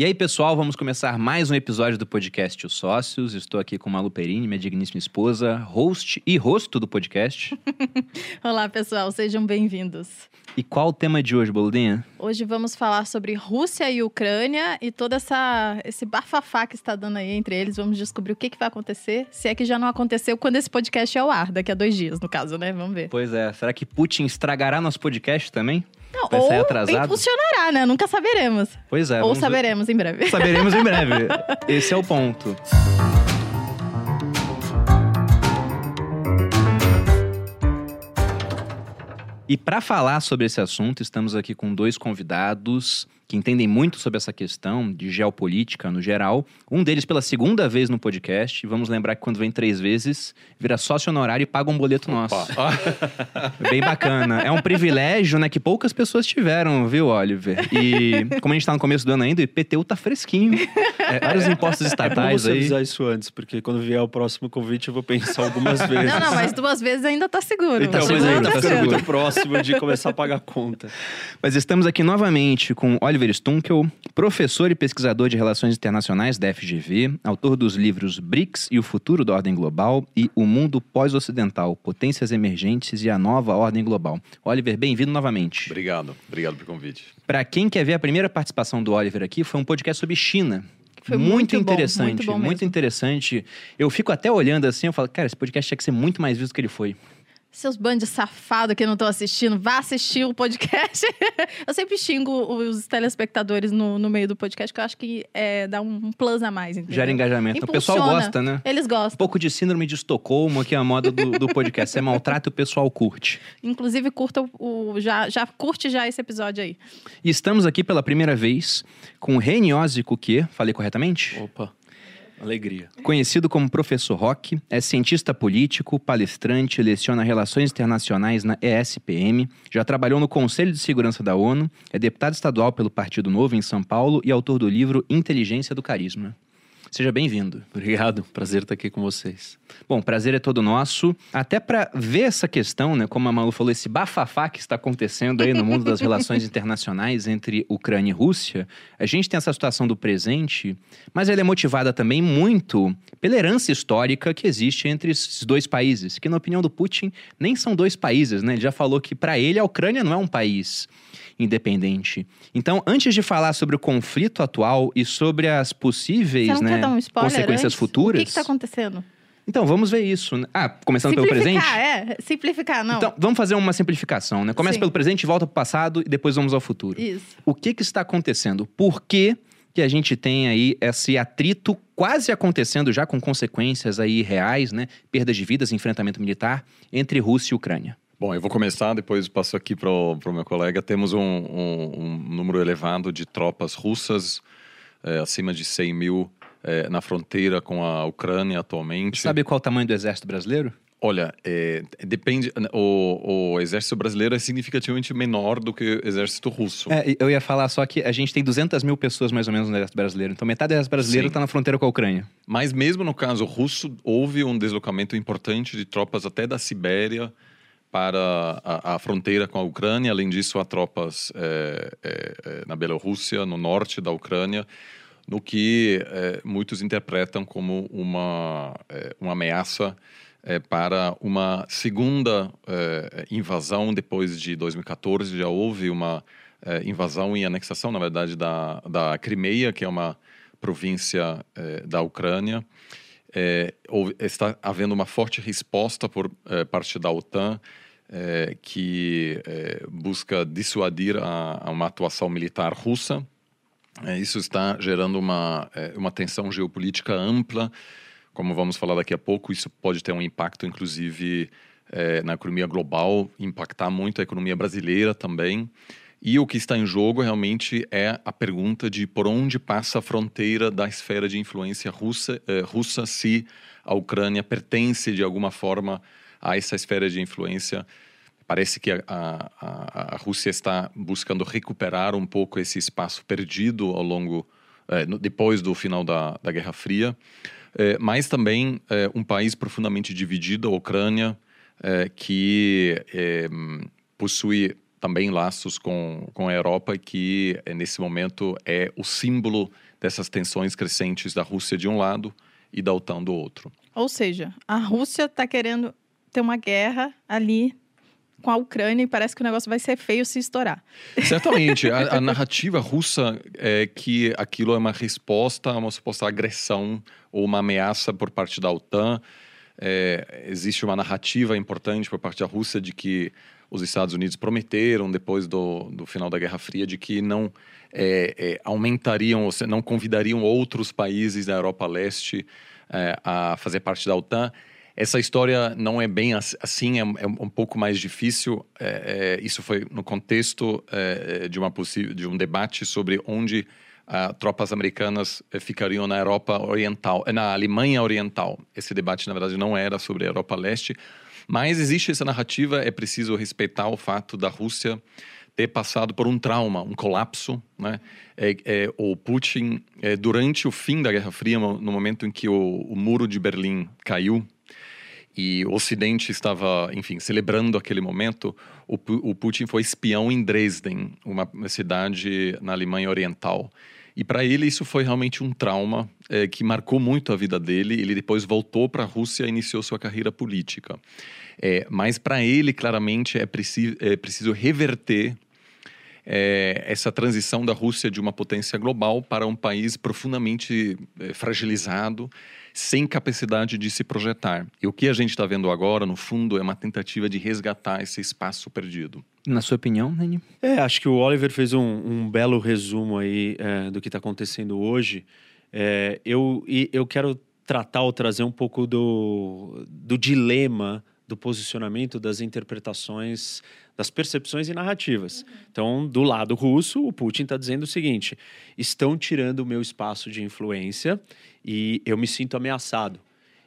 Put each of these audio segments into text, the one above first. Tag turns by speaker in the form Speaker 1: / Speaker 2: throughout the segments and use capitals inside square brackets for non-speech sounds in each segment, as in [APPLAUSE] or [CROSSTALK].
Speaker 1: E aí, pessoal, vamos começar mais um episódio do podcast Os Sócios. Estou aqui com Malu Perini, minha digníssima esposa, host e rosto do podcast. [LAUGHS]
Speaker 2: Olá, pessoal, sejam bem-vindos.
Speaker 1: E qual o tema de hoje, Boludinha?
Speaker 2: Hoje vamos falar sobre Rússia e Ucrânia e todo essa, esse bafafá que está dando aí entre eles. Vamos descobrir o que, que vai acontecer, se é que já não aconteceu quando esse podcast é ao ar, daqui a dois dias, no caso, né? Vamos ver.
Speaker 1: Pois é, será que Putin estragará nosso podcast também?
Speaker 2: Não,
Speaker 1: Vai
Speaker 2: ou
Speaker 1: sair atrasado?
Speaker 2: funcionará, né? Nunca saberemos.
Speaker 1: Pois é.
Speaker 2: ou
Speaker 1: vamos ver.
Speaker 2: saberemos em breve.
Speaker 1: Saberemos em breve. [LAUGHS] Esse é o ponto. E para falar sobre esse assunto, estamos aqui com dois convidados que entendem muito sobre essa questão de geopolítica no geral. Um deles pela segunda vez no podcast. Vamos lembrar que quando vem três vezes, vira sócio honorário e paga um boleto nosso. [LAUGHS] Bem bacana. É um privilégio, né, que poucas pessoas tiveram, viu, Oliver? E como a gente tá no começo do ano ainda, o IPTU tá fresquinho. É, vários impostos
Speaker 3: É
Speaker 1: estatais
Speaker 3: você
Speaker 1: aí.
Speaker 3: avisar isso antes, porque quando vier o próximo convite eu vou pensar algumas [LAUGHS] vezes.
Speaker 2: Não, não, mas duas vezes ainda tá seguro.
Speaker 1: Então,
Speaker 3: Então,
Speaker 1: pois
Speaker 3: mas
Speaker 1: é,
Speaker 3: ainda
Speaker 1: tá
Speaker 3: fica
Speaker 1: seguro.
Speaker 3: muito próximo de começar a pagar a conta.
Speaker 1: Mas estamos aqui novamente com Oliver Stunkel, professor e pesquisador de Relações Internacionais da FGV, autor dos livros BRICS e o Futuro da Ordem Global e O Mundo Pós-Ocidental, Potências Emergentes e a Nova Ordem Global. Oliver, bem-vindo novamente.
Speaker 4: Obrigado, obrigado pelo convite.
Speaker 1: Para quem quer ver a primeira participação do Oliver aqui, foi um podcast sobre China.
Speaker 2: Foi muito bom,
Speaker 1: interessante,
Speaker 2: muito bom mesmo.
Speaker 1: interessante. Eu fico até olhando assim, eu falo, cara, esse podcast tinha que ser muito mais visto do que ele foi.
Speaker 2: Seus bandos safados que não estão assistindo, vá assistir o podcast. [LAUGHS] eu sempre xingo os telespectadores no, no meio do podcast, que eu acho que é, dá um, um plus a mais. Entendeu?
Speaker 1: Gera engajamento. O pessoal
Speaker 2: Impulsiona.
Speaker 1: gosta, né?
Speaker 2: Eles
Speaker 1: Um
Speaker 2: gostam.
Speaker 1: pouco de síndrome de Estocolmo, que é a moda do, do podcast. Você maltrata e o pessoal curte.
Speaker 2: Inclusive, curta o, o- já, já curte já esse episódio aí.
Speaker 1: E estamos aqui pela primeira vez com Reniose Cuquier, falei corretamente?
Speaker 3: Opa, alegria.
Speaker 1: Conhecido como Professor Rock, é cientista político, palestrante, leciona Relações Internacionais na ESPM, já trabalhou no Conselho de Segurança da ONU, é deputado estadual pelo Partido Novo em São Paulo e autor do livro Inteligência do Carisma. Seja bem-vindo.
Speaker 3: Obrigado, prazer estar aqui com vocês.
Speaker 1: Bom, prazer é todo nosso. Até para ver essa questão, né, como a Malu falou, esse bafafá que está acontecendo aí no mundo das relações [LAUGHS] internacionais entre Ucrânia e Rússia, a gente tem essa situação do presente, mas ela é motivada também muito pela herança histórica que existe entre esses dois países, que na opinião do Putin nem são dois países, né? Ele já falou que para ele a Ucrânia não é um país independente. Então, antes de falar sobre o conflito atual e sobre as possíveis, né,
Speaker 2: um
Speaker 1: consequências
Speaker 2: antes?
Speaker 1: futuras,
Speaker 2: O que que tá acontecendo?
Speaker 1: então, vamos ver isso. Ah, começando pelo presente?
Speaker 2: Simplificar, é. Simplificar, não.
Speaker 1: Então, vamos fazer uma simplificação, né? Começa
Speaker 2: Sim.
Speaker 1: pelo presente, volta pro passado e depois vamos ao futuro.
Speaker 2: Isso.
Speaker 1: O que que está acontecendo? Por que que a gente tem aí esse atrito quase acontecendo já com consequências aí reais, né? Perdas de vidas, enfrentamento militar entre Rússia e Ucrânia.
Speaker 4: Bom, eu vou começar, depois passo aqui para o meu colega. Temos um, um- um número elevado de tropas russas, eh, acima de 100 mil eh, na fronteira com a Ucrânia atualmente.
Speaker 1: Sabe qual é o tamanho do exército brasileiro?
Speaker 4: Olha, eh, depende. O, o exército brasileiro é significativamente menor do que o exército russo.
Speaker 1: É, eu ia falar só que a gente tem 200 mil pessoas mais ou menos no exército brasileiro. Então metade do exército brasileiro está na fronteira com a Ucrânia.
Speaker 4: Mas mesmo no caso russo, houve um deslocamento importante de tropas até da Sibéria para a, a fronteira com a Ucrânia. Além disso, há tropas eh, eh, eh, na Bielorrússia, no norte da Ucrânia, no que eh, muitos interpretam como uma, eh, uma ameaça eh, para uma segunda invasão depois de 2014. Já houve uma invasão e anexação, na verdade, da, da Crimeia, que é uma província da Ucrânia. Houve- está havendo uma forte resposta por eh, parte da OTAN eh, que eh, busca dissuadir a, a uma atuação militar russa. Eh, isso está gerando uma, eh, uma tensão geopolítica ampla. Como vamos falar daqui a pouco, isso pode ter um impacto, inclusive, na economia global, impactar muito a economia brasileira também. E o que está em jogo realmente é a pergunta de por onde passa a fronteira da esfera de influência russa, eh, russa se a Ucrânia pertence de alguma forma a essa esfera de influência. Parece que a, a, a- Rússia está buscando recuperar um pouco esse espaço perdido ao longo, eh, depois do final da, da Guerra Fria, Eh, mas também eh, um país profundamente dividido, a Ucrânia, eh, que eh, possui também laços com, com a Europa, que eh, nesse momento é o símbolo dessas tensões crescentes da Rússia de um lado e da OTAN do outro.
Speaker 2: Ou seja, a Rússia está querendo ter uma guerra ali com a Ucrânia e parece que o negócio vai ser feio se estourar. [LAUGHS]
Speaker 4: Certamente. a, a, narrativa russa é que aquilo é uma resposta a uma suposta agressão ou uma ameaça por parte da OTAN. É, existe uma narrativa importante por parte da Rússia de que os Estados Unidos prometeram, depois do, do final da Guerra Fria, de que não é, é, aumentariam, ou não convidariam outros países da Europa Leste é, a fazer parte da OTAN. Essa história não é bem assim, é, é um pouco mais difícil. É, é, isso foi no contexto de, uma de um debate sobre onde uh, tropas americanas ficariam na Europa Oriental, na Alemanha Oriental. Esse debate, na verdade, não era sobre a Europa Leste, mas existe essa narrativa, é preciso respeitar o fato da Rússia ter passado por um trauma, um colapso. Né? É, é, o Putin, é, durante o fim da Guerra Fria, no momento em que o, o muro de Berlim caiu, e o Ocidente estava, enfim, celebrando aquele momento, o, o Putin foi espião em Dresden, uma cidade na Alemanha Oriental. E para ele isso foi realmente um trauma é, que marcou muito a vida dele. Ele depois voltou para a Rússia e iniciou sua carreira política. É, mas para ele, claramente, é, preci é preciso reverter é, essa transição da Rússia de uma potência global para um país profundamente é, fragilizado, sem capacidade de se projetar. E o que a gente está vendo agora, no fundo, é uma tentativa de resgatar esse espaço perdido.
Speaker 1: Na sua opinião, Nani?
Speaker 3: É, acho que o Oliver fez um, um belo resumo aí é, do que está acontecendo hoje. É, eu, eu quero tratar ou trazer um pouco do, do dilema do posicionamento, das interpretações, das percepções e narrativas. Uhum. Então, do lado russo, o Putin está dizendo o seguinte: estão tirando o meu espaço de influência e eu me sinto ameaçado.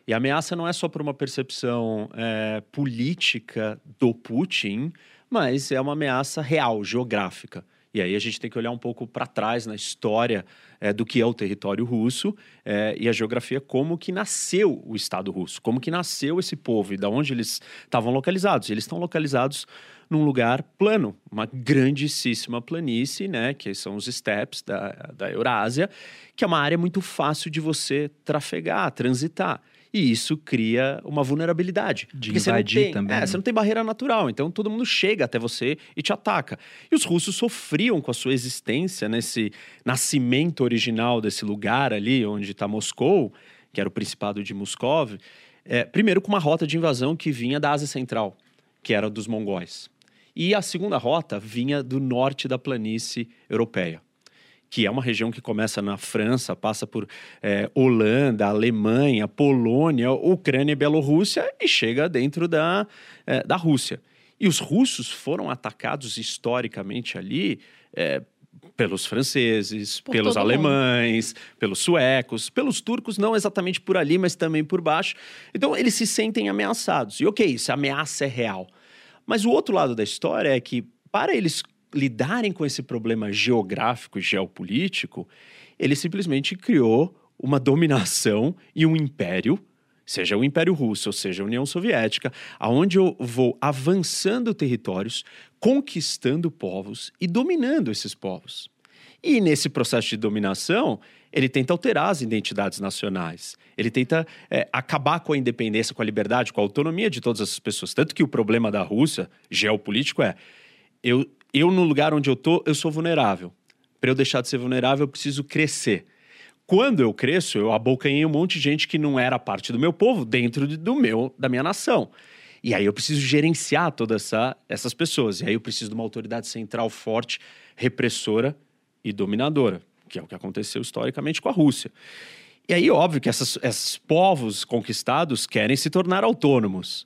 Speaker 3: E a ameaça não é só por uma percepção é, política do Putin, mas é uma ameaça real, geográfica. E aí a gente tem que olhar um pouco para trás na história é, do que é o território russo é, e a geografia, como que nasceu o Estado russo, como que nasceu esse povo e de onde eles estavam localizados. Eles estão localizados num lugar plano, uma grandíssima planície, né, que são os steppes da, da Eurásia, que é uma área muito fácil de você trafegar, transitar. E isso cria uma vulnerabilidade.
Speaker 1: De porque invadir
Speaker 3: você tem,
Speaker 1: também.
Speaker 3: É,
Speaker 1: né?
Speaker 3: você não tem barreira natural, então todo mundo chega até você e te ataca. E os russos sofriam com a sua existência nesse nascimento original desse lugar ali, onde está Moscou, que era o Principado de Moscou, é, primeiro com uma rota de invasão que vinha da Ásia Central, que era dos mongóis. E a segunda rota vinha do norte da planície europeia que é uma região que começa na França, passa por é, Holanda, Alemanha, Polônia, Ucrânia e Bielorrússia e chega dentro da, é, da Rússia. E os russos foram atacados historicamente ali é, pelos franceses, por pelos alemães, mundo. pelos suecos, pelos turcos, não exatamente por ali, mas também por baixo. Então eles se sentem ameaçados. E ok, essa ameaça é real. Mas o outro lado da história é que, para eles lidarem com esse problema geográfico e geopolítico, ele simplesmente criou uma dominação e um império, seja o Império Russo, ou seja a União Soviética, aonde eu vou avançando territórios, conquistando povos e dominando esses povos. E nesse processo de dominação, ele tenta alterar as identidades nacionais. Ele tenta é, acabar com a independência, com a liberdade, com a autonomia de todas essas pessoas. Tanto que o problema da Rússia, geopolítico, é eu, eu no lugar onde eu tô, eu sou vulnerável. Para eu deixar de ser vulnerável, eu preciso crescer. Quando eu cresço, eu abocanhei um monte de gente que não era parte do meu povo dentro do meu, da minha nação. E aí eu preciso gerenciar todas essa, essas pessoas. E aí eu preciso de uma autoridade central forte, repressora e dominadora, que é o que aconteceu historicamente com a Rússia. E aí, óbvio que essas, esses povos conquistados querem se tornar autônomos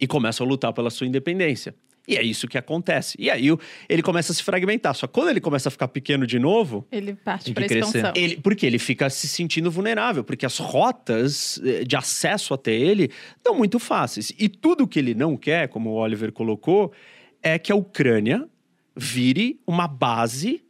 Speaker 3: e começam a lutar pela sua independência. E é isso que acontece. E aí ele começa a se fragmentar. Só que quando ele começa a ficar pequeno de novo.
Speaker 2: Ele parte para expansão.
Speaker 3: Ele, porque ele fica se sentindo vulnerável, porque as rotas eh, de acesso até ele estão muito fáceis. E tudo que ele não quer, como o Oliver colocou, é que a Ucrânia vire uma base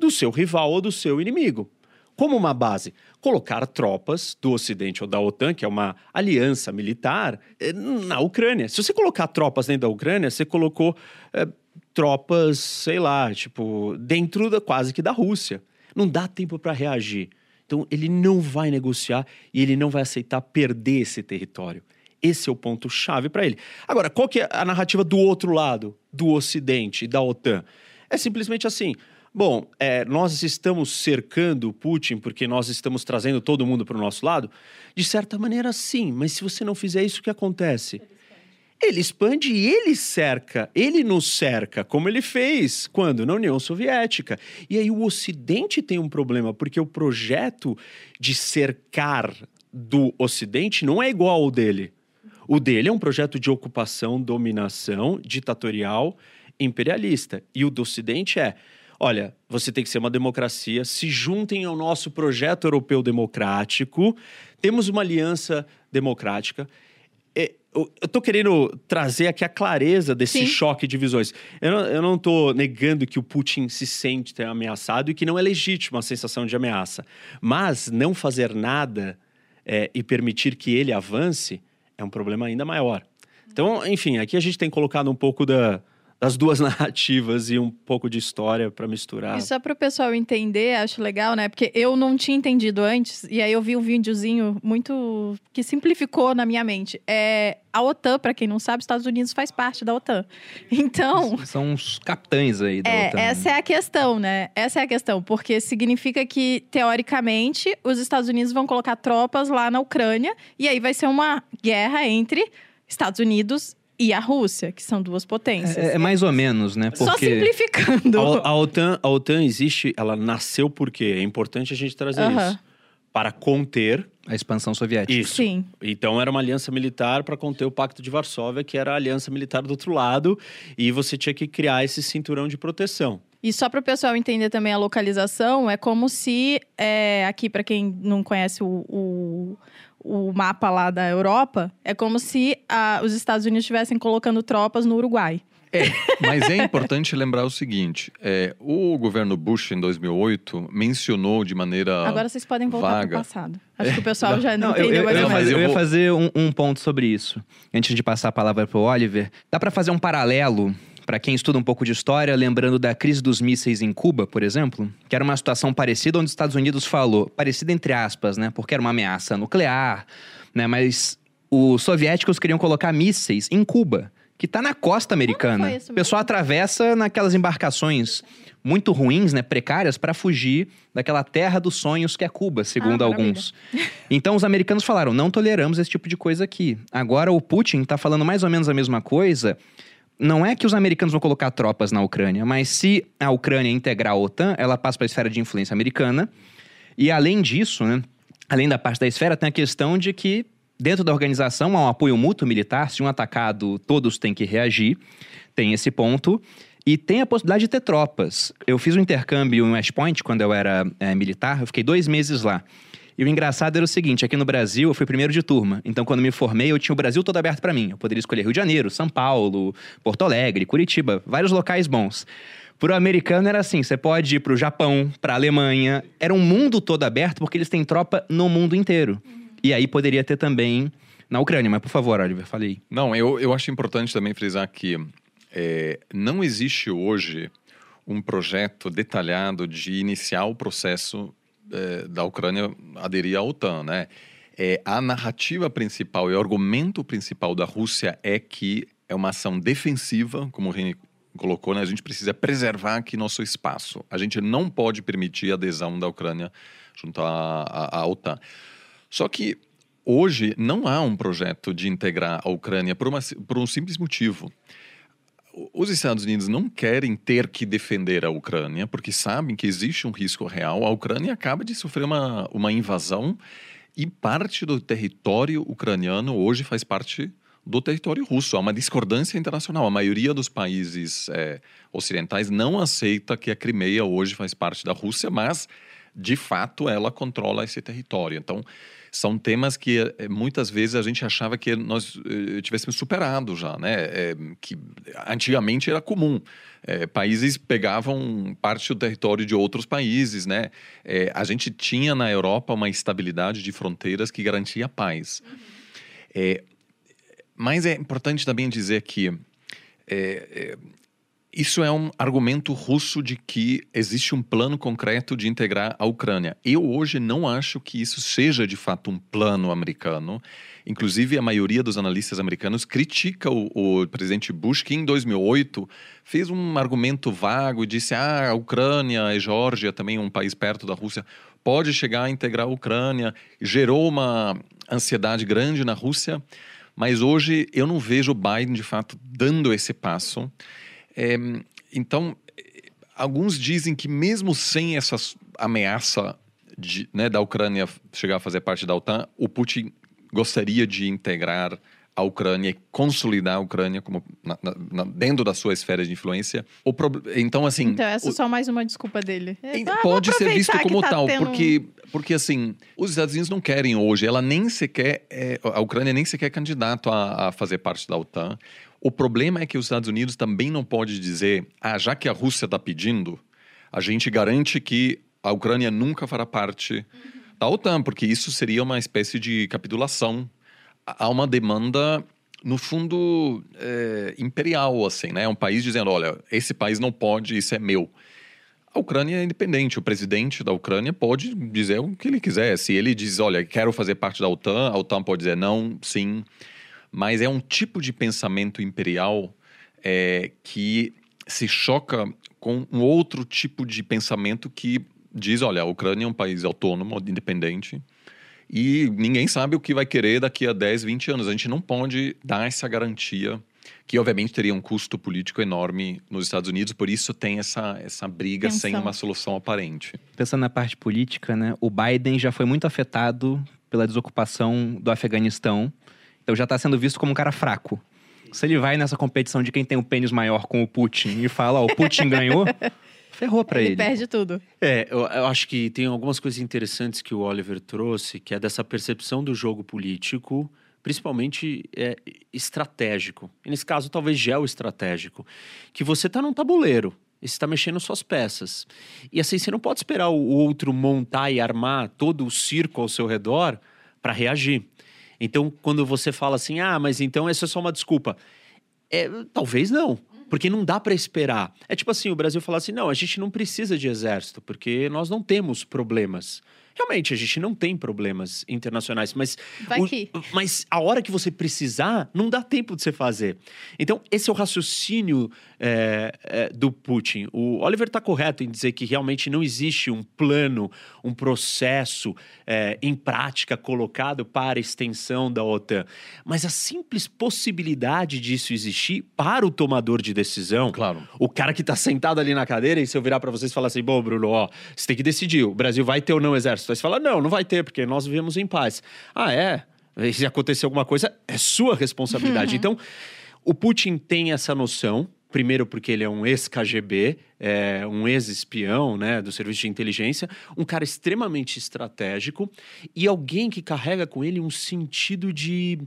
Speaker 3: do seu rival ou do seu inimigo. Como uma base? Colocar tropas do Ocidente ou da OTAN, que é uma aliança militar, eh, na Ucrânia. Se você colocar tropas dentro da Ucrânia, você colocou é, tropas, sei lá, tipo, dentro da, quase que da Rússia. Não dá tempo para reagir. Então ele não vai negociar e ele não vai aceitar perder esse território. Esse é o ponto chave para ele. Agora, qual que é a narrativa do outro lado, do Ocidente, da OTAN? É simplesmente assim: bom, é, nós estamos cercando o Putin porque nós estamos trazendo todo mundo para o nosso lado? De certa maneira, sim, mas se você não fizer isso, o que acontece? Ele expande e ele cerca, ele nos cerca, como ele fez quando? Na União Soviética. E aí o Ocidente tem um problema, porque o projeto de cercar do Ocidente não é igual ao dele. O dele é um projeto de ocupação, dominação, ditatorial, imperialista. E o do Ocidente é: olha, você tem que ser uma democracia, se juntem ao nosso projeto europeu democrático, temos uma aliança democrática eu estou querendo trazer aqui a clareza desse Sim. choque de visões. Eu não, tô negando que o Putin se sente ameaçado e que não é legítima a sensação de ameaça. Mas não fazer nada é, e permitir que ele avance é um problema ainda maior. Então, enfim, aqui a gente tem colocado um pouco da, das duas [LAUGHS] narrativas e um pouco de história para misturar.
Speaker 2: Isso é para o pessoal entender, acho legal, né? Porque eu não tinha entendido antes, e aí eu vi um videozinho muito que simplificou na minha mente. É a OTAN, para quem não sabe, Estados Unidos faz parte da OTAN. [LAUGHS] Então,
Speaker 1: são os capitães aí da
Speaker 2: é,
Speaker 1: OTAN.
Speaker 2: Essa é a questão, né? Essa é a questão, porque significa que teoricamente os Estados Unidos vão colocar tropas lá na Ucrânia e aí vai ser uma guerra entre Estados Unidos e a Rússia, que são duas potências.
Speaker 1: É, é mais ou menos, né?
Speaker 2: Porque... Só simplificando.
Speaker 3: A, a, OTAN, a OTAN existe, ela nasceu porque é importante a gente trazer isso. Para conter
Speaker 1: a expansão soviética.
Speaker 3: Isso. Sim. Então era uma aliança militar para conter o Pacto de Varsóvia, que era a aliança militar do outro lado, e você tinha que criar esse cinturão de proteção.
Speaker 2: E só para o pessoal entender também a localização, é como se, é, aqui para quem não conhece o, o, o mapa lá da Europa, é como se a, os Estados Unidos estivessem colocando tropas no Uruguai.
Speaker 4: É, mas é importante lembrar o seguinte: é, o governo Bush, em 2008, mencionou de maneira.
Speaker 2: Agora vocês podem voltar
Speaker 4: para o
Speaker 2: passado. Acho que o pessoal é, já não, não entendeu eu,
Speaker 1: mais
Speaker 2: eu,
Speaker 1: ou
Speaker 2: menos.
Speaker 1: Eu ia fazer um, um ponto sobre isso. Antes de passar a palavra para o Oliver, dá para fazer um paralelo para quem estuda um pouco de história, lembrando da crise dos mísseis em Cuba, por exemplo, que era uma situação parecida onde os Estados Unidos falou, parecida entre aspas, né, porque era uma ameaça nuclear, né, mas os soviéticos queriam colocar mísseis em Cuba, que está na costa americana. O pessoal atravessa naquelas embarcações muito ruins, né, precárias, para fugir daquela terra dos sonhos que é Cuba, segundo ah, alguns. Então os americanos falaram: não toleramos esse tipo de coisa aqui. Agora o Putin está falando mais ou menos a mesma coisa não é que os americanos vão colocar tropas na Ucrânia, mas se a Ucrânia integrar a OTAN, ela passa para a esfera de influência americana. E além disso, né, além da parte da esfera, tem a questão de que dentro da organização há um apoio mútuo militar. Se um atacado, todos têm que reagir. Tem esse ponto. E tem a possibilidade de ter tropas. Eu fiz um intercâmbio em West Point quando eu era é, militar, eu fiquei dois meses lá. E o engraçado era o seguinte: aqui no Brasil eu fui primeiro de turma. Então, quando me formei, eu tinha o Brasil todo aberto para mim. Eu poderia escolher Rio de Janeiro, São Paulo, Porto Alegre, Curitiba, vários locais bons. Pro americano era assim: você pode ir pro Japão, pra Alemanha. Era um mundo todo aberto porque eles têm tropa no mundo inteiro. E aí poderia ter também na Ucrânia. Mas por favor, Oliver, falei.
Speaker 4: Não, eu, eu acho importante também frisar que é, não existe hoje um projeto detalhado de iniciar o processo é, da Ucrânia aderir à OTAN, né? É, a narrativa principal e o argumento principal da Rússia é que é uma ação defensiva, como o Rini colocou, né? A gente precisa preservar aqui nosso espaço. A gente não pode permitir a adesão da Ucrânia junto à, à, à OTAN. Só que hoje não há um projeto de integrar a Ucrânia por, uma, por um simples motivo os Estados Unidos não querem ter que defender a Ucrânia, porque sabem que existe um risco real. A Ucrânia acaba de sofrer uma, uma invasão e parte do território ucraniano hoje faz parte do território russo. Há uma discordância internacional. A maioria dos países é, ocidentais não aceita que a Crimeia hoje faz parte da Rússia, mas de fato ela controla esse território. Então são temas que eh, muitas vezes a gente achava que nós eh, tivéssemos superado já, né? É, que antigamente era comum. É, países pegavam parte do território de outros países, né? É, a gente tinha na Europa uma estabilidade de fronteiras que garantia paz. Uhum. mas é importante também dizer que isso é um argumento russo de que existe um plano concreto de integrar a Ucrânia. Eu hoje não acho que isso seja de fato um plano americano. Inclusive, a maioria dos analistas americanos critica o, o presidente Bush, que em 2008 fez um argumento vago e disse: ah, a Ucrânia e Geórgia, também um país perto da Rússia, pode chegar a integrar a Ucrânia. Gerou uma ansiedade grande na Rússia. Mas hoje eu não vejo Biden, de fato, dando esse passo. É, então, alguns dizem que mesmo sem essa ameaça de, né, da Ucrânia chegar a fazer parte da OTAN, o Putin gostaria de integrar a Ucrânia e consolidar a Ucrânia como na, na, dentro da sua esfera de influência. O pro... Então, assim.
Speaker 2: Então, essa
Speaker 4: o...
Speaker 2: é só mais uma desculpa dele.
Speaker 4: É, pode ser visto como tá tal, tendo... porque, porque, assim, os Estados Unidos não querem hoje, ela nem sequer. É, a Ucrânia nem sequer é candidato a, a fazer parte da OTAN. O problema é que os Estados Unidos também não pode dizer, ah, já que a Rússia está pedindo, a gente garante que a Ucrânia nunca fará parte da OTAN, porque isso seria uma espécie de capitulação. Há uma demanda, no fundo, é, imperial, assim, né? Um país dizendo, olha, esse país não pode, isso é meu. A Ucrânia é independente, o presidente da Ucrânia pode dizer o que ele quiser. Se ele diz, olha, quero fazer parte da OTAN, a OTAN pode dizer não, sim mas é um tipo de pensamento imperial é, que se choca com um outro tipo de pensamento que diz: olha, a Ucrânia é um país autônomo, independente, e ninguém sabe o que vai querer daqui a 10, 20 anos. A gente não pode dar essa garantia, que obviamente teria um custo político enorme nos Estados Unidos, por isso tem essa, essa briga Pensão. sem uma solução aparente.
Speaker 1: Pensando na parte política, né, o Biden já foi muito afetado pela desocupação do Afeganistão então já está sendo visto como um cara fraco. Se ele vai nessa competição de quem tem o pênis maior com o Putin e fala, ó, o Putin ganhou, [LAUGHS] ferrou para ele.
Speaker 2: Ele perde tudo.
Speaker 3: É, eu, eu, acho que tem algumas coisas interessantes que o Oliver trouxe, que é dessa percepção do jogo político, principalmente é, estratégico. E nesse caso, talvez geoestratégico. Que você está num tabuleiro. E você está mexendo suas peças. E assim, você não pode esperar o outro montar e armar todo o circo ao seu redor para reagir. Então, quando você fala assim, ah, mas então essa é só uma desculpa. É, talvez não. Porque não dá para esperar. É tipo assim, o Brasil falar assim: não, a gente não precisa de exército, porque nós não temos problemas. Realmente, a gente não tem problemas internacionais, mas.
Speaker 2: Vai o, que.
Speaker 3: Mas a hora que você precisar, não dá tempo de você fazer. Então, esse é o raciocínio é, é, do Putin. O Oliver está correto em dizer que realmente não existe um plano, um processo é, em prática colocado para a extensão da OTAN. Mas a simples possibilidade disso existir para o tomador de decisão,
Speaker 4: claro.
Speaker 3: o cara que está sentado ali na cadeira, e se eu virar para vocês e falar assim: bom, Bruno, ó, você tem que decidir: o Brasil vai ter ou não exército? Aí você fala: não, não vai ter, porque nós vivemos em paz. Ah, é? Se acontecer alguma coisa, é sua responsabilidade. Uhum. [LAUGHS] Então, o Putin tem essa noção Primeiro, porque ele é um ex-KGB, é, um ex-espião né, do serviço de inteligência, um cara extremamente estratégico e alguém que carrega com ele um sentido de,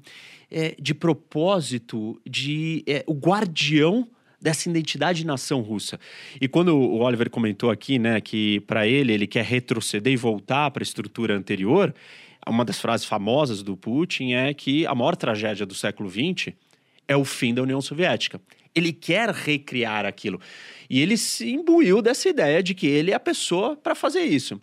Speaker 3: é, de propósito, de é, o guardião dessa identidade nação russa. E quando o Oliver comentou aqui, né, que para ele ele quer retroceder e voltar para a estrutura anterior, uma das frases famosas do Putin é que a maior tragédia do século XX é o fim da União Soviética. Ele quer recriar aquilo. E ele se imbuiu dessa ideia de que ele é a pessoa para fazer isso.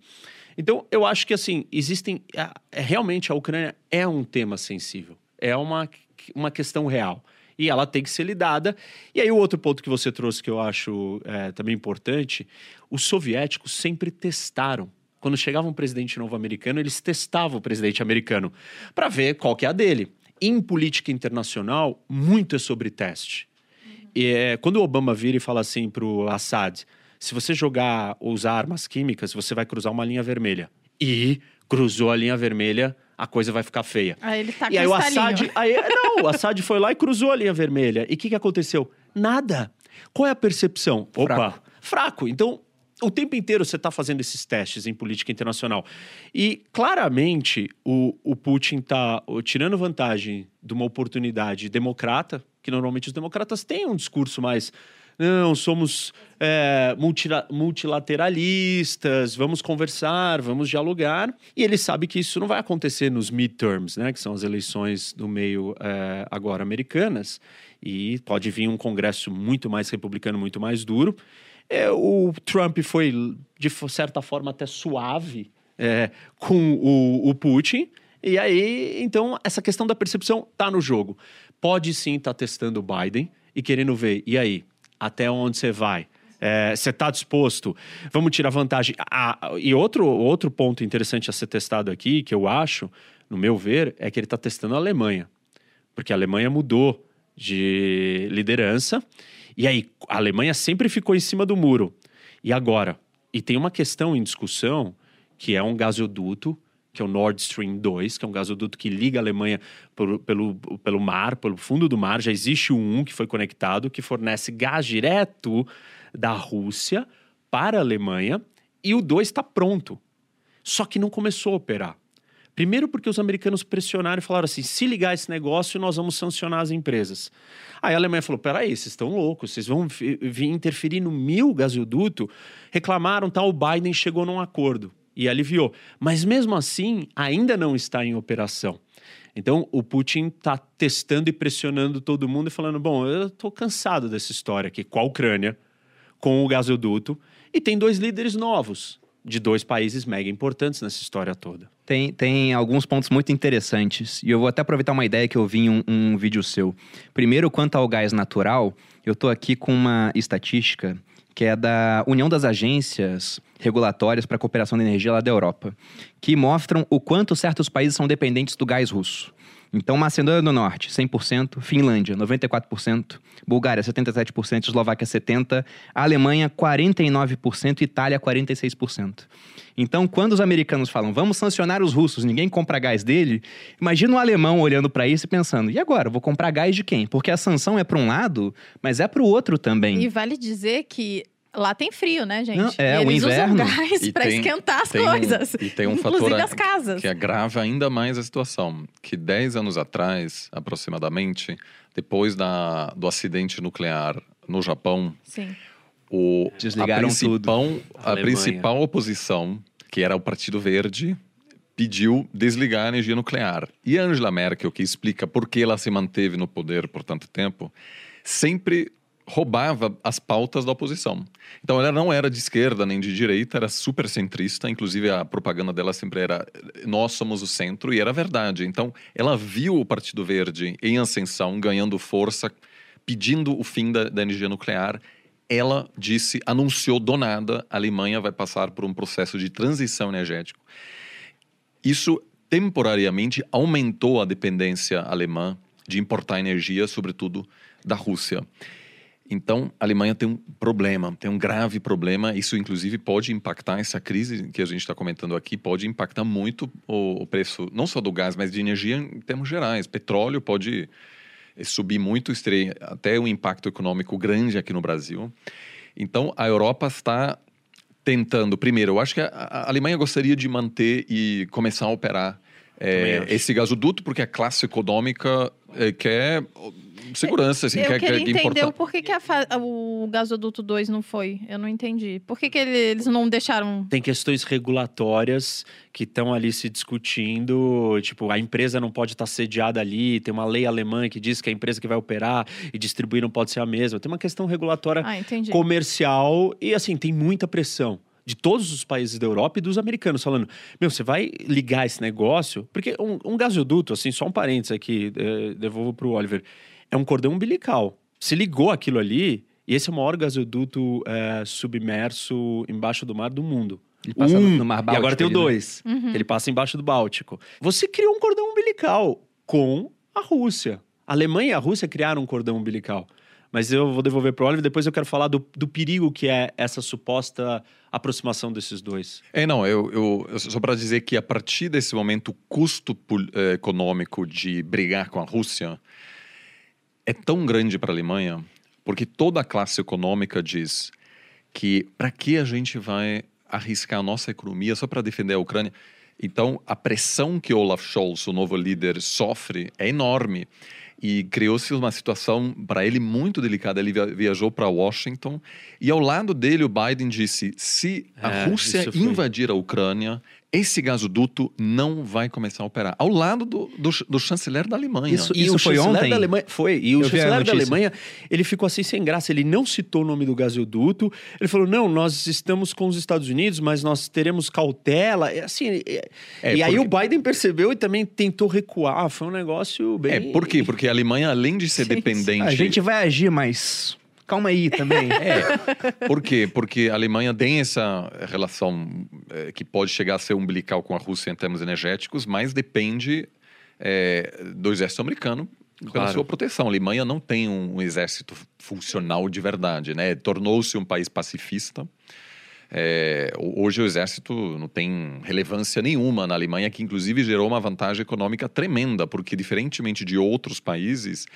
Speaker 3: Então, eu acho que, assim, existem. É, realmente, a Ucrânia é um tema sensível. É uma, uma questão real. E ela tem que ser lidada. E aí, o outro ponto que você trouxe que eu acho é, também importante: os soviéticos sempre testaram quando chegava um presidente novo americano, eles testavam o presidente americano para ver qual que é a dele. Em política internacional, muito é sobre teste. E é, quando o Obama vira e fala assim pro Assad: se você jogar ou usar armas químicas, você vai cruzar uma linha vermelha. E cruzou a linha vermelha, a coisa vai ficar feia.
Speaker 2: Aí ele tá
Speaker 3: e aí o Assad, aí, não, o Assad foi lá e cruzou a linha vermelha. E o que, que aconteceu? Nada. Qual é a percepção? Opa, fraco. fraco. Então, o tempo inteiro você está fazendo esses testes em política internacional. E claramente o, o Putin está tirando vantagem de uma oportunidade democrata, que normalmente os democratas têm um discurso mais não, somos é, multila- multilateralistas, vamos conversar, vamos dialogar. E ele sabe que isso não vai acontecer nos midterms, né, que são as eleições do meio é, agora americanas. E pode vir um congresso muito mais republicano, muito mais duro. É, o Trump foi, de certa forma, até suave é, com o, o Putin. E aí, então, essa questão da percepção tá no jogo. Pode sim estar testando o Biden e querendo ver, e aí, até onde você vai? É, Você está disposto? Vamos tirar vantagem. Ah, e outro, outro ponto interessante a ser testado aqui, que eu acho, no meu ver, é que ele está testando a Alemanha. Porque a Alemanha mudou de liderança. E aí, a Alemanha sempre ficou em cima do muro. E agora? E tem uma questão em discussão, que é um gasoduto, que é o Nord Stream 2, que é um gasoduto que liga a Alemanha por- pelo, pelo mar, pelo fundo do mar. Já existe um que foi conectado, que fornece gás direto da Rússia para a Alemanha. E o 2 está pronto. Só que não começou a operar. Primeiro porque os americanos pressionaram e falaram assim, se ligar esse negócio, nós vamos sancionar as empresas. Aí a Alemanha falou, peraí, vocês estão loucos, vocês vão interferir no meu gasoduto? Reclamaram, tal, o Biden chegou num acordo e aliviou. Mas mesmo assim, ainda não está em operação. Então, o Putin está testando e pressionando todo mundo e falando, bom, eu estou cansado dessa história aqui com a Ucrânia, com o gasoduto, e tem dois líderes novos de dois países mega importantes nessa história toda.
Speaker 1: Tem, tem alguns pontos muito interessantes. E eu vou até aproveitar uma ideia que eu vi em um, um vídeo seu. Primeiro, quanto ao gás natural, eu tô aqui com uma estatística que é da União das Agências Regulatórias para a Cooperação da Energia lá da Europa, que mostram o quanto certos países são dependentes do gás russo. Então, Macedônia do Norte, 100%, Finlândia, 94%, Bulgária, 77%, Eslováquia, 70%, Alemanha, 49% e Itália, 46%. Então, quando os americanos falam, vamos sancionar os russos, ninguém compra gás dele, imagina um alemão olhando para isso e pensando, e agora, vou comprar gás de quem? Porque a sanção é para um lado, mas é para o outro também.
Speaker 2: E vale dizer que lá tem frio, né, gente?
Speaker 1: Não, é,
Speaker 2: E
Speaker 1: o
Speaker 2: eles
Speaker 1: inverno.
Speaker 2: usam gás
Speaker 4: tem-
Speaker 2: esquentar as
Speaker 4: tem um-
Speaker 2: coisas.
Speaker 4: e tem um
Speaker 2: Inclusive
Speaker 4: fator
Speaker 2: as casas.
Speaker 4: que agrava ainda mais a situação. Que 10 anos atrás, aproximadamente, depois da, do acidente nuclear no Japão,
Speaker 2: Sim.
Speaker 4: o,
Speaker 1: Desligaram
Speaker 4: a, principal, a
Speaker 3: Alemanha.
Speaker 4: principal oposição, que era o Partido Verde, pediu desligar a energia nuclear. E a Angela Merkel, que explica por que ela se manteve no poder por tanto tempo, sempre roubava as pautas da oposição. Então ela não era de esquerda nem de direita, era super centrista, inclusive a propaganda dela sempre era nós somos o centro e era verdade. Então ela viu o Partido Verde em ascensão, ganhando força, pedindo o fim da, da energia nuclear. Ela disse, anunciou do nada, a Alemanha vai passar por um processo de transição energética. Isso temporariamente aumentou a dependência alemã de importar energia, sobretudo da Rússia. Então, a Alemanha tem um problema, tem um grave problema. Isso, inclusive, pode impactar essa crise que a gente está comentando aqui, pode impactar muito o, o preço, não só do gás, mas de energia em termos gerais. Petróleo pode eh, subir muito, até um impacto econômico grande aqui no Brasil. Então, a Europa está tentando. Primeiro, eu acho que a, a Alemanha gostaria de manter e começar a operar
Speaker 3: Acho.
Speaker 4: esse gasoduto, porque a classe econômica eh, quer segurança, assim,
Speaker 2: eu
Speaker 4: quer,
Speaker 2: queria
Speaker 4: quer
Speaker 2: entender
Speaker 4: importar.
Speaker 2: o porquê que a fa- o gasoduto 2 não foi. Eu não entendi. Por que, que ele- eles não deixaram.
Speaker 3: Tem questões regulatórias que estão ali se discutindo. Tipo, a empresa não pode estar sediada ali. Tem uma lei alemã que diz que a empresa que vai operar e distribuir não pode ser a mesma. Tem uma questão regulatória
Speaker 2: Ah,
Speaker 3: comercial e, assim, tem muita pressão de todos os países da Europa e dos americanos falando: meu, você vai ligar esse negócio? Porque um, um gasoduto, assim, só um parênteses aqui, eh, devolvo para o Oliver, é um cordão umbilical. Se ligou aquilo ali, e esse é o maior gasoduto eh, submerso embaixo do mar do mundo.
Speaker 1: Ele passa
Speaker 3: Um,
Speaker 1: no Mar
Speaker 3: e agora
Speaker 1: Báltico
Speaker 3: tem o
Speaker 1: né?
Speaker 3: dois.
Speaker 2: Uhum.
Speaker 3: Ele passa embaixo do Báltico. Você criou um cordão umbilical com a Rússia. A Alemanha e a Rússia criaram um cordão umbilical. Mas eu vou devolver para o Oliver, depois eu quero falar do, do perigo que é essa suposta aproximação desses dois.
Speaker 4: É, não, eu, eu- só para dizer que a partir desse momento, o custo eh, econômico de brigar com a Rússia é tão grande para a Alemanha, porque toda a classe econômica diz que para que a gente vai arriscar a nossa economia só para defender a Ucrânia? Então, a pressão que Olaf Scholz, o novo líder, sofre é enorme. E criou-se uma situação para ele muito delicada. Ele via- viajou para Washington e ao lado dele o Biden disse: se a
Speaker 3: É,
Speaker 4: Rússia invadir a Ucrânia, esse gasoduto não vai começar a operar. Ao lado do, do, do chanceler da Alemanha.
Speaker 1: Isso-
Speaker 3: E o
Speaker 1: foi
Speaker 3: chanceler
Speaker 1: ontem?
Speaker 3: Da Alemanha, foi. E o
Speaker 1: Eu
Speaker 3: chanceler da. Alemanha, ele ficou assim sem graça. Ele não citou o nome do gasoduto. Ele falou: não, nós estamos com os Estados Unidos, mas nós teremos cautela. É Assim, é-
Speaker 4: É,
Speaker 3: e aí
Speaker 4: porque-
Speaker 3: o Biden percebeu e também tentou recuar. Foi um negócio bem.
Speaker 4: É, por quê? Porque a Alemanha, além de ser
Speaker 3: Sim, sim.
Speaker 4: dependente.
Speaker 1: A gente vai agir, mas calma aí também. [LAUGHS]
Speaker 4: É. Por quê? Porque a Alemanha tem essa relação eh, que pode chegar a ser umbilical com a Rússia em termos energéticos, mas depende eh, do exército americano pela
Speaker 3: Claro.
Speaker 4: sua proteção. A Alemanha não tem um, um exército funcional de verdade, né? Tornou-se um país pacifista. É, ho- hoje o exército não tem relevância nenhuma na Alemanha, que inclusive gerou uma vantagem econômica tremenda, porque diferentemente de outros países,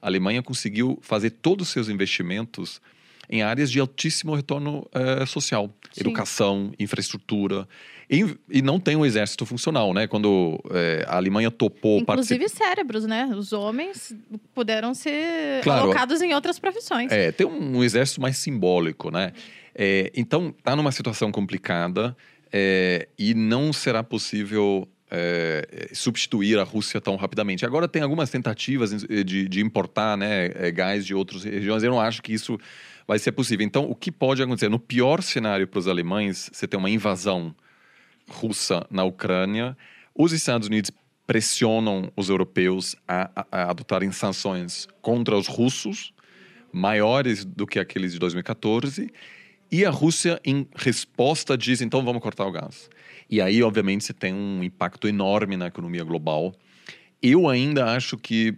Speaker 4: a Alemanha conseguiu fazer todos os seus investimentos em áreas de altíssimo retorno eh, social,
Speaker 2: Sim.
Speaker 4: educação, infraestrutura, e, e não tem um exército funcional, né? Quando eh, a Alemanha topou
Speaker 2: Inclusive cérebros, né? Os homens puderam ser
Speaker 4: Claro.
Speaker 2: alocados em outras profissões.
Speaker 4: É, tem um, um exército mais simbólico, né? É, então, está numa situação complicada é, e não será possível é, substituir a Rússia tão rapidamente. Agora, tem algumas tentativas de, de importar né, é, gás de outras regiões. Eu não acho que isso vai ser possível. Então, o que pode acontecer? No pior cenário para os alemães, você tem uma invasão russa na Ucrânia, os Estados Unidos pressionam os europeus a, a- a adotarem sanções contra os russos, maiores do que aqueles de 2014, e a Rússia, em resposta, diz: então vamos cortar o gás. E aí, obviamente, você tem um impacto enorme na economia global. Eu ainda acho que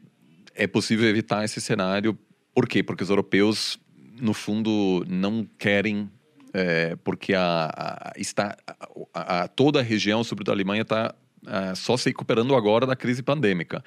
Speaker 4: é possível evitar esse cenário. Por quê? Porque os europeus, no fundo, não querem. é, porque a, a- está, a- a- toda a região, sobretudo a Alemanha, está só se recuperando agora da crise pandêmica.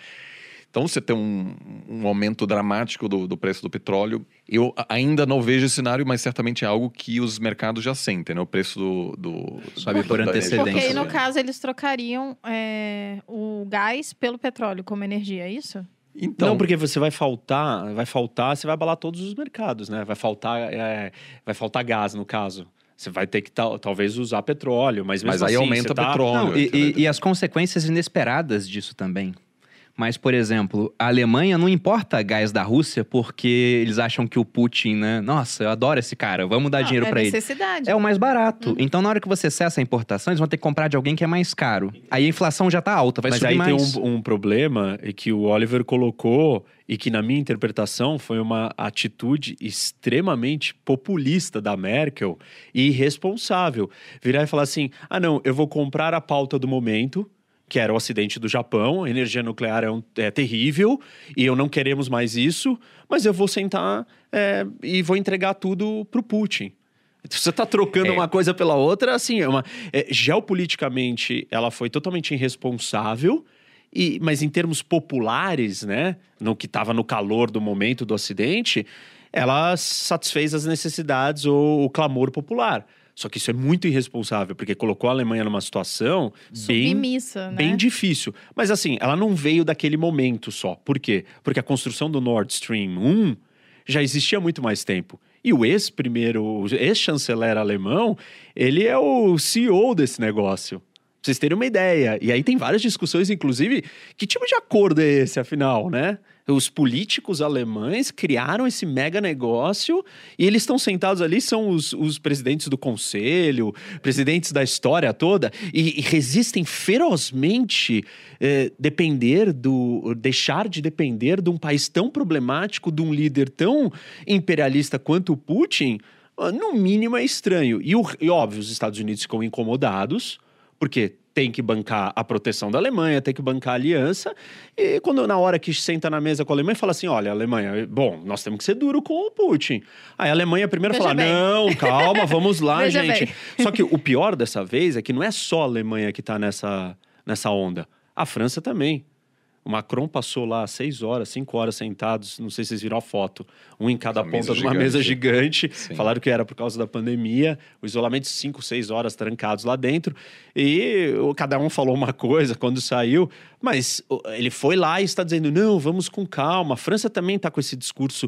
Speaker 4: Então, você tem um, um aumento dramático do, do preço do petróleo. Eu ainda não vejo esse cenário, mas certamente é algo que os mercados já sentem, né? O preço do... do
Speaker 1: Sobe
Speaker 4: do-
Speaker 1: por antecedência.
Speaker 2: Porque aí, no caso, eles trocariam é, o gás pelo petróleo como energia, é isso?
Speaker 4: Então,
Speaker 3: não, porque você vai faltar, vai faltar, você vai abalar todos os mercados, né? Vai faltar, é, vai faltar gás, no caso. Você vai ter que tal- talvez usar petróleo, mas mesmo
Speaker 4: Mas aí
Speaker 3: assim,
Speaker 4: aumenta
Speaker 3: você tá-
Speaker 4: petróleo.
Speaker 1: Não, e, e- e as consequências inesperadas disso também. Mas, por exemplo, a Alemanha não importa gás da Rússia porque eles acham que o Putin, né? Nossa, eu adoro esse cara, vamos dar
Speaker 2: Não,
Speaker 1: dinheiro
Speaker 2: é
Speaker 1: pra ele.
Speaker 2: necessidade.
Speaker 1: É o mais barato. Então, na hora que você cessa a importação, eles vão ter que comprar de alguém que é mais caro. Aí a inflação já tá alta, vai
Speaker 3: Mas
Speaker 1: subir
Speaker 3: aí
Speaker 1: mais.
Speaker 3: tem um, um problema e que o Oliver colocou e que na minha interpretação foi uma atitude extremamente populista da Merkel e irresponsável. Virar e falar assim: "Ah, não, eu vou comprar a pauta do momento, que era o acidente do Japão, a energia nuclear é, um- é terrível e eu não queremos mais isso, mas eu vou sentar é, e vou entregar tudo pro Putin. Você está trocando
Speaker 4: É.
Speaker 3: uma coisa pela outra, assim, é uma, é, geopoliticamente ela foi totalmente irresponsável, e, mas em termos populares, né, no que estava no calor do momento do acidente, ela satisfez as necessidades ou o clamor popular. Só que isso é muito irresponsável, porque colocou a Alemanha numa situação bem
Speaker 2: Submissa, né?
Speaker 3: bem difícil. Mas assim, ela não veio daquele momento só. Por quê? Porque a construção do Nord Stream 1 já existia há muito mais tempo. E o ex-primeiro, ex-chanceler alemão, ele é o CEO desse negócio. Pra vocês terem uma ideia. E aí tem várias discussões, inclusive, que tipo de acordo é esse, afinal, né? Os políticos alemães criaram esse mega negócio e eles estão sentados ali, são os, os presidentes do conselho, presidentes da história toda, e, e resistem ferozmente eh, depender do. deixar de depender de um país tão problemático, de um líder tão imperialista quanto o Putin, ah, no mínimo é estranho. E, o- e óbvio, os Estados Unidos ficam incomodados, porque tem que bancar a proteção da Alemanha, tem que bancar a aliança. E quando na hora que senta na mesa com a Alemanha, fala assim: olha, Alemanha, bom, nós temos que ser duro com o Putin. Aí a Alemanha primeiro
Speaker 2: Veja
Speaker 3: fala:
Speaker 2: bem.
Speaker 3: não, calma, vamos lá, [LAUGHS]
Speaker 2: Veja
Speaker 3: gente.
Speaker 2: bem.
Speaker 3: Só que o pior dessa vez é que não é só a Alemanha que está nessa, nessa onda. A França também. O Macron passou lá seis horas, cinco horas sentados, não sei se vocês viram a foto, um em cada ponta de uma mesa gigante.
Speaker 4: Sim.
Speaker 3: Falaram que era por causa da pandemia, o isolamento cinco, seis horas trancados lá dentro. E cada um falou uma coisa quando saiu, mas ele foi lá e está dizendo: não, vamos com calma. A França também está com esse discurso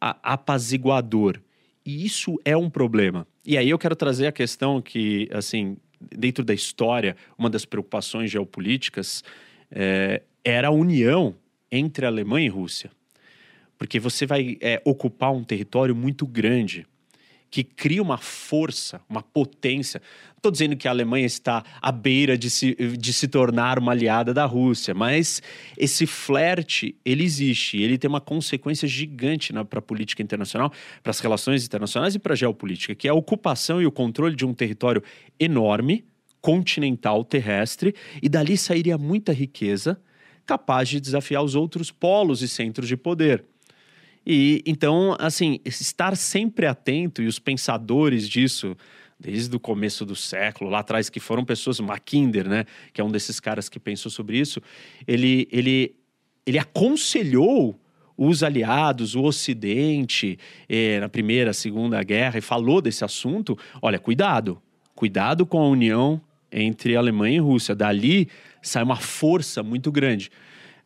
Speaker 3: apaziguador. E isso é um problema. E aí eu quero trazer a questão que, assim, dentro da história, uma das preocupações geopolíticas é, era a união entre Alemanha e Rússia. Porque você vai é, ocupar um território muito grande que cria uma força, uma potência. Estou dizendo que a Alemanha está à beira de se, de se tornar uma aliada da Rússia, mas esse flerte, ele existe. Ele tem uma consequência gigante para a política internacional, para as relações internacionais e para a geopolítica, que é a ocupação e o controle de um território enorme, continental, terrestre, e dali sairia muita riqueza capaz de desafiar os outros polos e centros de poder. E então, assim, estar sempre atento e os pensadores disso, desde o começo do século, lá atrás, que foram pessoas, Mackinder, né, que é um desses caras que pensou sobre isso, ele, ele, ele aconselhou os aliados, o Ocidente, eh, na Primeira, Segunda Guerra, e falou desse assunto. Olha, cuidado, cuidado com a união entre Alemanha e Rússia. Dali sai uma força muito grande.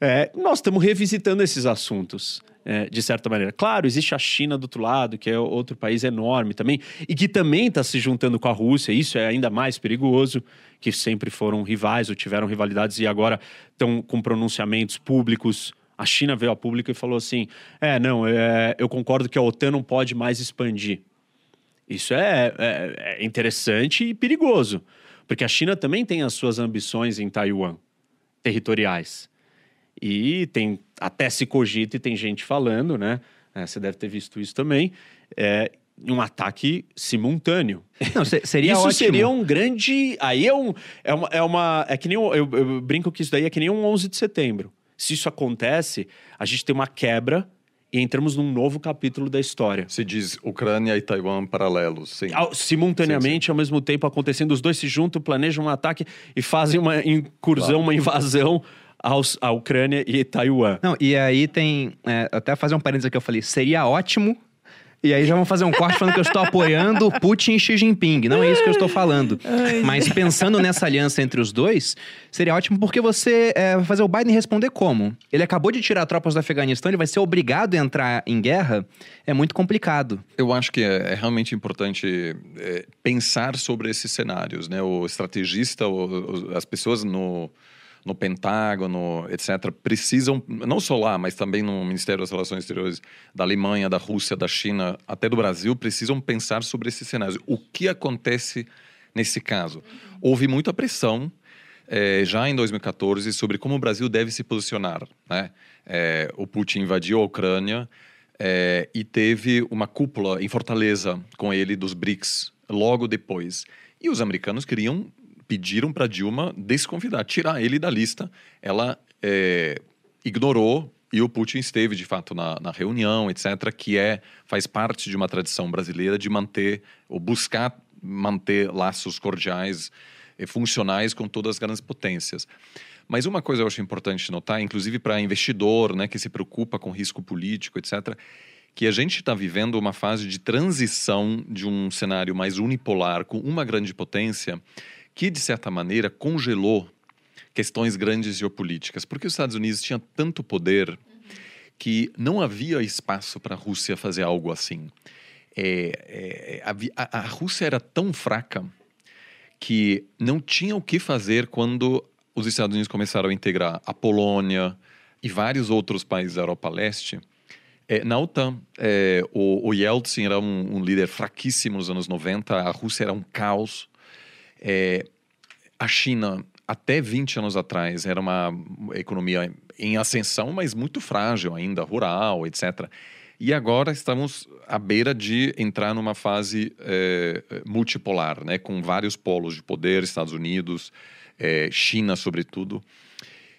Speaker 3: É, nós estamos revisitando esses assuntos, é, de certa maneira. Claro, existe a China do outro lado, que é outro país enorme também, e que também está se juntando com a Rússia. Isso é ainda mais perigoso, que sempre foram rivais ou tiveram rivalidades e agora estão com pronunciamentos públicos. A China veio a público e falou assim: é, não, é, eu concordo que a OTAN não pode mais expandir. Isso é, é- é interessante e perigoso, porque a China também tem as suas ambições em Taiwan, territoriais. E tem até se cogita e tem gente falando, né? É, você deve ter visto isso também. É, um ataque simultâneo.
Speaker 1: Não, se- seria
Speaker 3: isso
Speaker 1: ótimo.
Speaker 3: seria um grande. Aí é um. É uma. É, uma, é que nem. um- Eu, eu brinco que isso daí é que nem um 11 de setembro. Se isso acontece, a gente tem uma quebra e entramos num novo capítulo da história.
Speaker 4: Se diz Ucrânia e Taiwan paralelos, sim.
Speaker 3: Simultaneamente, ao mesmo tempo acontecendo, os dois se juntam, planejam um ataque e fazem uma incursão, uma invasão aos, à Ucrânia e Taiwan.
Speaker 1: Não, e aí tem. é, até fazer um parênteses aqui, eu falei, seria ótimo. E aí já vão fazer um corte falando que eu estou apoiando Putin e Xi Jinping. Não é isso que eu estou falando. Mas pensando nessa aliança entre os dois, seria ótimo porque você é, vai fazer o Biden responder como? Ele acabou de tirar tropas do Afeganistão, ele vai ser obrigado a entrar em guerra? É muito complicado.
Speaker 4: Eu acho que é, é realmente importante é, pensar sobre esses cenários, né? O estrategista, o- o- as pessoas no, no Pentágono, etc., precisam, não só lá, mas também no Ministério das Relações Exteriores da Alemanha, da Rússia, da China, até do Brasil, precisam pensar sobre esses cenários. O que acontece nesse caso? Houve muita pressão eh, já em 2014 sobre como o Brasil deve se posicionar. Né? Eh, o Putin invadiu a Ucrânia eh, e teve uma cúpula em Fortaleza com ele dos BRICS logo depois. E os americanos queriam pediram para Dilma desconvidar, tirar ele da lista. Ela eh, ignorou e o Putin esteve de fato na, na reunião, etc., que é faz parte de uma tradição brasileira de manter ou buscar manter laços cordiais e funcionais com todas as grandes potências. Mas uma coisa eu acho importante notar, inclusive para investidor, né, que se preocupa com risco político, etc., que a gente está vivendo uma fase de transição de um cenário mais unipolar com uma grande potência que, de certa maneira, congelou questões grandes geopolíticas, porque os Estados Unidos tinham tanto poder que não havia espaço para a Rússia fazer algo assim. É, é, havia- a, a Rússia era tão fraca que não tinha o que fazer quando os Estados Unidos começaram a integrar a Polônia e vários outros países da Europa Leste. É, na OTAN, é, o, o Yeltsin era um, um líder fraquíssimo nos anos 90, a Rússia era um caos. É, a China, até 20 anos atrás, era uma economia em ascensão, mas muito frágil ainda, rural, etc. E agora estamos à beira de entrar numa fase é, multipolar, né, com vários polos de poder, Estados Unidos, é, China, sobretudo,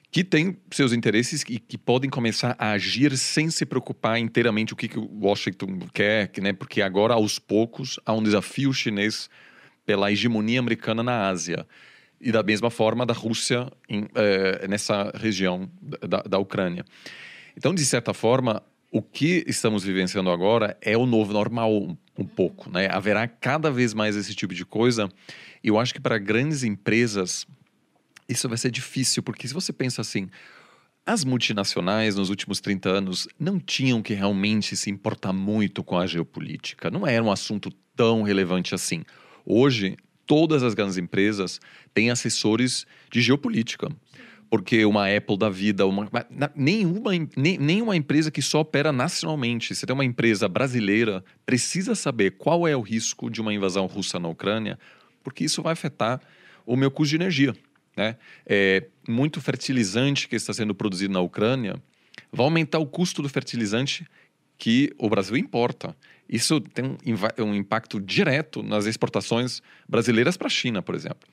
Speaker 4: que tem seus interesses e que podem começar a agir sem se preocupar inteiramente o que, que Washington quer, que, né, porque agora, aos poucos, há um desafio chinês pela hegemonia americana na Ásia. e da mesma forma da Rússia em, eh, nessa região da, da Ucrânia. Então, de certa forma, o que estamos vivenciando agora é o novo normal um, um pouco, né? Haverá cada vez mais esse tipo de coisa. E eu acho que para grandes empresas isso vai ser difícil, porque se você pensa assim, as multinacionais nos últimos 30 anos não tinham que realmente se importar muito com a geopolítica. Não era um assunto tão relevante assim. Hoje, todas as grandes empresas têm assessores de geopolítica. Porque uma Apple da vida, uma, nenhuma, nenhuma empresa que só opera nacionalmente, se tem uma empresa brasileira, precisa saber qual é o risco de uma invasão russa na Ucrânia, porque isso vai afetar o meu custo de energia. Né? É, muito fertilizante que está sendo produzido na Ucrânia vai aumentar o custo do fertilizante que o Brasil importa. Isso tem um, um impacto direto nas exportações brasileiras para a China, por exemplo.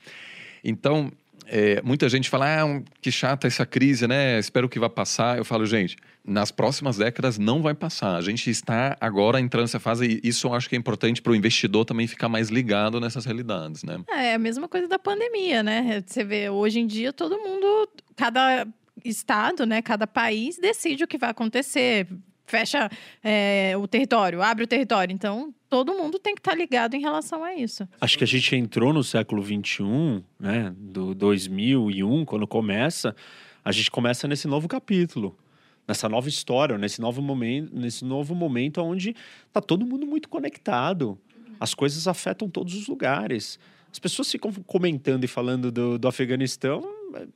Speaker 4: Então, é, muita gente fala, ah, que chata essa crise, né? Espero que vá passar. Eu falo, gente, nas próximas décadas não vai passar. A gente está agora entrando nessa fase e isso eu acho que é importante para o investidor também ficar mais ligado nessas realidades, né?
Speaker 2: É, é a mesma coisa da pandemia, né? Você vê, hoje em dia todo mundo, cada estado, né, cada país decide o que vai acontecer fecha é, o território, abre o território. Então, todo mundo tem que estar tá ligado em relação a isso.
Speaker 3: Acho que a gente entrou no século XXI, né, do 2001, quando começa, a gente começa nesse novo capítulo nessa nova história, nesse novo momento, nesse novo momento onde está todo mundo muito conectado. As coisas afetam todos os lugares. As pessoas ficam comentando e falando do, do Afeganistão,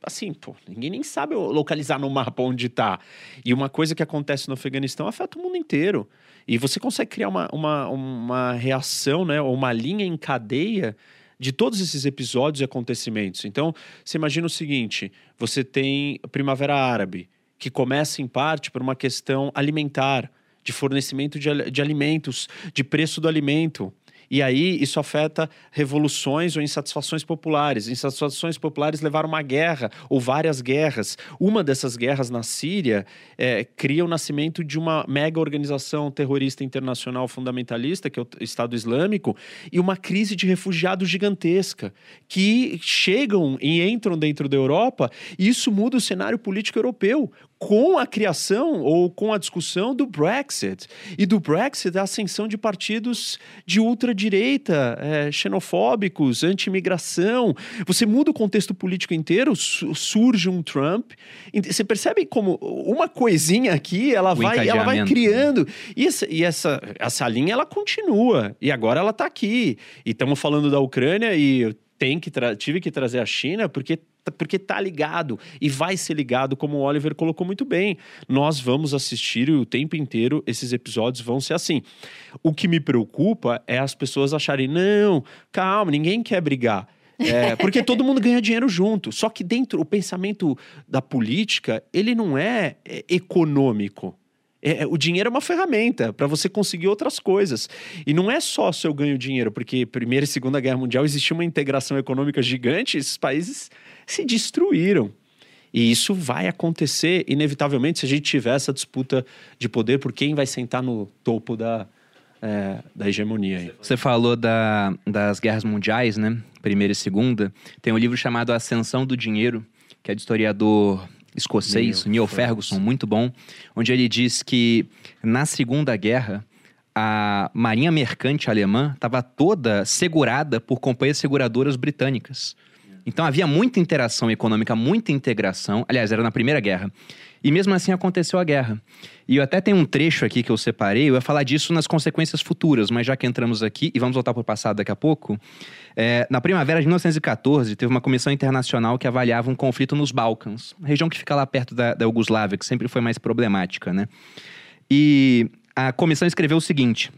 Speaker 3: assim, pô, ninguém nem sabe localizar no mapa onde está. E uma coisa que acontece no Afeganistão afeta o mundo inteiro. E você consegue criar uma, uma, uma reação, né, ou uma linha em cadeia de todos esses episódios e acontecimentos. Então, você imagina o seguinte: você tem a Primavera Árabe, que começa em parte por uma questão alimentar, de fornecimento de, de alimentos, de preço do alimento. E aí isso afeta revoluções ou insatisfações populares. Insatisfações populares levaram uma guerra ou várias guerras. Uma dessas guerras na Síria é, cria o nascimento de uma mega organização terrorista internacional fundamentalista, que é o Estado Islâmico, e uma crise de refugiados gigantesca, que chegam e entram dentro da Europa, e isso muda o cenário político europeu com a criação ou com a discussão do Brexit. E do Brexit, a ascensão de partidos de ultradireita, é, xenofóbicos, anti-imigração. Você muda o contexto político inteiro, surge um Trump. Você percebe como uma coisinha aqui, ela, vai, ela vai criando. E, essa, e essa, essa linha, ela continua. E agora ela está aqui. E estamos falando da Ucrânia e tem que tive que trazer a China porque porque tá ligado e vai ser ligado, como o Oliver colocou muito bem. Nós vamos assistir o tempo inteiro esses episódios vão ser assim. O que me preocupa é as pessoas acharem não, calma, ninguém quer brigar. É, [LAUGHS] porque todo mundo ganha dinheiro junto. Só que dentro o pensamento da política ele não é, é econômico. É, é, o dinheiro é uma ferramenta para você conseguir outras coisas. E não é só se eu ganho dinheiro, porque Primeira e Segunda Guerra Mundial existia uma integração econômica gigante, esses países se destruíram. E isso vai acontecer, inevitavelmente, se a gente tiver essa disputa de poder por quem vai sentar no topo da, é, da hegemonia. Aí.
Speaker 1: Você falou da, das guerras mundiais, né? Primeira e segunda. Tem um livro chamado Ascensão do Dinheiro, que é de historiador escocês, Neil, Neil Ferguson, muito bom, onde ele diz que na Segunda Guerra a marinha mercante alemã estava toda segurada por companhias seguradoras britânicas. Então havia muita interação econômica, muita integração. Aliás, era na Primeira Guerra. E mesmo assim aconteceu a guerra. E eu até tenho um trecho aqui que eu separei, eu ia falar disso nas consequências futuras, mas já que entramos aqui, e vamos voltar para o passado daqui a pouco, é, na primavera de 1914 teve uma comissão internacional que avaliava um conflito nos Balcãs, região que fica lá perto da, da Iugoslávia, que sempre foi mais problemática, né? E a comissão escreveu o seguinte: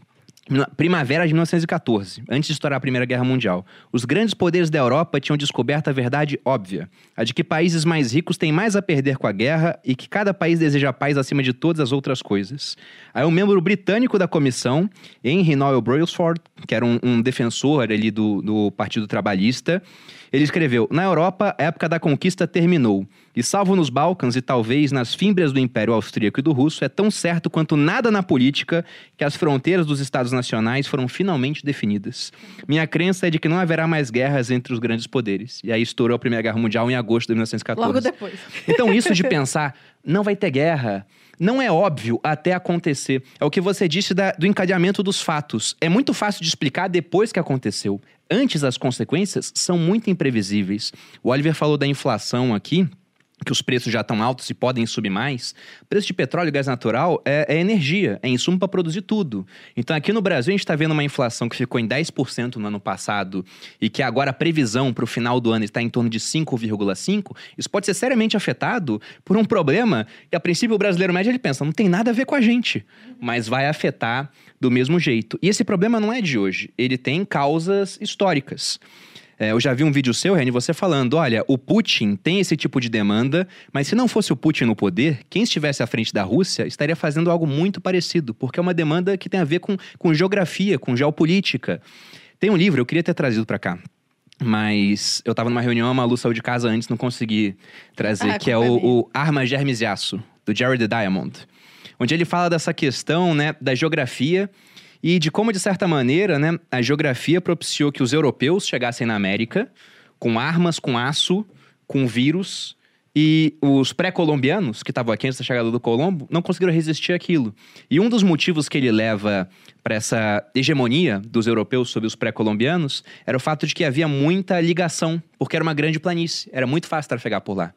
Speaker 1: Primavera de 1914, antes de estourar a Primeira Guerra Mundial. Os grandes poderes da Europa tinham descoberto a verdade óbvia: a de que países mais ricos têm mais a perder com a guerra e que cada país deseja paz acima de todas as outras coisas. Aí um membro britânico da comissão, Henry Noel Brailsford, que era um, um defensor ali do, do Partido Trabalhista, Ele escreveu: Na Europa, a época da conquista terminou. E salvo nos Balcãs e talvez nas fímbrias do Império Austríaco e do Russo, é tão certo quanto nada na política que as fronteiras dos Estados Nacionais foram finalmente definidas. Minha crença é de que não haverá mais guerras entre os grandes poderes. E aí estourou a Primeira Guerra Mundial em agosto de 1914.
Speaker 2: Logo depois.
Speaker 1: Então, isso de [LAUGHS] pensar, não vai ter guerra, não é óbvio até acontecer. É o que você disse da- do encadeamento dos fatos. É muito fácil de explicar depois que aconteceu. Antes, as consequências são muito imprevisíveis. O Oliver falou da inflação aqui. Que os preços já estão altos e podem subir mais. Preço de petróleo e gás natural é, é energia, é insumo para produzir tudo. Então, aqui no Brasil, a gente está vendo uma inflação que ficou em 10% no ano passado e que agora a previsão para o final do ano está em torno de 5,5%. Isso pode ser seriamente afetado por um problema que, a princípio, o brasileiro médio ele pensa, não tem nada a ver com a gente, mas vai afetar do mesmo jeito. E esse problema não é de hoje, ele tem causas históricas. É, eu já vi um vídeo seu, Reni, você falando: olha, o Putin tem esse tipo de demanda, mas se não fosse o Putin no poder, quem estivesse à frente da Rússia estaria fazendo algo muito parecido, porque é uma demanda que tem a ver com, com geografia, com geopolítica. Tem um livro, eu queria ter trazido para cá. Mas eu tava numa reunião, a Malu saiu de casa antes, não consegui trazer,
Speaker 2: Ah, a
Speaker 1: que é
Speaker 2: é
Speaker 1: o, o Armas Germes de Aço, do Jared Diamond. Onde ele fala dessa questão, né, da geografia e de como, de certa maneira, né, a geografia propiciou que os europeus chegassem na América com armas, com aço, com vírus, e os pré-colombianos, que estavam aqui antes da chegada do Colombo, não conseguiram resistir àquilo. E um dos motivos que ele leva para essa hegemonia dos europeus sobre os pré-colombianos era o fato de que havia muita ligação, porque era uma grande planície, era muito fácil trafegar por lá.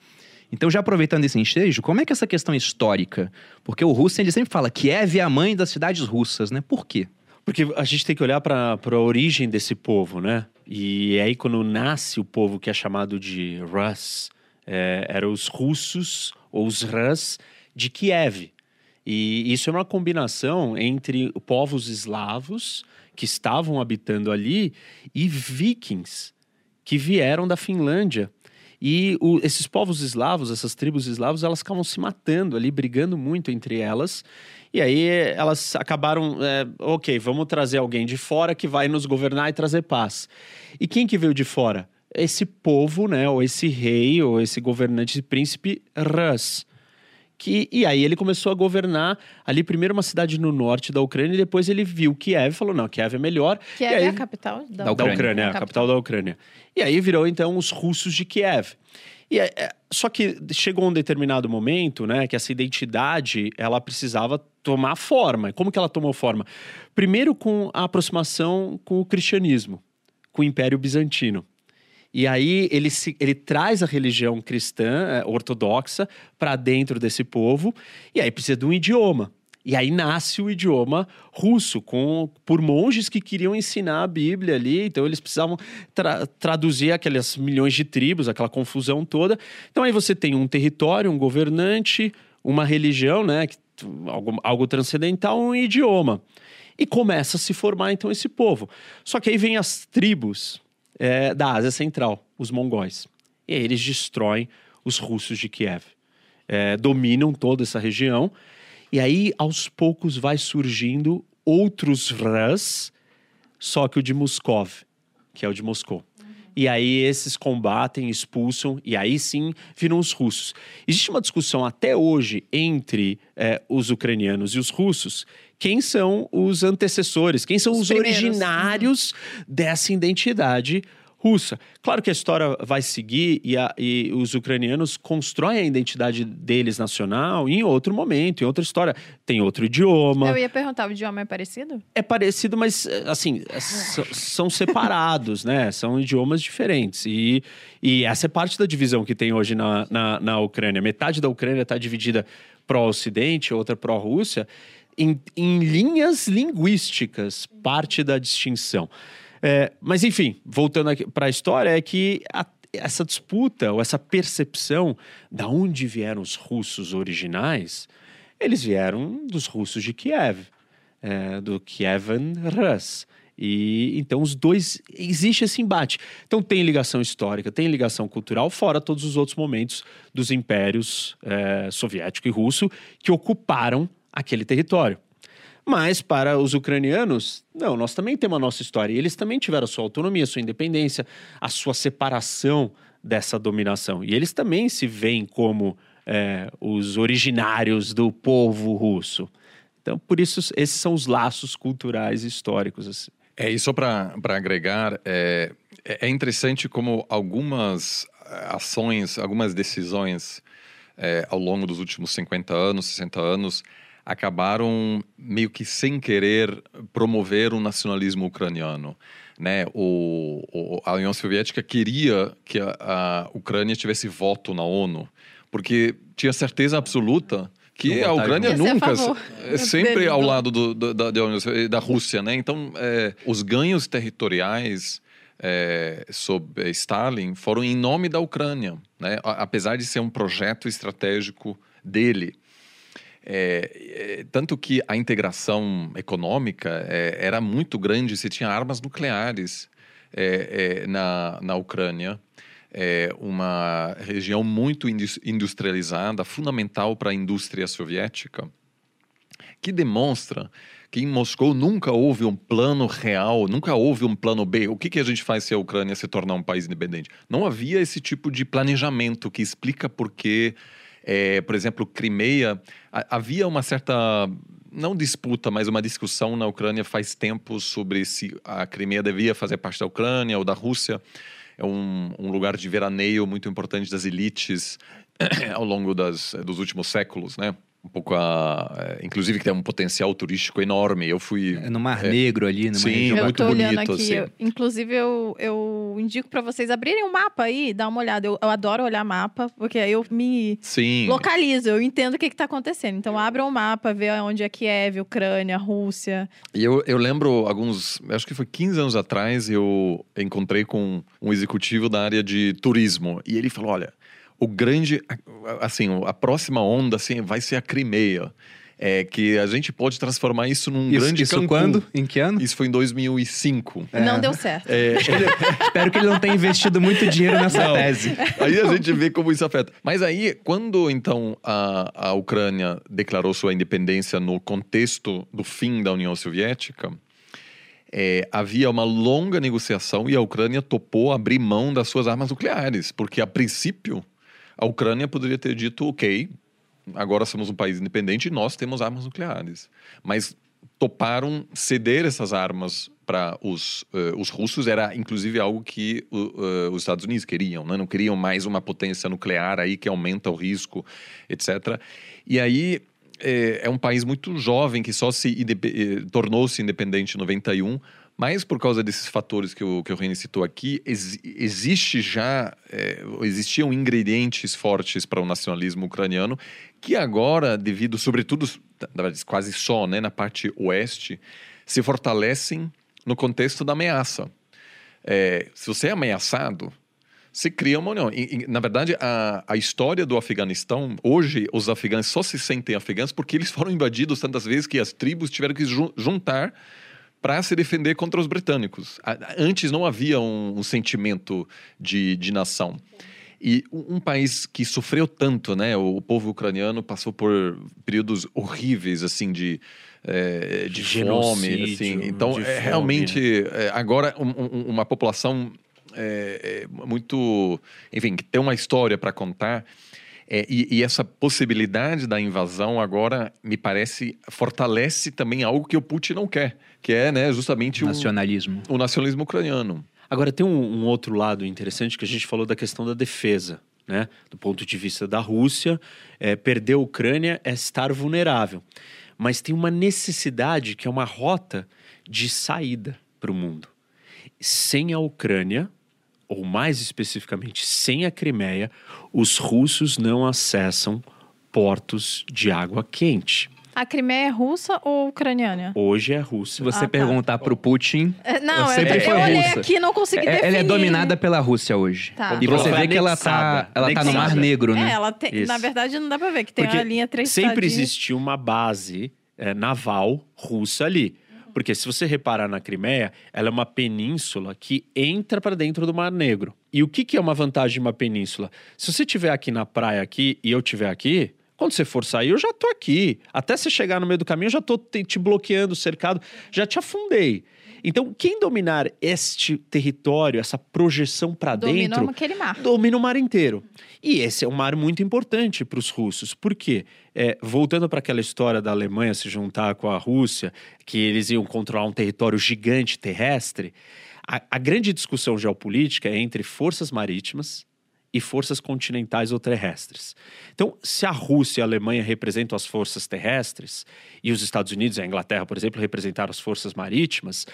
Speaker 1: Então, já aproveitando esse ensejo, como é que essa questão histórica? Porque o russo ele sempre fala Kiev é a mãe das cidades russas, né? Por quê?
Speaker 3: Porque a gente tem que olhar para a origem desse povo, né? E aí, quando nasce o povo que é chamado de Rus, é, eram os russos, ou os Rus, de Kiev. E isso é uma combinação entre povos eslavos que estavam habitando ali e vikings que vieram da Finlândia. E o- esses povos eslavos, essas tribos eslavos, elas ficavam se matando ali, brigando muito entre elas. E aí elas acabaram, é, ok, vamos trazer alguém de fora que vai nos governar e trazer paz. E quem que veio de fora? Esse povo, né, ou esse rei, ou esse governante, príncipe Rus. Que, e aí ele começou a governar ali primeiro uma cidade no norte da Ucrânia e depois ele viu Kiev e falou, não, Kiev é melhor.
Speaker 2: Que
Speaker 3: E
Speaker 2: é
Speaker 3: aí-
Speaker 2: a capital da,
Speaker 1: Da
Speaker 3: da
Speaker 1: Ucrânia.
Speaker 3: Ucrânia, é, a capital da Ucrânia. E aí virou então os russos de Kiev. E é- é- só que chegou um determinado momento, né, que essa identidade ela precisava tomar forma. Como que ela tomou forma? Primeiro com a aproximação com o cristianismo, com o Império Bizantino. E aí ele, se- ele traz a religião cristã eh, ortodoxa para dentro desse povo, e aí precisa de um idioma. E aí nasce o idioma russo, com, por monges que queriam ensinar a Bíblia ali, então eles precisavam tra- traduzir aquelas milhões de tribos, aquela confusão toda. Então aí você tem um território, um governante, uma religião, né, que- algo, algo transcendental, um idioma. E começa a se formar então esse povo. Só que aí vem as tribos é, da Ásia Central, os mongóis. E aí eles destroem os russos de Kiev. É, dominam toda essa região. E aí, aos poucos, vai surgindo outros Rus, só que o de Moscov, que é o de Moscou. E aí esses combatem, expulsam, e aí sim viram os russos. Existe uma discussão até hoje entre é, os ucranianos e os russos. Quem são os antecessores? Quem são
Speaker 2: Os
Speaker 3: os, originários dessa identidade russa? Claro que a história vai seguir e, a- e os ucranianos constroem a identidade deles nacional em outro momento, em outra história. Tem outro idioma.
Speaker 2: Eu ia perguntar, o idioma é parecido?
Speaker 3: É parecido, mas assim, são separados, né? São idiomas diferentes. E, e essa é parte da divisão que tem hoje na, na, na Ucrânia. Metade da Ucrânia está dividida pró-Ocidente, outra pró-Rússia. Em, em linhas linguísticas, parte da distinção. É, mas, enfim, voltando para a história, é que a- essa disputa, ou essa percepção da onde vieram os russos originais, eles vieram dos russos de Kiev é, do Kievan Rus. E então os dois existe esse embate. Então tem ligação histórica, tem ligação cultural, fora todos os outros momentos dos impérios é, soviético e russo que ocuparam aquele território. Mas para os ucranianos, não, nós também temos a nossa história. E eles também tiveram a sua autonomia, a sua independência, a sua separação dessa dominação. E eles também se veem como é, os originários do povo russo. Então, por isso, esses são os laços culturais e históricos. Assim.
Speaker 4: É, e só para agregar, é, é interessante como algumas ações, algumas decisões é, ao longo dos últimos 50 anos, 60 anos, acabaram meio que sem querer promover o nacionalismo ucraniano. Né? O, o, a União Soviética queria que a, a, Ucrânia tivesse voto na ONU, porque tinha certeza absoluta que a Ucrânia nunca é sempre ao lado do, do, da, da, Rússia, né? Então, é, os ganhos territoriais é, sob Stalin foram em nome da Ucrânia, né? apesar de ser um projeto estratégico dele. É, é, tanto que a integração econômica é, era muito grande, você tinha armas nucleares é, é, na, na Ucrânia, é, uma região muito industrializada, fundamental para a indústria soviética, que demonstra que em Moscou nunca houve um plano real, nunca houve um plano B. O que, que a gente faz se a Ucrânia se tornar um país independente? Não havia esse tipo de planejamento que explica por que, é, por exemplo, Crimeia, havia uma certa não disputa, mas uma discussão na Ucrânia faz tempo sobre se a Crimeia devia fazer parte da Ucrânia ou da Rússia. É um, um lugar de veraneio muito importante das elites [COUGHS] ao longo das, dos últimos séculos, né? Um pouco a. É, inclusive que tem um potencial turístico enorme. Eu fui.
Speaker 1: É no Mar é, Negro ali, numa
Speaker 2: sim,
Speaker 1: região
Speaker 2: eu muito bonito. Aqui, assim. eu, inclusive, eu, eu indico para vocês abrirem um mapa aí, dar uma olhada. Eu, eu, adoro olhar mapa, porque aí eu me
Speaker 4: sim.
Speaker 2: localizo, eu entendo o que, está acontecendo. Então, abra um mapa, vê onde é Kiev, Ucrânia, Rússia.
Speaker 4: E eu, eu lembro alguns. Acho que foi 15 anos atrás, eu encontrei com um executivo da área de turismo. E ele falou: olha o grande, assim, a próxima onda assim, vai ser a Crimeia. É que a gente pode transformar isso num
Speaker 1: isso,
Speaker 4: grande
Speaker 1: Isso quando? Em que ano?
Speaker 4: Isso foi em 2005.
Speaker 2: É. Não deu certo. É,
Speaker 1: espero que ele não tenha investido muito dinheiro nessa não. tese.
Speaker 4: Aí a gente vê como isso afeta. Mas aí, quando então a, a Ucrânia declarou sua independência no contexto do fim da União Soviética, é, havia uma longa negociação e a Ucrânia topou abrir mão das suas armas nucleares, porque a princípio a Ucrânia poderia ter dito, ok, agora somos um país independente e nós temos armas nucleares. Mas toparam ceder essas armas para os, uh, os russos era inclusive algo que uh, os Estados Unidos queriam, né? não queriam mais uma potência nuclear aí que aumenta o risco, etc. E aí é, é um país muito jovem que só se tornou-se independente em 91 mas por causa desses fatores que o, que o Reni citou aqui, ex, existe já, é, existiam ingredientes fortes para o nacionalismo ucraniano que agora, devido, sobretudo, quase só né, na parte oeste, se fortalecem no contexto da ameaça. É, se você é ameaçado, se cria uma união. E, e, na verdade, a, a história do Afeganistão, hoje os afegãos só se sentem afegãos porque eles foram invadidos tantas vezes que as tribos tiveram que juntar para se defender contra os britânicos. Antes não havia um, um sentimento de, de nação. E um, país que sofreu tanto, né? O, povo ucraniano passou por períodos horríveis, assim, de, é, de fome, assim. Então, é, realmente, né? é, agora um, um, uma população é, é, muito, enfim, que tem uma história para contar. É, e, e, essa possibilidade da invasão agora, me parece, fortalece também algo que o Putin não quer, que é né, justamente
Speaker 1: nacionalismo.
Speaker 4: O, o nacionalismo ucraniano.
Speaker 3: Agora, tem um, um, outro lado interessante que a gente falou da questão da defesa. Né? Do ponto de vista da Rússia, é, perder a Ucrânia é estar vulnerável. Mas tem uma necessidade que é uma rota de saída para o mundo. Sem a Ucrânia, ou mais especificamente sem a Crimeia, os russos não acessam portos de água quente.
Speaker 2: A Crimeia é russa ou ucraniana?
Speaker 3: Hoje é russa.
Speaker 1: Se você ah, tá. perguntar pro Putin,
Speaker 2: é, não, sempre eu, foi eu olhei russa. aqui não consegui definir.
Speaker 1: Ela é dominada pela Rússia hoje. Tá. E você vê que ela tá, ela tá no Mar Negro, né?
Speaker 2: É, ela tem, na verdade não dá pra ver que tem Porque a linha três
Speaker 3: Sempre existiu uma base é, naval russa ali. Porque se você reparar na Crimeia, ela é uma península que entra para dentro do Mar Negro. E o que, que é uma vantagem de uma península? Se você estiver aqui na praia aqui e eu estiver aqui, Quando você for sair, eu já tô aqui. Até você chegar no meio do caminho, eu já tô te, bloqueando, cercado, já te afundei. Então, quem dominar este território, essa projeção para dentro,
Speaker 2: aquele mar.
Speaker 3: domina o mar inteiro. E esse é um mar muito importante para os russos. Por quê? É, voltando para aquela história da Alemanha se juntar com a Rússia, que eles iam controlar um território gigante terrestre, a, a grande discussão geopolítica é entre forças marítimas e forças continentais ou terrestres. Então, se a Rússia e a Alemanha representam as forças terrestres e os Estados Unidos e a Inglaterra, por exemplo, representaram as forças marítimas,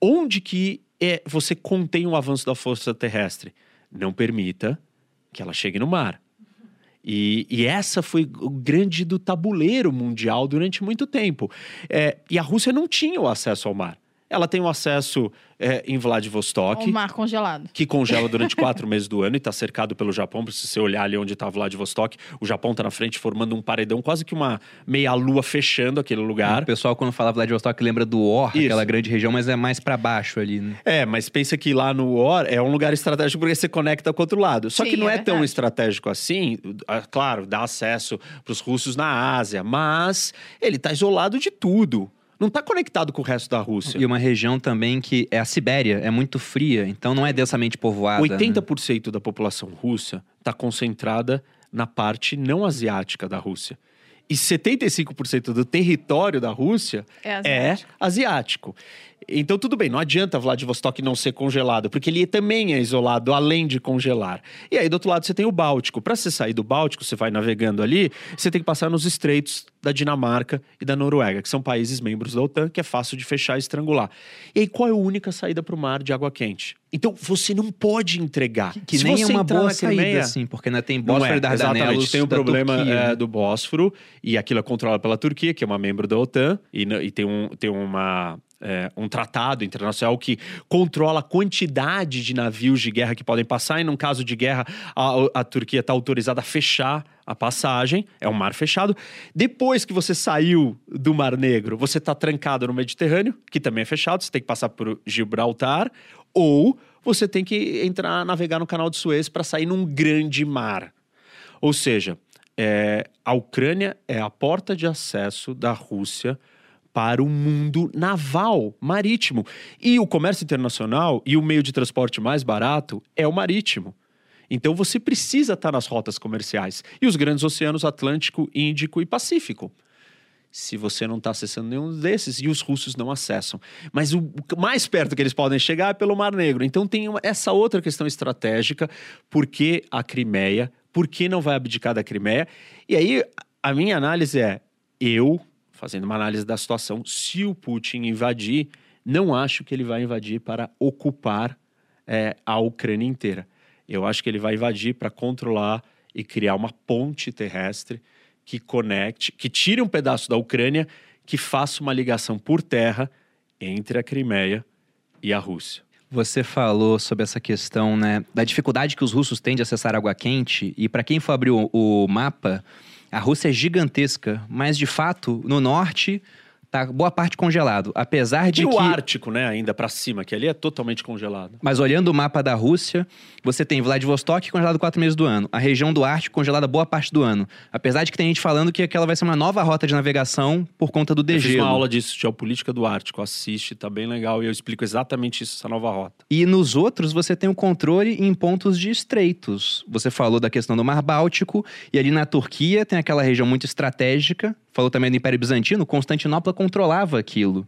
Speaker 3: onde que é, você contém o avanço da força terrestre? Não permita que ela chegue no mar. E, e, essa foi o grande do tabuleiro mundial durante muito tempo. É, e a Rússia não tinha o acesso ao mar. Ela tem o acesso é, em Vladivostok.
Speaker 2: O mar congelado.
Speaker 3: Que congela durante [LAUGHS] quatro meses do ano e está cercado pelo Japão. Se você olhar ali onde está Vladivostok, o Japão está na frente formando um paredão, quase que uma meia-lua fechando aquele lugar.
Speaker 1: O pessoal, quando fala Vladivostok, lembra do Or,
Speaker 3: Isso.
Speaker 1: aquela grande região, mas é mais para baixo ali, né?
Speaker 3: É, mas pensa que lá no Or é um lugar estratégico porque você conecta com o outro lado. Só
Speaker 2: Sim,
Speaker 3: que não
Speaker 2: é
Speaker 3: é, tão estratégico assim. Claro, dá acesso para os russos na Ásia, mas ele está isolado de tudo. Não está conectado com o resto da Rússia.
Speaker 1: E uma região também que é a Sibéria, é muito fria, então não é densamente povoada. né?
Speaker 3: 80% da população russa está concentrada na parte não asiática da Rússia. E 75% do território da Rússia
Speaker 2: É
Speaker 3: é
Speaker 2: asiático.
Speaker 3: Então, tudo bem, não adianta Vladivostok não ser congelado, porque ele também é isolado, além de congelar. E aí, do outro lado, você tem o Báltico. Para você sair do Báltico, você vai navegando ali, você tem que passar nos estreitos da Dinamarca e da Noruega, que são países membros da OTAN, que é fácil de fechar e estrangular. E aí, qual é a única saída para o mar de água quente? Então, você não pode entregar.
Speaker 1: Que
Speaker 3: Se
Speaker 1: nem é uma boa saída,
Speaker 3: Crimeia-
Speaker 1: assim, porque ainda tem
Speaker 3: não
Speaker 1: Bósforo
Speaker 3: é,
Speaker 1: e Dardanelos
Speaker 3: exatamente. Tem o problema
Speaker 1: Turquia,
Speaker 3: é,
Speaker 1: né?
Speaker 3: do Bósforo, e aquilo é controlado pela Turquia, que é uma membro da OTAN, e, n- e tem, um, tem uma, é, um tratado internacional que controla a quantidade de navios de guerra que podem passar, e num caso de guerra, a, a Turquia está autorizada a fechar a passagem, é um mar fechado. Depois que você saiu do Mar Negro, você está trancado no Mediterrâneo, que também é fechado, você tem que passar por Gibraltar, ou você tem que entrar, navegar no canal de Suez para sair num grande mar. Ou seja, é, a Ucrânia é a porta de acesso da Rússia para o mundo naval, marítimo. E o comércio internacional e o meio de transporte mais barato é o marítimo. Então você precisa estar nas rotas comerciais. E os grandes oceanos Atlântico, Índico e Pacífico. Se você não está acessando nenhum desses, e os russos não acessam. Mas o mais perto que eles podem chegar é pelo Mar Negro. Então tem essa outra questão estratégica: por que a Crimeia? Por que não vai abdicar da Crimeia? E aí, a minha análise é: eu, fazendo uma análise da situação, se o Putin invadir, não acho que ele vai invadir para ocupar é, a Ucrânia inteira. Eu acho que ele vai invadir para controlar e criar uma ponte terrestre que conecte, que tire um pedaço da Ucrânia, que faça uma ligação por terra entre a Crimeia e a Rússia.
Speaker 1: Você falou sobre essa questão, né, da dificuldade que os russos têm de acessar água quente. E para quem for abrir o, o mapa, a Rússia é gigantesca, mas de fato, no norte, tá boa parte congelado. Apesar de
Speaker 3: E
Speaker 1: que.
Speaker 3: o Ártico, né, ainda para cima, que ali é totalmente congelado.
Speaker 1: Mas olhando o mapa da Rússia, você tem Vladivostok congelado quatro meses do ano, a região do Ártico congelada boa parte do ano. Apesar de que tem gente falando que aquela vai ser uma nova rota de navegação por conta do
Speaker 3: Eu fiz
Speaker 1: degelo.
Speaker 3: uma aula disso, geopolítica do Ártico. Assiste, tá bem legal. E eu explico exatamente isso, essa nova rota.
Speaker 1: E nos outros você tem o controle em pontos de estreitos. Você falou da questão do Mar Báltico, e ali na Turquia tem aquela região muito estratégica. Falou também do Império Bizantino, Constantinopla controlava aquilo.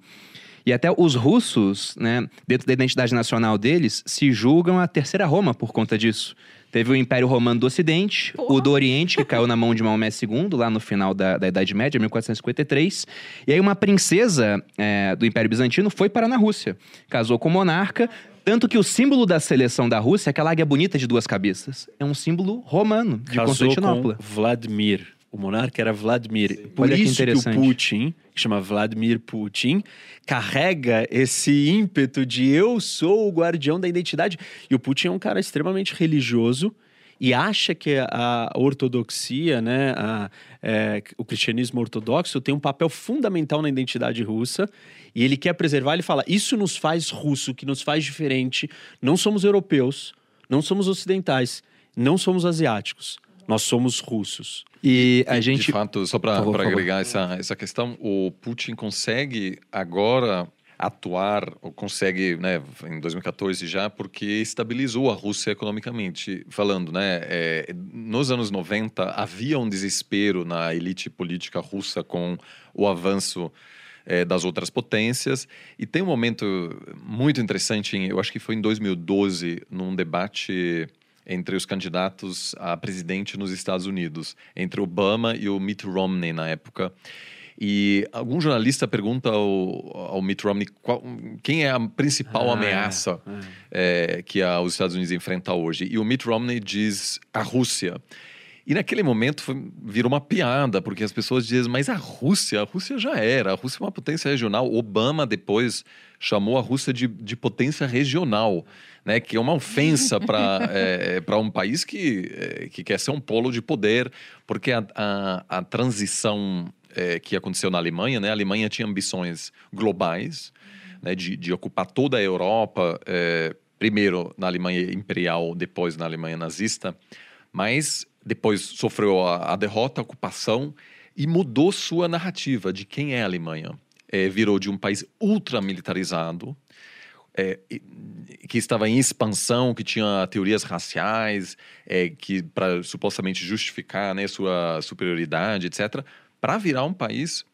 Speaker 1: E até os russos, né, dentro da identidade nacional deles, se julgam a terceira Roma por conta disso. Teve o Império Romano do Ocidente,
Speaker 2: Porra.
Speaker 1: o do Oriente, que caiu na mão de Maomé II, lá no final da, da Idade Média, 1453. E aí uma princesa é, do Império Bizantino foi parar na Rússia. Casou com o monarca, tanto que o símbolo da seleção da Rússia, aquela águia bonita de duas cabeças, é um símbolo romano, de
Speaker 3: Casou
Speaker 1: Constantinopla.
Speaker 3: com Vladimir. O monarca era Vladimir. Por
Speaker 1: Olha que
Speaker 3: isso que, o
Speaker 1: interessante.
Speaker 3: Putin, que chama Vladimir Putin, carrega esse ímpeto de eu sou o guardião da identidade. E o Putin é um cara extremamente religioso e acha que a ortodoxia, né, a- é, o cristianismo ortodoxo tem um papel fundamental na identidade russa e ele quer preservar. Ele fala: isso nos faz russo, que nos faz diferente. Não somos europeus, não somos ocidentais, não somos asiáticos. Nós somos russos.
Speaker 1: E a gente.
Speaker 4: De fato, só para agregar essa, essa questão, o Putin consegue agora atuar, ou consegue, né, em 2014 já, porque estabilizou a Rússia economicamente. Falando, né, é, nos anos 90 havia um desespero na elite política russa com o avanço é, das outras potências. E tem um momento muito interessante, em, eu acho que foi em 2012, num debate entre os candidatos a presidente nos Estados Unidos, entre Obama e o Mitt Romney na época. E algum jornalista pergunta ao, ao Mitt Romney qual- quem é a principal
Speaker 3: Ah,
Speaker 4: ameaça é, que a, os Estados Unidos enfrentam hoje. E o Mitt Romney diz a Rússia. E naquele momento foi, virou uma piada, porque as pessoas dizem, mas a Rússia, a Rússia já era, a Rússia é uma potência regional. Obama depois chamou a Rússia de, de potência regional, né? que é uma ofensa para é, para um país que, é, que quer ser um polo de poder, porque a, a, a transição é, que aconteceu na Alemanha, né? a Alemanha tinha ambições globais, né, de, de ocupar toda a Europa, é, primeiro na Alemanha imperial, depois na Alemanha nazista, mas depois sofreu a, a derrota, a ocupação e mudou sua narrativa de quem é a Alemanha. É, virou de um país ultramilitarizado, é, que estava em expansão, que tinha teorias raciais, é, que para supostamente justificar né, sua superioridade, etc., para virar um país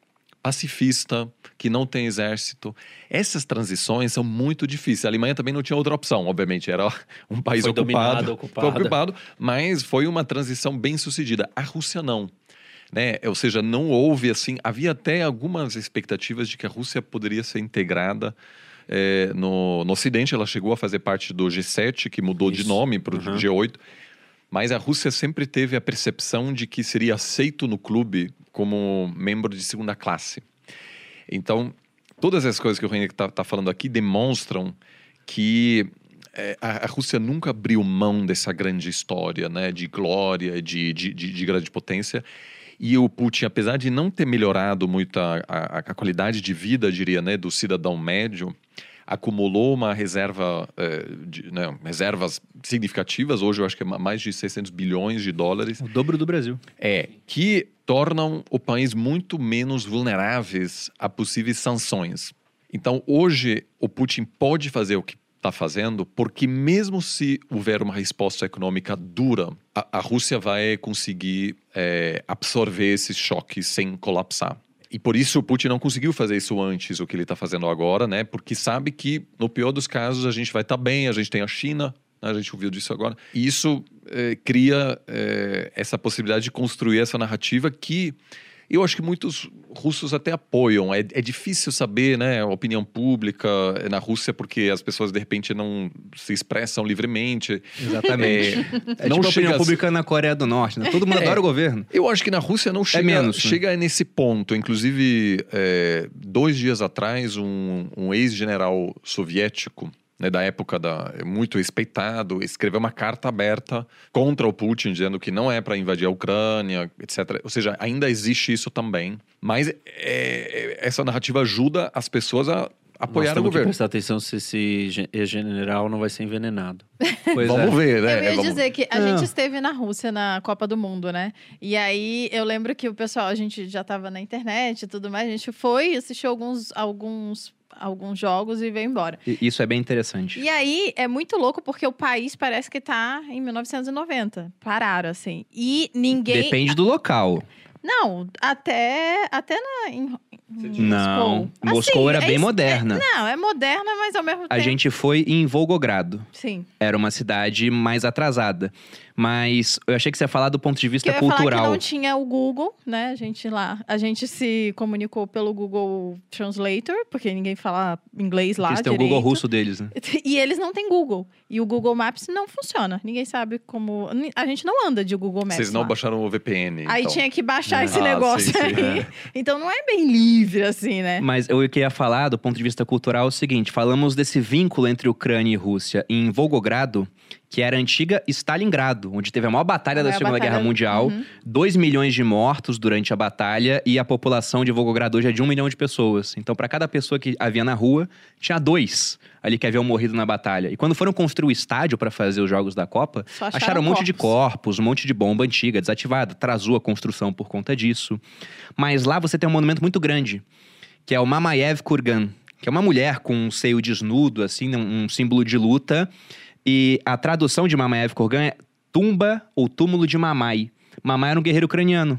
Speaker 4: pacifista, que não tem exército. Essas transições são muito difíceis. A Alemanha também não tinha outra opção, obviamente, era [LAUGHS] um país
Speaker 3: Foi
Speaker 4: ocupado,
Speaker 3: ocupada.
Speaker 4: ocupado, mas foi uma transição bem sucedida. A Rússia não. Né? Ou seja, não houve assim. Havia até algumas expectativas de que a Rússia poderia ser integrada eh, no, no Ocidente. Ela chegou a fazer parte do G7, que mudou de
Speaker 3: Isso.
Speaker 4: nome para o
Speaker 3: Uhum.
Speaker 4: G8. Mas a Rússia sempre teve a percepção de que seria aceito no clube como membro de segunda classe. Então, todas as coisas que o Henrique está falando aqui demonstram que é, a, a Rússia nunca abriu mão dessa grande história, né, de glória, de, de, de, de grande potência. E o Putin, apesar de não ter melhorado muito a, a, a qualidade de vida, diria, né, do cidadão médio, acumulou uma reserva, eh, de, né, reservas significativas. Hoje eu acho que é ma- mais de 600 bilhões de dólares.
Speaker 1: O dobro do Brasil.
Speaker 4: É, que tornam o país muito menos vulneráveis a possíveis sanções. Então, hoje, o Putin pode fazer o que está fazendo, porque mesmo se houver uma resposta econômica dura, a, a Rússia vai conseguir é, absorver esses choques sem colapsar. E por isso o Putin não conseguiu fazer isso antes, o que ele está fazendo agora, né? Porque sabe que, no pior dos casos, a gente vai estar bem, a gente tem a China, né? a gente ouviu disso agora. E isso eh, cria eh, essa possibilidade de construir essa narrativa que eu acho que muitos russos até apoiam. É, é difícil saber, né, a opinião pública na Rússia, porque as pessoas de repente não se expressam livremente.
Speaker 1: Exatamente.
Speaker 4: É,
Speaker 1: É
Speaker 4: não
Speaker 1: tipo a
Speaker 4: chega
Speaker 1: opinião
Speaker 4: a-
Speaker 1: pública na Coreia do Norte, né? Todo mundo
Speaker 4: É.
Speaker 1: adora o governo.
Speaker 4: Eu acho que na Rússia não chega,
Speaker 1: menos, né?
Speaker 4: chega nesse ponto. Inclusive, é, dois dias atrás, um, um ex-general soviético, né, da época da, muito respeitado, escreveu uma carta aberta contra o Putin, dizendo que não é para invadir a Ucrânia, etc. Ou seja, ainda existe isso também. Mas é, é, essa narrativa ajuda as pessoas a
Speaker 3: Nós
Speaker 4: apoiar o
Speaker 3: temos que
Speaker 4: governo.
Speaker 3: prestar atenção se esse gen- general não vai ser envenenado. [LAUGHS]
Speaker 1: Pois
Speaker 4: Vamos
Speaker 1: é.
Speaker 4: ver, né?
Speaker 2: Eu ia
Speaker 4: Vamos-
Speaker 2: dizer que a
Speaker 1: Não.
Speaker 2: gente esteve na Rússia na Copa do Mundo, né? E aí eu lembro que o pessoal, a gente já tava na internet e tudo mais, a gente foi, assistiu alguns, alguns, alguns jogos e veio embora.
Speaker 1: Isso é bem interessante.
Speaker 2: E aí é muito louco porque o país parece que tá em 1990. Pararam, assim. E ninguém.
Speaker 1: Depende do local.
Speaker 2: Não, até, até na, em, em
Speaker 1: Não,
Speaker 2: Moscou.
Speaker 1: Moscou era
Speaker 2: é
Speaker 1: bem moderna.
Speaker 2: é- não, é moderna, mas ao mesmo
Speaker 1: A
Speaker 2: tempo.
Speaker 1: gente foi em Volgogrado.
Speaker 2: Sim.
Speaker 1: Era uma cidade mais atrasada. Mas eu achei que você ia falar do ponto de
Speaker 2: Que
Speaker 1: vista
Speaker 2: eu ia falar que
Speaker 1: cultural.
Speaker 2: não tinha o Google, né? A gente lá. A gente se comunicou pelo Google Translator, porque ninguém fala inglês lá.
Speaker 1: Eles têm o. Google russo deles, né? [LAUGHS]
Speaker 2: E eles não têm Google. E o Google Maps não funciona. Ninguém sabe como. A gente não anda de Google Maps.
Speaker 4: Vocês não
Speaker 2: lá.
Speaker 4: baixaram o VPN.
Speaker 2: Aí
Speaker 4: então.
Speaker 2: tinha que baixar
Speaker 3: Ah,
Speaker 2: esse
Speaker 4: sim,
Speaker 2: negócio
Speaker 4: sim,
Speaker 2: aí.
Speaker 4: é. [LAUGHS]
Speaker 2: Então não é bem livre, assim, né?
Speaker 1: Mas eu queria falar, do ponto de vista cultural, é o seguinte: falamos desse vínculo entre Ucrânia e Rússia em Volgogrado, que era a antiga Stalingrado, onde teve a maior batalha
Speaker 2: A
Speaker 1: da
Speaker 2: maior
Speaker 1: Segunda
Speaker 2: batalha-
Speaker 1: Guerra Mundial.
Speaker 2: Uhum.
Speaker 1: 2 milhões de mortos durante a batalha e a população de Volgograd hoje é de um milhão de pessoas. Então, para cada pessoa que havia na rua, tinha dois ali que haviam morrido na batalha. E quando foram construir o estádio para fazer os Jogos da Copa,
Speaker 2: Só acharam
Speaker 1: acharam um monte de
Speaker 2: corpos.
Speaker 1: um monte de bomba antiga desativada. Atrasou a construção por conta disso. Mas lá você tem um monumento muito grande, que é o Mamayev Kurgan, que é uma mulher com um seio desnudo, assim, um símbolo de luta. E a tradução de Mamayev Kurgan é tumba ou túmulo de Mamai. Mamai era um guerreiro ucraniano.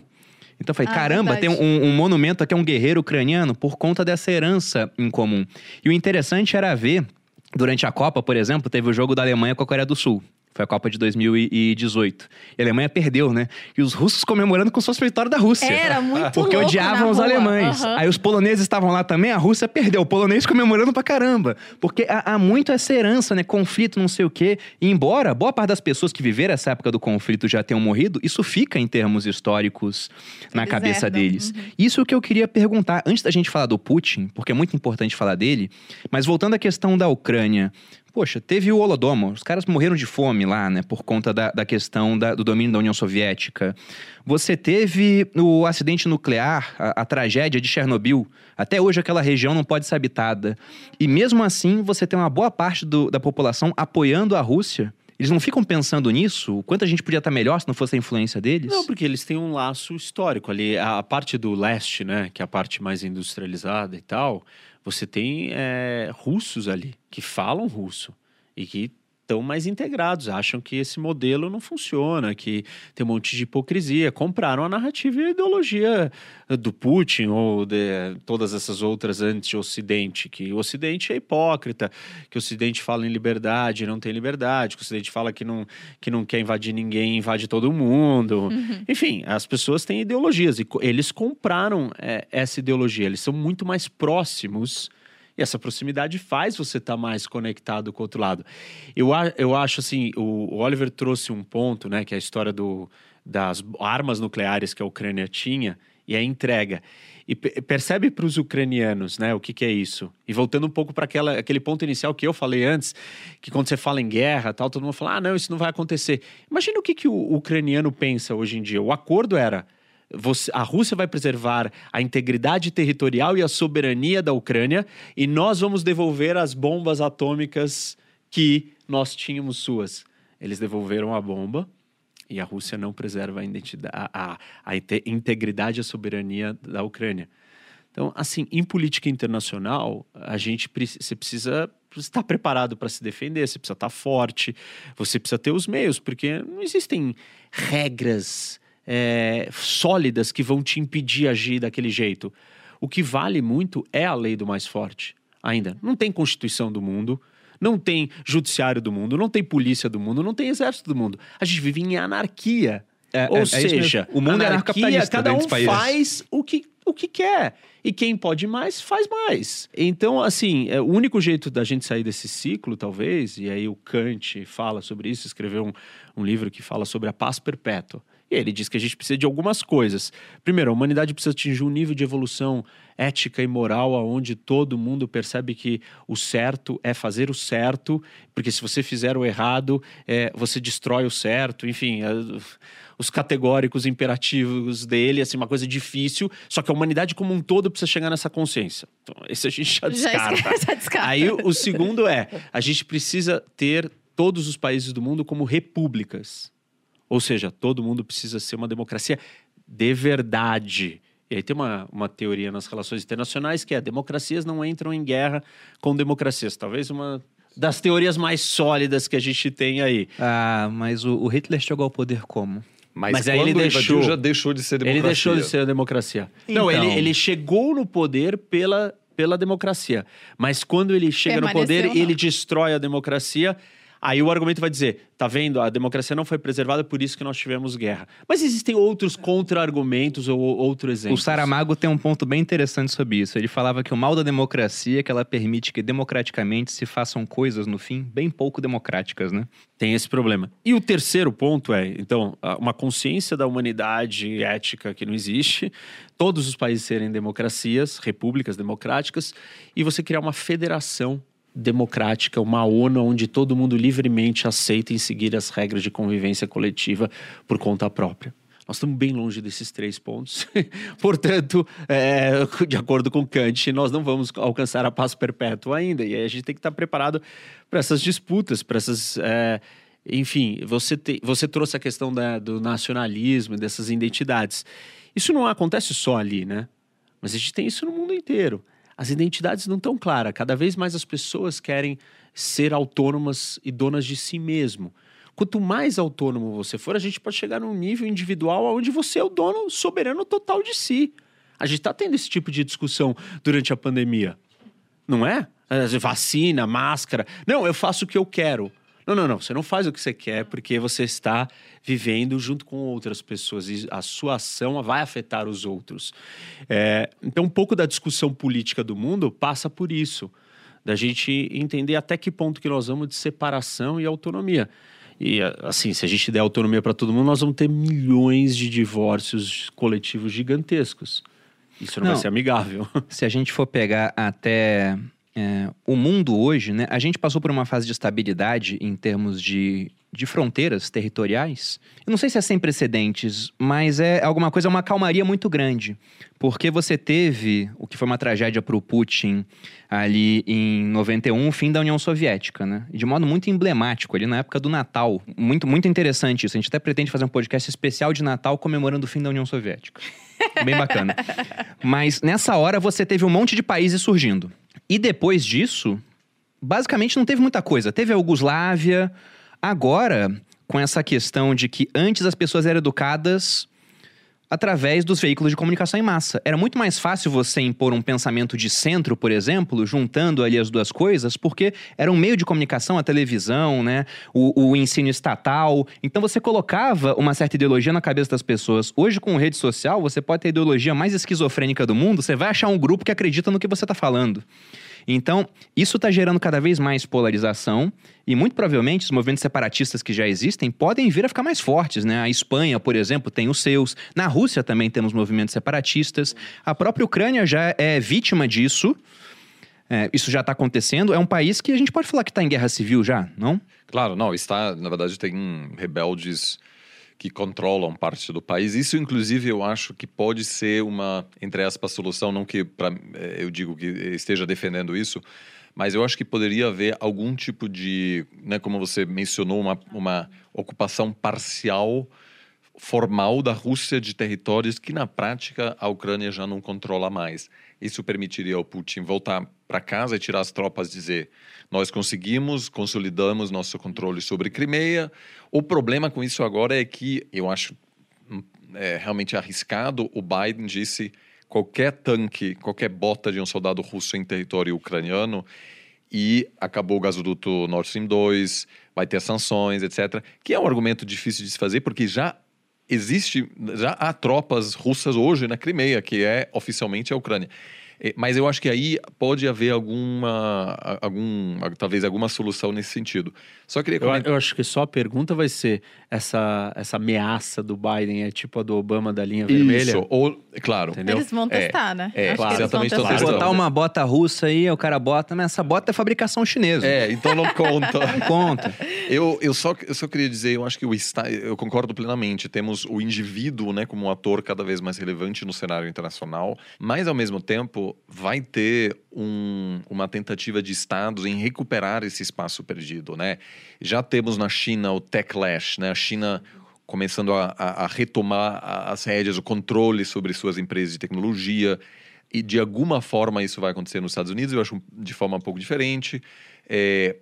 Speaker 1: Então eu falei,
Speaker 2: Ah,
Speaker 1: caramba,
Speaker 2: verdade.
Speaker 1: tem um, um monumento aqui a um guerreiro ucraniano por conta dessa herança em comum. E o interessante era ver, durante a Copa, por exemplo, teve o jogo da Alemanha com a Coreia do Sul. Foi a Copa de 2018. E a Alemanha perdeu, né? E os russos comemorando com suas vitórias da Rússia.
Speaker 2: Era muito [LAUGHS]
Speaker 1: Porque
Speaker 2: louco
Speaker 1: odiavam os
Speaker 2: rua.
Speaker 1: alemães.
Speaker 2: Aham.
Speaker 1: Aí os poloneses estavam lá também, a Rússia perdeu. O polonês comemorando pra caramba. Porque há, há muito essa herança, né? Conflito, não sei o quê. E embora boa parte das pessoas que viveram essa época do conflito já tenham morrido, isso fica em termos históricos na cabeça deles.
Speaker 2: Uhum.
Speaker 1: Isso é o que eu queria perguntar, antes da gente falar do Putin, porque é muito importante falar dele, mas voltando à questão da Ucrânia. Poxa, teve o Holodomor, os caras morreram de fome lá, né, por conta da, da questão da- do domínio da União Soviética. Você teve o acidente nuclear, a, a tragédia de Chernobyl. Até hoje aquela região não pode ser habitada. E mesmo assim, você tem uma boa parte do- da população apoiando a Rússia. Eles não ficam pensando nisso? Quanto a gente podia estar melhor se não fosse a influência deles?
Speaker 3: Não, porque eles têm um laço histórico ali. A parte do leste, né, que é a parte mais industrializada e tal, você tem é, russos ali que falam russo e que estão mais integrados, acham que esse modelo não funciona, que tem um monte de hipocrisia. Compraram a narrativa e a ideologia do Putin ou de todas essas outras anti-Ocidente, que o Ocidente é hipócrita, que o Ocidente fala em liberdade e não tem liberdade, que o Ocidente fala que não, que não quer invadir ninguém, invade todo mundo. Enfim, as pessoas têm ideologias e eles compraram é, essa ideologia, eles são muito mais próximos. E essa proximidade faz você estar mais conectado com o outro lado. Eu, eu acho assim, o, Oliver trouxe um ponto, né, que é a história do, das armas nucleares que a Ucrânia tinha e a entrega. E pe- percebe para os ucranianos, né, o que, que é isso? E voltando um pouco para aquele ponto inicial que eu falei antes, que quando você fala em guerra, tal, todo mundo fala, ah, não, isso não vai acontecer. Imagina o que, que o ucraniano pensa hoje em dia. O acordo era você- a Rússia vai preservar a integridade territorial e a soberania da Ucrânia e nós vamos devolver as bombas atômicas que nós tínhamos suas. Eles devolveram a bomba e a Rússia não preserva a, a, a- a inte- integridade e a soberania da Ucrânia. Então, assim, em política internacional, a gente você precisa estar preparado para se defender, você precisa estar forte, você precisa ter os meios, porque não existem regras é, sólidas que vão te impedir agir daquele jeito. O que vale muito é a lei do mais forte, ainda. Não tem Constituição do mundo, não tem Judiciário do mundo, não tem Polícia do mundo, não tem Exército do mundo. A gente vive em anarquia.
Speaker 1: É,
Speaker 3: Ou
Speaker 1: é- é isso mesmo.
Speaker 3: seja,
Speaker 1: O mundo é
Speaker 3: anarquia,
Speaker 1: anarcocapitalista
Speaker 3: cada um faz o que, o que quer. E quem pode mais, faz mais. Então, assim, é, o único jeito da gente sair desse ciclo, talvez, e aí o Kant fala sobre isso, escreveu um, um livro que fala sobre a paz perpétua. Ele diz que a gente precisa de algumas coisas. Primeiro, a humanidade precisa atingir um nível de evolução ética e moral aonde todo mundo percebe que o certo é fazer o certo, porque se você fizer o errado, é, você destrói o certo. Enfim, é, os categóricos imperativos dele, assim, uma coisa difícil. Só que a humanidade como um todo precisa chegar nessa consciência. Então, esse a gente já [LAUGHS]
Speaker 2: Já
Speaker 3: descarta.
Speaker 2: esquece, [LAUGHS] já descarta.
Speaker 3: Aí o segundo é, a gente precisa ter todos os países do mundo como repúblicas. Ou seja, todo mundo precisa ser uma democracia de verdade. E aí tem uma, uma teoria nas relações internacionais que é democracias não entram em guerra com democracias. Talvez uma das teorias mais sólidas que a gente tem aí.
Speaker 1: Ah, mas o, o Hitler chegou ao poder como?
Speaker 4: Mas,
Speaker 3: Mas aí ele deixou-
Speaker 4: já deixou de ser democracia.
Speaker 3: Ele deixou de ser a democracia. Não,
Speaker 1: Então.
Speaker 3: ele, ele chegou no poder pela, pela democracia. Mas quando ele chega no poder,
Speaker 2: não.
Speaker 3: ele destrói a democracia. Aí o argumento vai dizer: tá vendo? A democracia não foi preservada, por isso que nós tivemos guerra. Mas existem outros contra-argumentos ou outro exemplo.
Speaker 1: O Saramago tem um ponto bem interessante sobre isso. Ele falava que o mal da democracia é que ela permite que democraticamente se façam coisas, no fim, bem pouco democráticas, né?
Speaker 3: Tem esse problema. E o terceiro ponto é, então, uma consciência da humanidade ética que não existe, todos os países serem democracias, repúblicas democráticas, e você criar uma federação democrática, uma ONU onde todo mundo livremente aceita em seguir as regras de convivência coletiva por conta própria. Nós estamos bem longe desses três pontos. [LAUGHS] Portanto, é, de acordo com Kant, nós não vamos alcançar a paz perpétua ainda. E aí a gente tem que estar preparado para essas disputas, para essas. É, enfim, você, te, você trouxe a questão da, do nacionalismo, dessas identidades. Isso não acontece só ali, né? Mas a gente tem isso no mundo inteiro. As identidades não estão claras. Cada vez mais as pessoas querem ser autônomas e donas de si mesmo. Quanto mais autônomo você for, a gente pode chegar num nível individual onde você é o dono soberano total de si. A gente está tendo esse tipo de discussão durante a pandemia. Não é? Vacina, máscara. Não, eu faço o que eu quero. Não, não, não. Você não faz o que você quer porque você está vivendo junto com outras pessoas e a sua ação vai afetar os outros. É, então, um pouco da discussão política do mundo passa por isso, da gente entender até que ponto que nós vamos de separação e autonomia. E assim, se a gente der autonomia para todo mundo, nós vamos ter milhões de divórcios coletivos gigantescos. Isso não, não vai ser amigável. [LAUGHS]
Speaker 1: Se a gente for pegar até é, o mundo hoje, né, a gente passou por uma fase de estabilidade em termos de, de fronteiras territoriais. Eu não sei se é sem precedentes, mas é alguma coisa, uma calmaria muito grande. Porque você teve o que foi uma tragédia para o Putin ali em 91, o fim da União Soviética, né? De modo muito emblemático, ali na época do Natal. Muito, muito interessante isso. A gente até pretende fazer um podcast especial de Natal comemorando o fim da União Soviética. Bem bacana. [LAUGHS] Mas nessa hora você teve um monte de países surgindo. E depois disso, basicamente não teve muita coisa. Teve a Iugoslávia. Agora, com essa questão de que antes as pessoas eram educadas através dos veículos de comunicação em massa. Era muito mais fácil você impor um pensamento de centro, por exemplo, juntando ali as duas coisas, porque era um meio de comunicação, a televisão, né, o, o ensino estatal. Então você colocava uma certa ideologia na cabeça das pessoas. Hoje, com rede social, você pode ter a ideologia mais esquizofrênica do mundo, você vai achar um grupo que acredita no que você está falando. Então, isso está gerando cada vez mais polarização e muito provavelmente os movimentos separatistas que já existem podem vir a ficar mais fortes, né? A Espanha, por exemplo, tem os seus. Na Rússia também temos movimentos separatistas. A própria Ucrânia já é vítima disso. É, isso já está acontecendo. É um país que a gente pode falar que está em guerra civil já, não?
Speaker 4: Claro, não. Está, na verdade, tem rebeldes que controlam parte do país. Isso, inclusive, eu acho que pode ser uma, entre aspas, solução, não que pra, eh, eu digo que esteja defendendo isso, mas eu acho que poderia haver algum tipo de, né, como você mencionou, uma, uma ocupação parcial formal da Rússia de territórios que na prática a Ucrânia já não controla mais. Isso permitiria ao Putin voltar para casa e tirar as tropas, dizer: nós conseguimos, consolidamos nosso controle sobre Crimeia. O problema com isso agora é que eu acho hum, é, realmente arriscado. O Biden disse qualquer tanque, qualquer bota de um soldado russo em território ucraniano e acabou o gasoduto Nord Stream 2, vai ter sanções, etc. Que é um argumento difícil de se fazer porque já existe, já há tropas russas hoje na Crimeia, que é oficialmente a Ucrânia. É, mas eu acho que aí pode haver alguma, algum, talvez alguma solução nesse sentido. Só queria
Speaker 3: comentar... eu, eu, acho que só a pergunta vai ser essa, essa ameaça do Biden é tipo a do Obama da linha vermelha? Isso,
Speaker 4: ou, claro.
Speaker 2: Entendeu? Eles vão testar,
Speaker 4: é,
Speaker 2: né?
Speaker 4: É,
Speaker 2: acho
Speaker 4: claro. exatamente. Estão
Speaker 1: testando. botar uma bota russa aí, o cara bota, mas essa bota é fabricação chinesa.
Speaker 4: É, então não conta.
Speaker 1: não conta. [LAUGHS]
Speaker 4: Eu, eu, só, eu só queria dizer, eu acho que o Estado, eu concordo plenamente, temos o indivíduo, né, como um ator cada vez mais relevante no cenário internacional, mas ao mesmo tempo vai ter um, uma tentativa de estados em recuperar esse espaço perdido, né? Já temos na China o techlash, né? A China começando a, a, a retomar as rédeas, o controle sobre suas empresas de tecnologia e de alguma forma isso vai acontecer nos Estados Unidos, eu acho de forma um pouco diferente. É,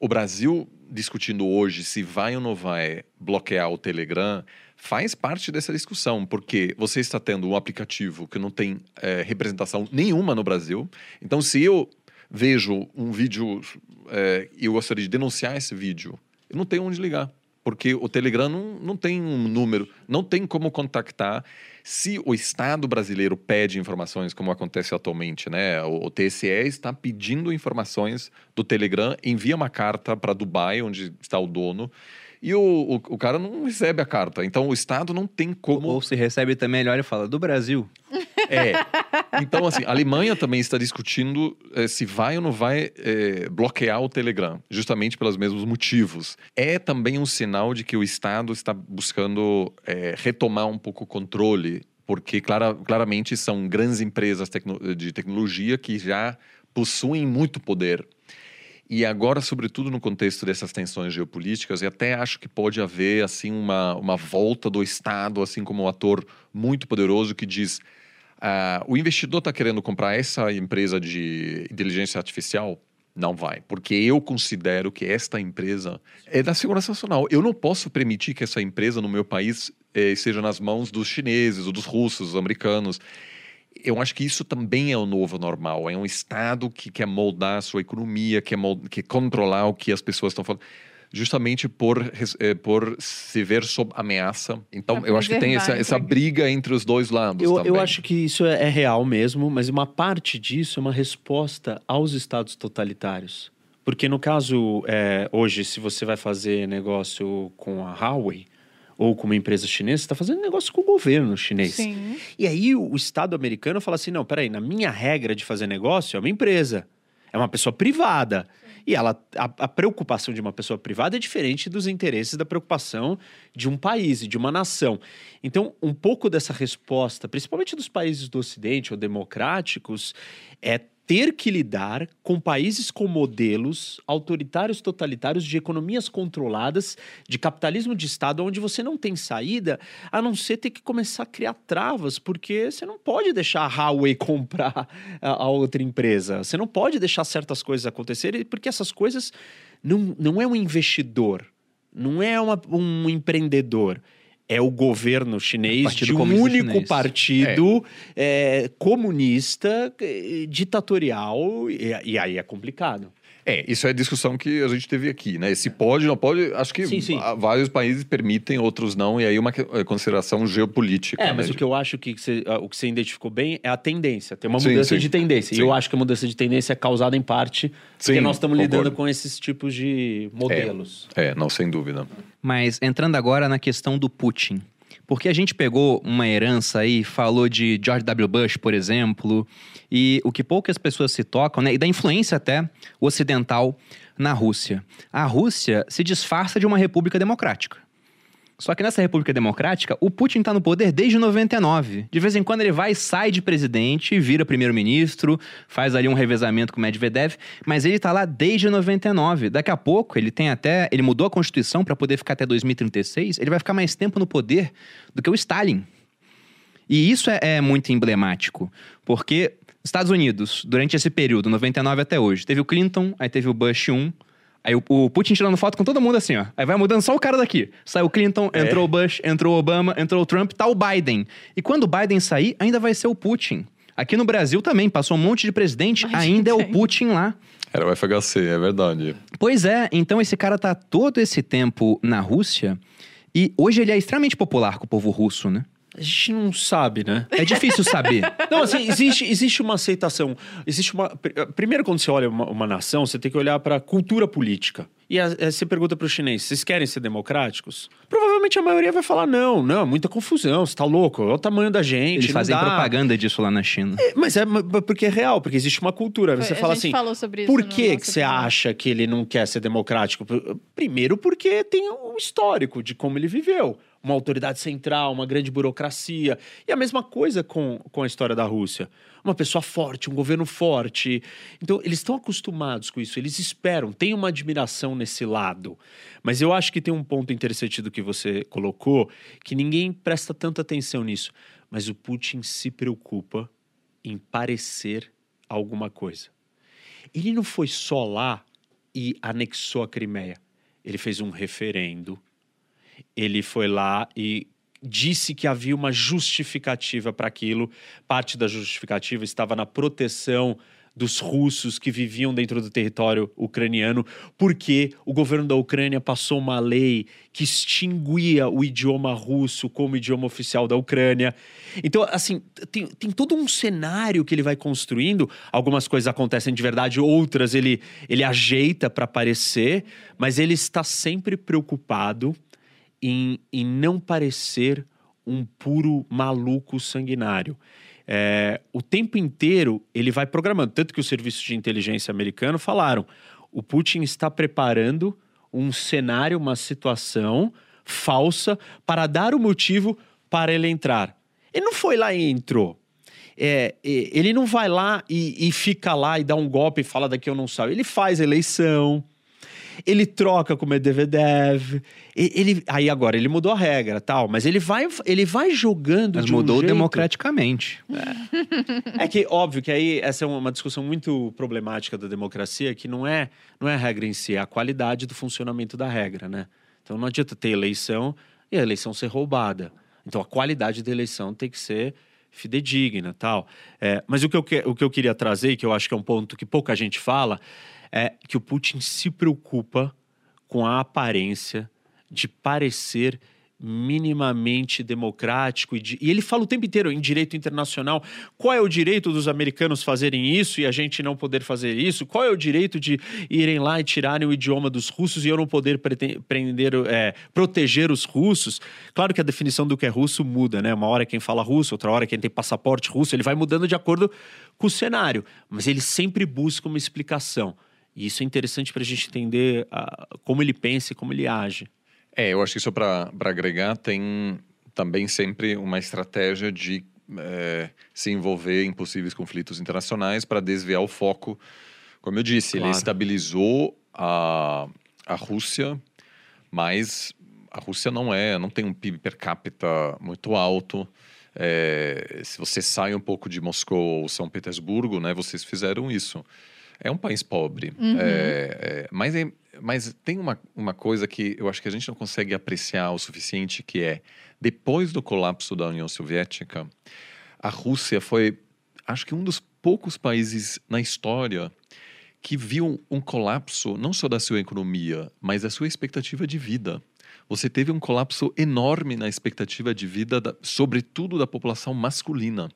Speaker 4: o Brasil discutindo hoje se vai ou não vai bloquear o Telegram faz parte dessa discussão, porque você está tendo um aplicativo que não tem é, representação nenhuma no Brasil. Então, se eu vejo um vídeo é, eu gostaria de denunciar esse vídeo, eu não tenho onde ligar, porque o Telegram não, não tem um número, não tem como contactar. Se o Estado brasileiro pede informações, como acontece atualmente, né? O, o TSE está pedindo informações do Telegram, envia uma carta para Dubai, onde está o dono, e o, o, o, cara não recebe a carta. Então o Estado não tem como.
Speaker 1: Ou se recebe também, ele olha e fala: do Brasil.
Speaker 4: É. Então, assim, a Alemanha também está discutindo eh, se vai ou não vai eh, bloquear o Telegram, justamente pelos mesmos motivos. É também um sinal de que o Estado está buscando eh, retomar um pouco o controle, porque clara, claramente são grandes empresas tecno de tecnologia que já possuem muito poder. E agora, sobretudo no contexto dessas tensões geopolíticas, e até acho que pode haver assim uma, uma volta do Estado, assim como um ator muito poderoso que diz Uh, o investidor está querendo comprar essa empresa de inteligência artificial? Não vai, porque eu considero que esta empresa é da segurança nacional. Eu não posso permitir que essa empresa no meu país eh, esteja nas mãos dos chineses, ou dos russos, dos americanos. Eu acho que isso também é o novo normal. É um Estado que quer moldar a sua economia, quer, quer controlar o que as pessoas estão falando justamente por, eh, por se ver sob ameaça. Então, eu acho que tem essa, essa briga entre os dois lados.
Speaker 3: Eu,
Speaker 4: também.
Speaker 3: eu acho que isso é, é real mesmo, mas uma parte disso é uma resposta aos estados totalitários. Porque no caso, é, hoje, se você vai fazer negócio com a Huawei ou com uma empresa chinesa, você está fazendo negócio com o governo chinês.
Speaker 2: Sim.
Speaker 3: E aí o, Estado americano fala assim: não, peraí, na minha regra de fazer negócio é uma empresa, é uma pessoa privada. E ela, a, a, preocupação de uma pessoa privada é diferente dos interesses da preocupação de um país e de uma nação. Então, um pouco dessa resposta, principalmente dos países do Ocidente ou democráticos, é ter que lidar com países com modelos autoritários totalitários de economias controladas, de capitalismo de Estado, onde você não tem saída, a não ser ter que começar a criar travas, porque você não pode deixar a Huawei [LAUGHS] comprar a, outra empresa, você não pode deixar certas coisas acontecerem, porque essas coisas não, não é um investidor, não é uma, um empreendedor é o governo chinês
Speaker 1: Partido
Speaker 3: de um único
Speaker 1: Chinês.
Speaker 3: partido é, comunista, eh, ditatorial, e, e aí é complicado.
Speaker 4: É, isso é a discussão que a gente teve aqui, né? Se pode, não pode, acho que
Speaker 3: Sim, sim.
Speaker 4: vários países permitem, outros não, e aí uma que- é consideração geopolítica.
Speaker 3: É,
Speaker 4: né?
Speaker 3: mas o que eu acho que você, o que você identificou bem é a tendência. Tem uma
Speaker 4: Sim,
Speaker 3: mudança
Speaker 4: sim.
Speaker 3: de tendência.
Speaker 4: Sim.
Speaker 3: E eu acho que a mudança de tendência é causada em parte porque nós estamos
Speaker 4: concordo.
Speaker 3: lidando com esses tipos de modelos.
Speaker 4: É, não, sem dúvida.
Speaker 1: Mas entrando agora na questão do Putin. Porque a gente pegou uma herança aí, falou de George W. Bush, por exemplo, e o que poucas pessoas se tocam, né? E da influência até ocidental na Rússia. A Rússia se disfarça de uma república democrática. Só que nessa República Democrática, o Putin está no poder desde 99. De vez em quando ele vai e sai de presidente, vira primeiro-ministro, faz ali um revezamento com o Medvedev, mas ele está lá desde 99. Daqui a pouco, ele tem até. Ele mudou a Constituição para poder ficar até 2036. Ele vai ficar mais tempo no poder do que o Stalin. E isso é, é muito emblemático, porque Estados Unidos, durante esse período, 99 até hoje, teve o Clinton, aí teve o Bush 1, aí o, o Putin tirando foto com todo mundo assim, ó. Aí vai mudando só o cara daqui. Saiu o Clinton,
Speaker 3: É.
Speaker 1: entrou o Bush, entrou o Obama, entrou o Trump, tá o Biden. E quando o Biden sair, ainda vai ser o Putin. Aqui no Brasil também, passou um monte de presidente,
Speaker 2: Mas
Speaker 1: ainda é o. Putin lá.
Speaker 4: Era o FHC, é verdade.
Speaker 1: Pois é, então esse cara tá todo esse tempo na Rússia e hoje ele é extremamente popular com o povo russo, né?
Speaker 3: A gente não sabe, né?
Speaker 1: É difícil saber. [LAUGHS]
Speaker 3: Não, assim, existe, existe uma aceitação. Existe uma. pr- Primeiro, quando você olha uma, uma nação, você tem que olhar para a cultura política. E a- aí você pergunta para o chinês: vocês querem ser democráticos? Provavelmente a maioria vai falar: não, não, muita confusão, você tá louco, é o tamanho da gente.
Speaker 1: Eles fazem
Speaker 3: dá."
Speaker 1: propaganda disso lá na China.
Speaker 3: É, Mas é porque é real, porque existe uma cultura.
Speaker 2: Foi-
Speaker 3: Você
Speaker 2: a
Speaker 3: fala
Speaker 2: gente
Speaker 3: assim.
Speaker 2: falou sobre isso
Speaker 3: Por que, que você acha que ele não quer ser democrático? Pr- Primeiro, porque tem um histórico de como ele viveu. Uma autoridade central, uma grande burocracia. E a mesma coisa com, com a história da Rússia. Uma pessoa forte, um governo forte. Então, eles estão acostumados com isso, eles esperam, tem uma admiração nesse lado. Mas eu acho que tem um ponto interessante do que você colocou, que ninguém presta tanta atenção nisso. Mas o Putin se preocupa em parecer alguma coisa. Ele não foi só lá e anexou a Crimeia. Ele fez um referendo. Ele foi lá e disse que havia uma justificativa para aquilo. Parte da justificativa estava na proteção dos russos que viviam dentro do território ucraniano, porque o governo da Ucrânia passou uma lei que extinguia o idioma russo como idioma oficial da Ucrânia. Então, assim, tem, tem todo um cenário que ele vai construindo. Algumas coisas acontecem de verdade, outras ele, ele ajeita para aparecer, mas ele está sempre preocupado em, em não parecer um puro maluco sanguinário. é, o tempo inteiro ele vai programando. Tanto que os serviços de inteligência americano falaram: o Putin está preparando um cenário, uma situação falsa para dar o motivo para ele entrar. Ele não foi lá e entrou. É, ele não vai lá e, e, fica lá e dá um golpe e fala daqui eu não sabe. Ele faz eleição, ele troca com o Medvedev, ele, aí agora ele mudou a regra, tal, mas ele vai, ele vai jogando
Speaker 1: mas
Speaker 3: de
Speaker 1: mudou
Speaker 3: um jeito...
Speaker 1: democraticamente.
Speaker 3: É. é. que óbvio que aí essa é uma discussão muito problemática da democracia, que não é não é a regra em si, é a qualidade do funcionamento da regra, né? Então não adianta ter eleição e a eleição ser roubada. Então a qualidade da eleição tem que ser fidedigna, tal. É, mas o que, eu, o que eu queria trazer, que eu acho que é um ponto que pouca gente fala, é que o Putin se preocupa com a aparência de parecer minimamente democrático e, de, e, ele fala o tempo inteiro em direito internacional qual é o direito dos americanos fazerem isso e a gente não poder fazer isso? Qual é o direito de irem lá e tirarem o idioma dos russos e eu não poder prender, é, proteger os russos? Claro que a definição do que é russo muda né? Uma hora quem fala russo outra hora quem tem passaporte russo ele vai mudando de acordo com o cenário. Mas ele sempre busca uma explicação e isso é interessante para a gente entender uh, como ele pensa e como ele age.
Speaker 4: É, eu acho que isso para agregar tem também sempre uma estratégia de é, se envolver em possíveis conflitos internacionais para desviar o foco. Como eu disse, claro. ele estabilizou a, a Rússia, mas a Rússia não é, não tem um PIB per capita muito alto. É, se você sai um pouco de Moscou ou São Petersburgo, né, vocês fizeram isso. É um país pobre. Uhum. É, é, mas, é, mas tem uma, uma coisa que eu acho que a gente não consegue apreciar o suficiente, que é, depois do colapso da União Soviética, a Rússia foi, acho que um dos poucos países na história que viu um colapso não só da sua economia, mas da sua expectativa de vida. Você teve um colapso enorme na expectativa de vida, da, sobretudo da população masculina.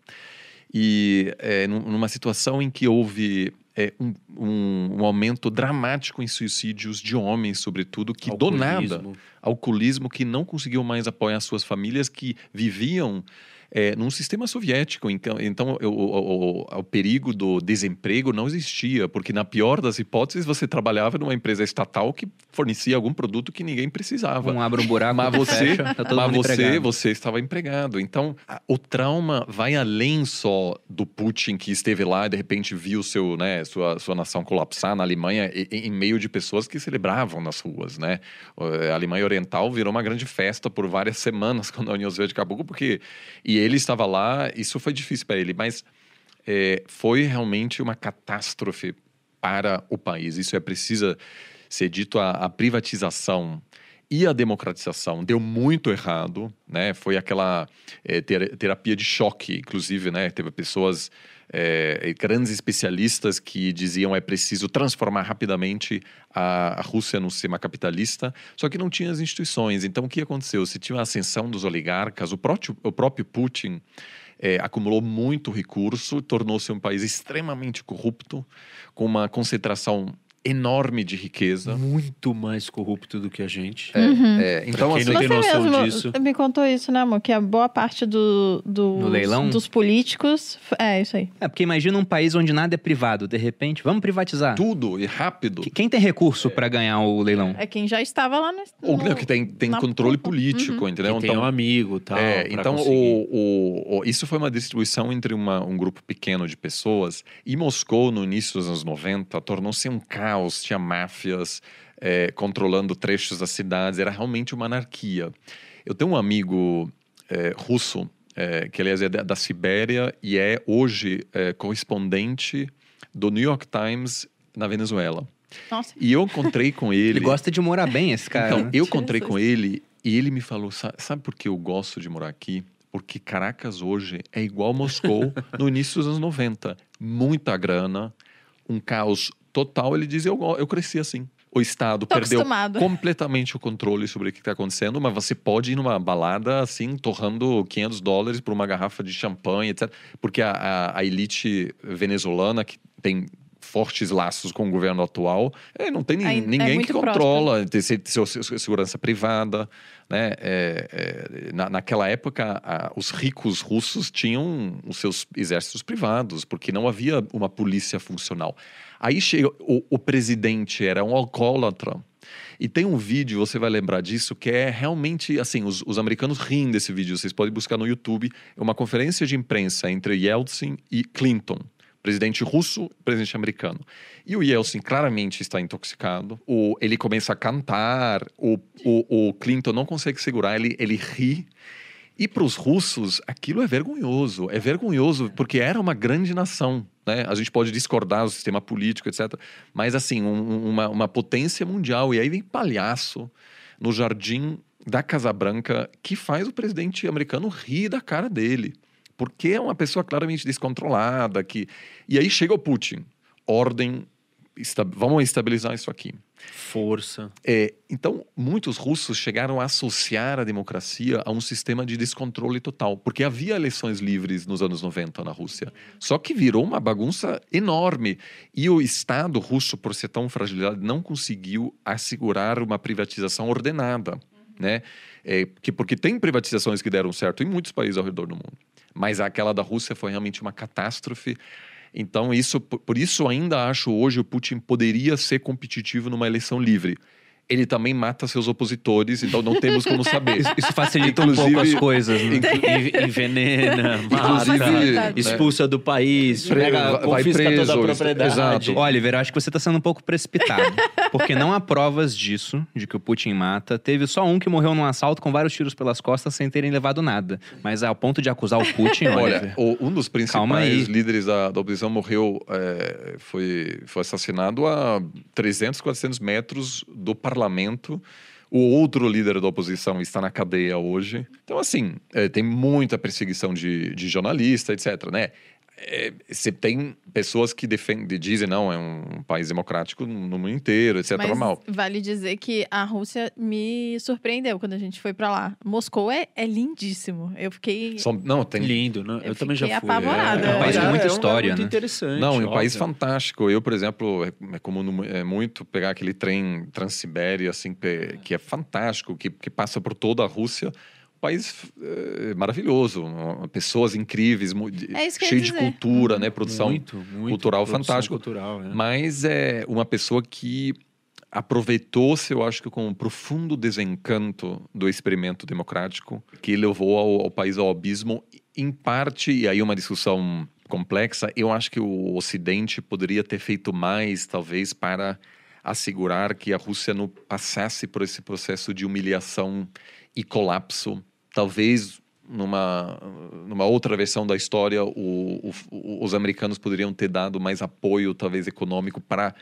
Speaker 4: E é, numa situação em que houve é, um, um, um, aumento dramático em suicídios de homens, sobretudo, que alcoolismo. do nada, alcoolismo, que não conseguiam mais apoiar suas famílias, que viviam é, num sistema soviético. Então, então o, o, o, o, perigo do desemprego não existia, porque na pior das hipóteses você trabalhava numa empresa estatal que fornecia algum produto que ninguém precisava.
Speaker 1: Não abre um buraco,
Speaker 4: mas você, fecha, tá mas você, você estava empregado. Então a, o trauma vai além só do Putin que esteve lá e de repente viu seu, né, sua, sua nação colapsar na Alemanha em, em meio de pessoas que celebravam nas ruas, né? A Alemanha Oriental virou uma grande festa por várias semanas [LAUGHS] quando a União Soviética acabou, porque e ele estava lá, isso foi difícil para ele, mas é, foi realmente uma catástrofe para o país. Isso é preciso ser dito. A, a privatização e a democratização deu muito errado, né? Foi aquela é, ter, terapia de choque, inclusive, né? Teve pessoas é, grandes especialistas que diziam é preciso transformar rapidamente a, Rússia no sistema capitalista, só que não tinha as instituições. Então, o que aconteceu? Se tinha a ascensão dos oligarcas, o próprio, o próprio Putin é, acumulou muito recurso, tornou-se um país extremamente corrupto, com uma concentração enorme de riqueza.
Speaker 3: Muito mais corrupto do que a gente.
Speaker 2: É, uhum.
Speaker 3: é, então, quem assim, não tem noção
Speaker 2: mesmo
Speaker 3: disso.
Speaker 2: me contou isso, né, amor? Que a boa parte do, do
Speaker 1: leilão?
Speaker 2: dos políticos. É, isso aí.
Speaker 1: É, porque imagina um país onde nada é privado. De repente, vamos privatizar.
Speaker 4: Tudo e rápido.
Speaker 1: Quem tem recurso é. para ganhar o leilão?
Speaker 2: É quem já estava lá no.
Speaker 4: Ou no, que tem, tem controle político, uhum. entendeu?
Speaker 3: Que então, tem um amigo tal.
Speaker 4: É, então, o, o, o, isso foi uma distribuição entre uma, um grupo pequeno de pessoas. E Moscou, no início dos anos 90, tornou-se um caos. Tinha máfia máfias é, controlando trechos das cidades, era realmente uma anarquia. Eu tenho um amigo é, russo, é, que aliás é da, da, Sibéria e é hoje é, correspondente do New York Times na Venezuela.
Speaker 2: Nossa.
Speaker 4: E eu encontrei com ele.
Speaker 1: ele gosta de morar bem, esse cara.
Speaker 4: Então, eu [LAUGHS] encontrei com ele e ele me falou: sabe por que eu gosto de morar aqui? Porque Caracas hoje é igual Moscou [LAUGHS] no início dos anos 90. Muita grana, um caos total, ele diz: eu, eu cresci assim. O Estado
Speaker 2: Tô
Speaker 4: perdeu
Speaker 2: acostumado.
Speaker 4: completamente o controle sobre o que está acontecendo, mas você pode ir numa balada assim, torrando 500 dólares por uma garrafa de champanhe, etc. Porque a, a, a elite venezuelana, que tem fortes laços com o governo atual, é, não tem
Speaker 2: é
Speaker 4: ninguém
Speaker 2: muito
Speaker 4: que controla, tem se- seu- segurança privada. Né? É, é, na, naquela época, a- os ricos russos tinham os seus exércitos privados, porque não havia uma polícia funcional. Aí chega o, o presidente, era um alcoólatra. E tem um vídeo, você vai lembrar disso, que é realmente assim: os, os americanos riem desse vídeo, vocês podem buscar no YouTube. É uma conferência de imprensa entre Yeltsin e Clinton, presidente russo presidente americano. E o Yeltsin claramente está intoxicado, o, ele começa a cantar, o, o, o Clinton não consegue segurar, ele, ele ri. E para os russos, aquilo é vergonhoso. É vergonhoso porque era uma grande nação. Né? A gente pode discordar do sistema político, etc. Mas, assim, um- uma, uma potência mundial. E aí vem palhaço no jardim da Casa Branca que faz o presidente americano rir da cara dele. Porque é uma pessoa claramente descontrolada. Que... E aí chega o Putin. Ordem, esta- vamos estabilizar isso aqui.
Speaker 3: Força.
Speaker 4: É, então, muitos russos chegaram a associar a democracia a um sistema de descontrole total, porque havia eleições livres nos anos 90 na Rússia. Só que virou uma bagunça enorme. E o Estado russo, por ser tão fragilizado, não conseguiu assegurar uma privatização ordenada. Né? É, que, porque tem privatizações que deram certo em muitos países ao redor do mundo. Mas aquela da Rússia foi realmente uma catástrofe. Então, isso, por isso ainda acho hoje o Putin poderia ser competitivo numa eleição livre. Ele também mata seus opositores, então não temos como saber.
Speaker 1: Isso, isso facilita um pouco as coisas. Né?
Speaker 3: En- Envenena, [LAUGHS] mata,
Speaker 2: né?
Speaker 3: expulsa do país,
Speaker 4: Pre-
Speaker 3: pega,
Speaker 4: vai
Speaker 3: confisca
Speaker 4: preso,
Speaker 3: toda a propriedade.
Speaker 4: exato.
Speaker 1: Oliver, acho que você está sendo um pouco precipitado. Porque não há provas disso, de que o Putin mata. Teve só um que morreu num assalto com vários tiros pelas costas sem terem levado nada. Mas ao ponto de acusar o Putin, [LAUGHS]
Speaker 4: Olha, o- um dos principais líderes da, da oposição morreu, é, foi, foi assassinado a 300, 400 metros do parlamento. O outro líder da oposição está na cadeia hoje. Então, assim, é, tem muita perseguição de, de jornalista, etc, né? É, Você tem pessoas que defendem, dizem, não, é um país democrático no mundo inteiro, etc,
Speaker 2: Mas
Speaker 4: normal.
Speaker 2: vale dizer que a Rússia me surpreendeu quando a gente foi pra lá. Moscou é, é lindíssimo. Eu fiquei.
Speaker 4: São, não, tem
Speaker 3: Lindo, né? Eu,
Speaker 2: Eu
Speaker 3: também já
Speaker 2: fiquei
Speaker 3: fui.
Speaker 2: apavorada.
Speaker 1: É um país com muita
Speaker 3: um-
Speaker 1: história,
Speaker 3: muito
Speaker 1: né?
Speaker 3: interessante.
Speaker 4: Não, é um país
Speaker 3: óbvio.
Speaker 4: fantástico. Eu, por exemplo, é, é comum no- é muito pegar aquele trem Transibéria, assim, pe- que é fantástico, que, que passa por toda a Rússia. País é, maravilhoso, pessoas incríveis,
Speaker 2: É
Speaker 4: cheio de cultura, né? Produção.
Speaker 3: muito, muito
Speaker 4: cultural
Speaker 3: produção
Speaker 4: fantástico.
Speaker 3: Cultural, é.
Speaker 4: Mas é uma pessoa que aproveitou-se, eu acho que com um profundo desencanto do experimento democrático que levou ao, ao país ao abismo, em parte, e aí uma discussão complexa, eu acho que o Ocidente poderia ter feito mais, talvez, para assegurar que a Rússia não passasse por esse processo de humilhação e colapso. Talvez numa, numa outra versão da história, o- o- os americanos poderiam ter dado mais apoio, talvez econômico, para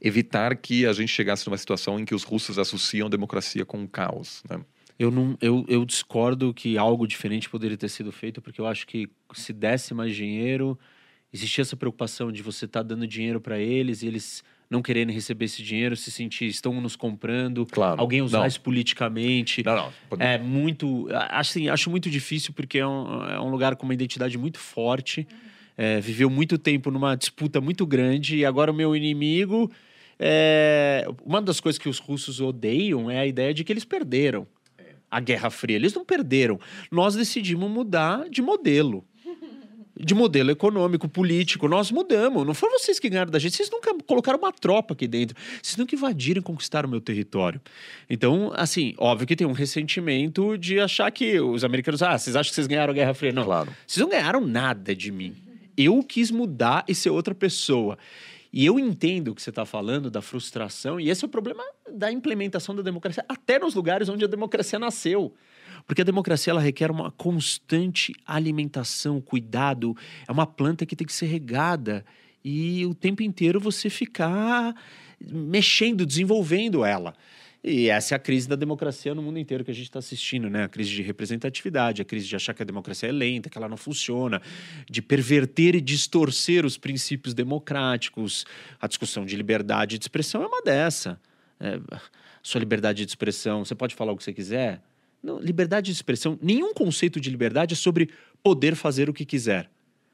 Speaker 4: evitar que a gente chegasse numa situação em que os russos associam democracia com o caos. Né?
Speaker 3: Eu, não, eu, eu discordo que algo diferente poderia ter sido feito, porque eu acho que se desse mais dinheiro, existia essa preocupação de você estar dando dinheiro para eles e eles não quererem receber esse dinheiro, se sentir, estão nos comprando,
Speaker 4: Claro.
Speaker 3: alguém usar
Speaker 4: Não.
Speaker 3: isso politicamente.
Speaker 4: Não, não. pode-
Speaker 3: É muito. Assim, acho muito difícil porque é um, é um lugar com uma identidade muito forte. É, viveu muito tempo numa disputa muito grande e agora o meu inimigo. é, Uma das coisas que os russos odeiam é a ideia de que eles perderam a Guerra Fria. Eles não perderam. Nós decidimos mudar de modelo. De modelo econômico, político, nós mudamos. Não foram vocês que ganharam da gente. Vocês nunca colocaram uma tropa aqui dentro. Vocês nunca invadiram e conquistaram o meu território. Então, assim, óbvio que tem um ressentimento de achar que os americanos, ah, vocês acham que vocês ganharam a Guerra Fria? Não,
Speaker 4: Claro.
Speaker 3: vocês não ganharam nada de mim. Eu quis mudar e ser outra pessoa. E eu entendo o que você está falando da frustração, e esse é o problema da implementação da democracia, até nos lugares onde a democracia nasceu. Porque a democracia ela requer uma constante alimentação, cuidado. É uma planta que tem que ser regada. E o tempo inteiro você ficar mexendo, desenvolvendo ela. E essa é a crise da democracia no mundo inteiro que a gente está assistindo, né? A crise de representatividade, a crise de achar que a democracia é lenta, que ela não funciona, de perverter e distorcer os princípios democráticos. A discussão de liberdade de expressão é uma dessa. É, sua liberdade de expressão, você pode falar o que você quiser? Não, liberdade de expressão, nenhum conceito de liberdade é sobre poder fazer o que quiser.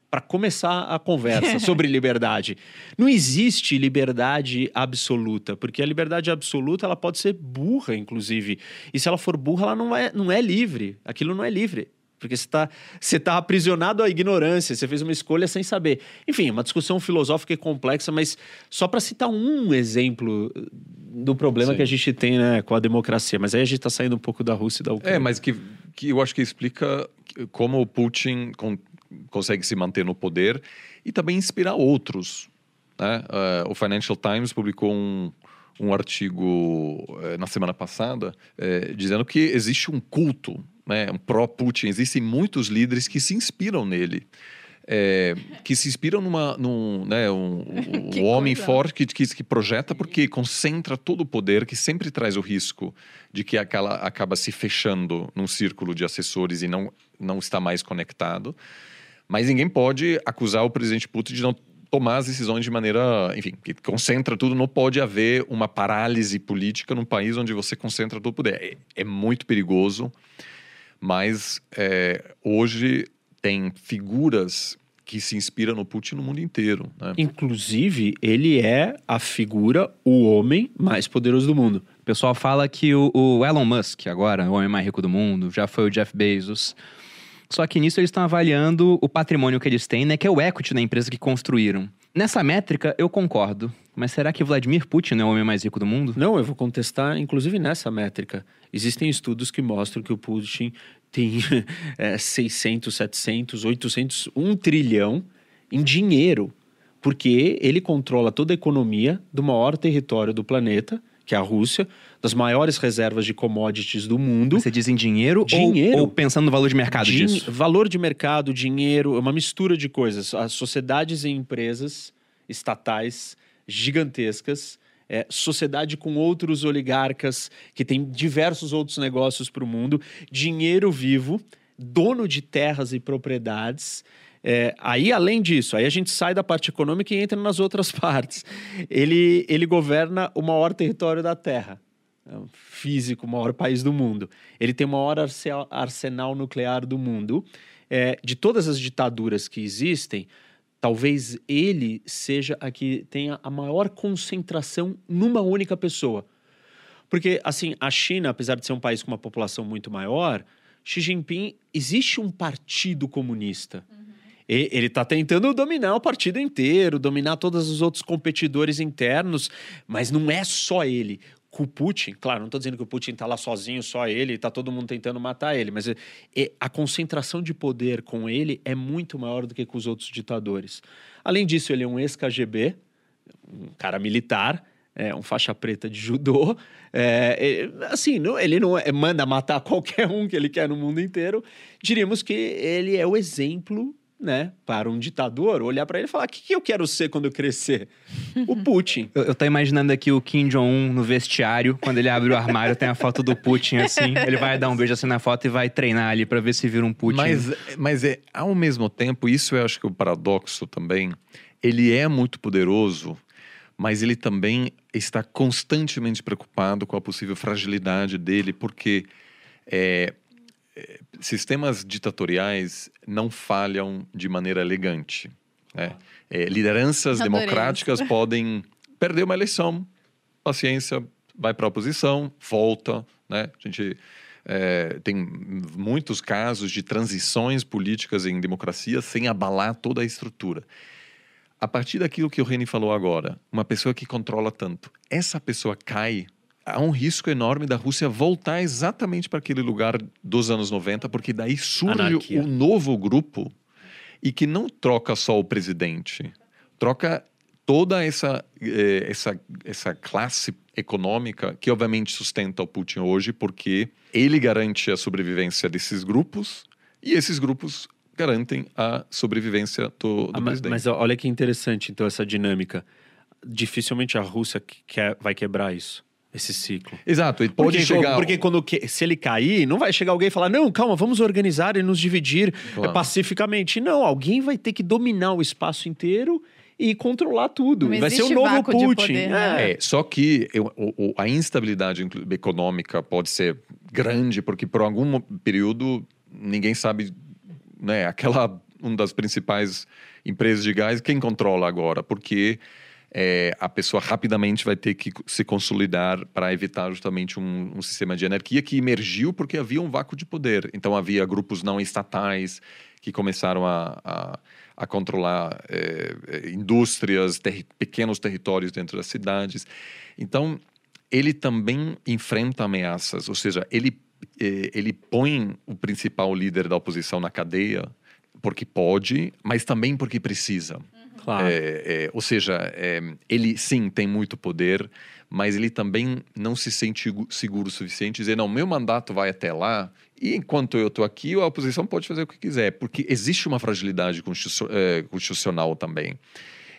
Speaker 3: para começar a conversa [LAUGHS] sobre liberdade. Não existe liberdade absoluta, porque a liberdade absoluta ela pode ser burra, inclusive. E se ela for burra, ela não é, não é livre. Aquilo não é livre. Porque você está você tá aprisionado à ignorância, você fez uma escolha sem saber. Enfim, uma discussão filosófica e complexa, mas só para citar um exemplo do problema
Speaker 4: Sim.
Speaker 3: que a gente tem né, com a democracia. Mas aí a gente está saindo um pouco da Rússia e da Ucrânia.
Speaker 4: É, mas que, que eu acho que explica como o Putin con- consegue se manter no poder e também inspirar outros. Né? Eh, o Financial Times publicou um, um artigo eh, na semana passada eh, dizendo que existe um culto, né, um pró-Putin. Existem muitos líderes que se inspiram nele. eh, que se inspiram numa, num, né, um, [LAUGHS] um homem
Speaker 2: coisa.
Speaker 4: forte que, que, que projeta porque concentra todo o poder, que sempre traz o risco de que aquela acaba se fechando num círculo de assessores e não, não está mais conectado. Mas ninguém pode acusar o presidente Putin de não tomar as decisões de maneira, enfim, que concentra tudo. Não pode haver uma parálise política num país onde você concentra todo o poder. É, é muito perigoso, mas é, hoje tem figuras que se inspiram no Putin no mundo inteiro. Né?
Speaker 3: Inclusive, ele é a figura, o homem mais poderoso do mundo.
Speaker 1: O pessoal fala que o, o Elon Musk, agora, o homem mais rico do mundo, já foi o Jeff Bezos. Só que nisso eles estão avaliando o patrimônio que eles têm, né? Que é o equity da empresa que construíram. Nessa métrica, eu concordo. Mas será que Vladimir Putin é o homem mais rico do mundo?
Speaker 3: Não, eu vou contestar, inclusive nessa métrica. Existem estudos que mostram que o Putin tem [LAUGHS] é, 600, 700, 800, 1 trilhão em dinheiro, porque ele controla toda a economia do maior território do planeta, que é a Rússia, das maiores reservas de commodities do mundo.
Speaker 1: Você diz em dinheiro, ou-
Speaker 3: Dinheiro.
Speaker 1: Ou, pensando no valor de mercado
Speaker 3: Din-
Speaker 1: disso?
Speaker 3: Valor de mercado, dinheiro, é uma mistura de coisas. As sociedades e empresas estatais gigantescas, é, sociedade com outros oligarcas que tem diversos outros negócios para o mundo, dinheiro vivo, dono de terras e propriedades. É, aí, além disso, aí a gente sai da parte econômica e entra nas outras [LAUGHS] partes. Ele, ele governa o maior território da Terra é um físico, o maior país do mundo. Ele tem o maior arse- arsenal nuclear do mundo. É, de todas as ditaduras que existem, talvez ele seja a que tenha a maior concentração numa única pessoa. Porque, assim, a China, apesar de ser um país com uma população muito maior, Xi Jinping, existe um partido comunista. E- Ele está tentando dominar o partido inteiro, dominar todos os outros competidores internos, mas não é só ele. Com o Putin, claro, não estou dizendo que o Putin está lá sozinho, só ele, está todo mundo tentando matar ele, mas é- é- a concentração de poder com ele é muito maior do que com os outros ditadores. Além disso, ele é um ex-KGB, um cara militar, é, um faixa preta de judô. É, é, assim, não- ele não é- manda matar [LAUGHS] qualquer um que ele quer no mundo inteiro. Diríamos que ele é o exemplo, né, para um ditador olhar para ele e falar: o que, que eu quero ser quando eu crescer? O [LAUGHS] Putin.
Speaker 1: Eu, eu tô imaginando aqui o Kim Jong-un no vestiário, quando ele abre o armário, tem a foto do Putin assim. Ele vai dar um beijo assim na foto e vai treinar ali pra ver se vira um Putin.
Speaker 4: Mas, mas é, ao mesmo tempo, isso eu acho que é o paradoxo também. Ele é muito poderoso, mas ele também está constantemente preocupado com a possível fragilidade dele, porque é, sistemas ditatoriais não falham de maneira elegante. né? É, lideranças
Speaker 2: Adorei
Speaker 4: democráticas [LAUGHS] podem perder uma eleição, paciência, vai para a oposição, volta. Né? A gente é, tem muitos casos de transições políticas em democracia sem abalar toda a estrutura. A partir daquilo que o Reni falou agora, uma pessoa que controla tanto, essa pessoa cai, há um risco enorme da Rússia voltar exatamente para aquele lugar dos anos 90, porque daí surge
Speaker 3: Anarquia.
Speaker 4: um novo grupo e que não troca só o presidente, troca toda essa, eh, essa, essa classe econômica que obviamente sustenta o Putin hoje, porque ele garante a sobrevivência desses grupos e esses grupos garantem a sobrevivência do, do
Speaker 3: Ah, mas,
Speaker 4: presidente.
Speaker 3: mas olha que interessante, então, essa dinâmica. Dificilmente a Rússia que- quer, vai quebrar isso, esse ciclo.
Speaker 4: Exato, e pode
Speaker 3: porque,
Speaker 4: chegar...
Speaker 3: porque quando que- se ele cair, não vai chegar alguém e falar: não, calma, vamos organizar e nos dividir
Speaker 4: Claro.
Speaker 3: é, pacificamente. Não, alguém vai ter que dominar o espaço inteiro e controlar tudo.
Speaker 2: Não
Speaker 3: vai ser o novo Putin.
Speaker 2: poder, né?
Speaker 4: É, só que eu- o- a instabilidade econômica pode ser grande, porque por algum período ninguém sabe, né, aquela uma das principais empresas de gás, quem controla agora? Porque é, a pessoa rapidamente vai ter que se consolidar para evitar justamente um, um, sistema de anarquia que emergiu porque havia um vácuo de poder. Então havia grupos não estatais que começaram a, a, a controlar é, é indústrias, ter, pequenos territórios dentro das cidades. Então ele também enfrenta ameaças, ou seja, ele é, ele põe o principal líder da oposição na cadeia porque pode, mas também porque precisa.
Speaker 3: Claro.
Speaker 4: É, é, ou seja, é, ele sim tem muito poder, mas ele também não se sente seguro o suficiente dizer, não, meu mandato vai até lá e enquanto eu estou aqui, a oposição pode fazer o que quiser, porque existe uma fragilidade é, constitucional também.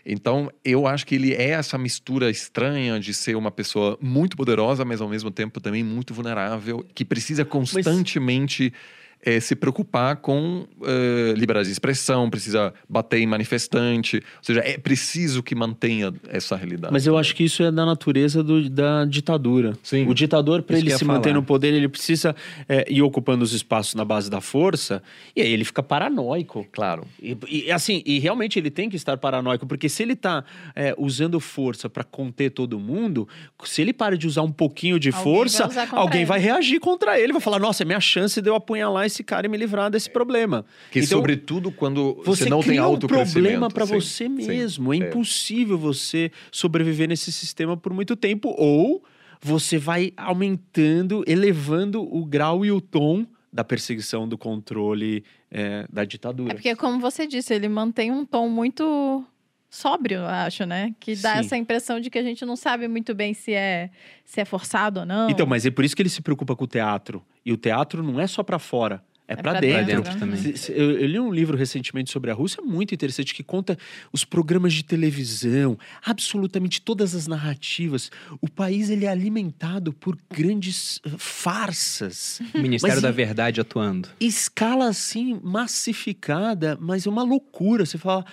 Speaker 4: Então, eu acho que ele é essa mistura estranha de ser uma pessoa muito poderosa, mas ao mesmo tempo também muito vulnerável, que precisa constantemente. Mas é, se preocupar com é, liberdade de expressão, precisa bater em manifestante, ou seja, é preciso que mantenha essa realidade.
Speaker 3: Mas eu acho que isso é da natureza do, da ditadura.
Speaker 4: Sim.
Speaker 3: O ditador, para ele se manter no poder, ele precisa é, ir ocupando os espaços na base da força, e aí ele fica paranoico.
Speaker 4: Claro.
Speaker 3: E, e assim, e realmente ele tem que estar paranoico, porque se ele está é, usando força para conter todo mundo, se ele para de usar um pouquinho de alguém força, vai alguém ele. vai reagir contra ele, vai falar: nossa, é minha chance de eu apunhalar esse cara e me livrar desse problema.
Speaker 4: Que então, sobretudo quando você, você não tem
Speaker 3: auto um problema para você mesmo. Sim, é, é impossível você sobreviver nesse sistema por muito tempo ou você vai aumentando, elevando o grau e o tom da perseguição, do controle é, da ditadura. É
Speaker 2: porque, como você disse, ele mantém um tom muito sóbrio, eu acho, né? Que dá Sim. essa impressão de que a gente não sabe muito bem se é, se é forçado ou não.
Speaker 3: Então, mas é por isso que ele se preocupa com o teatro. E o teatro não é só para fora. É, é para dentro. dentro também. Eu, eu, li um livro recentemente sobre a Rússia muito interessante que conta os programas de televisão, absolutamente todas as narrativas. O país ele é alimentado por grandes uh, farsas.
Speaker 1: O Ministério mas, da Verdade atuando.
Speaker 3: Escala assim massificada, mas é uma loucura. Você fala,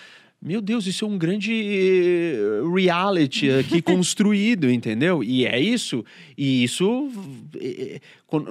Speaker 3: meu Deus, isso é um grande eh, reality aqui [LAUGHS] construído, entendeu? E é isso. E isso, eh,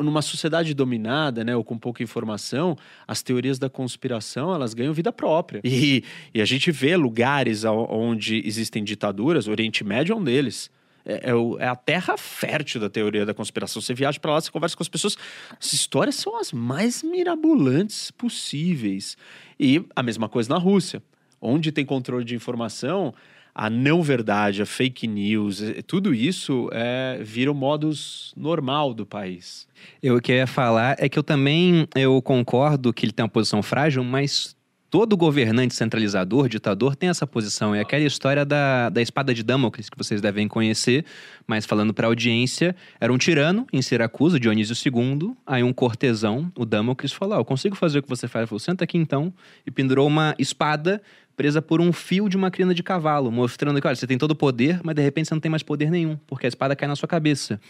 Speaker 3: numa sociedade dominada, né, ou com pouca informação, as teorias da conspiração elas ganham vida própria. E, e a gente vê lugares onde existem ditaduras, o Oriente Médio é um deles. É, é, é, a terra fértil da teoria da conspiração. Você viaja para lá, você conversa com as pessoas. As histórias são as mais mirabolantes possíveis. E a mesma coisa na Rússia onde tem controle de informação, a não verdade, a fake news, tudo isso é, vira o modus normal do país.
Speaker 1: Eu o que eu ia falar é que eu também eu concordo que ele tem uma posição frágil, mas todo governante centralizador, ditador, tem essa posição. É aquela história da, da espada de Damocles, que vocês devem conhecer, mas falando para a audiência, era um tirano em Siracusa, Dionísio II, aí um cortesão, o Damocles, falou, ah, eu consigo fazer o que você faz. Ele falou, senta aqui então, e pendurou uma espada presa por um fio de uma crina de cavalo, mostrando que, olha, você tem todo o poder, mas de repente você não tem mais poder nenhum, porque a espada cai na sua cabeça.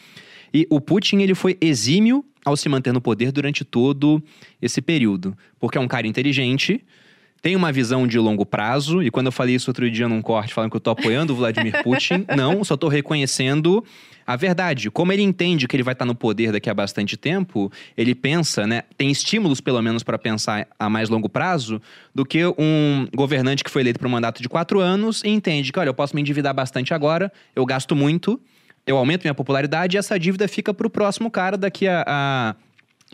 Speaker 1: E o Putin, ele foi exímio ao se manter no poder durante todo esse período, porque é um cara inteligente, tem uma visão de longo prazo, e quando eu falei isso outro dia num corte falando que eu tô apoiando o Vladimir [LAUGHS] Putin, não, só tô reconhecendo a verdade. Como ele entende que ele vai estar no poder daqui a bastante tempo, ele pensa, né, tem estímulos pelo menos para pensar a mais longo prazo do que um governante que foi eleito para um mandato de quatro anos e entende que, olha, eu posso me endividar bastante agora, eu gasto muito, eu aumento minha popularidade e essa dívida fica para o próximo cara daqui a, a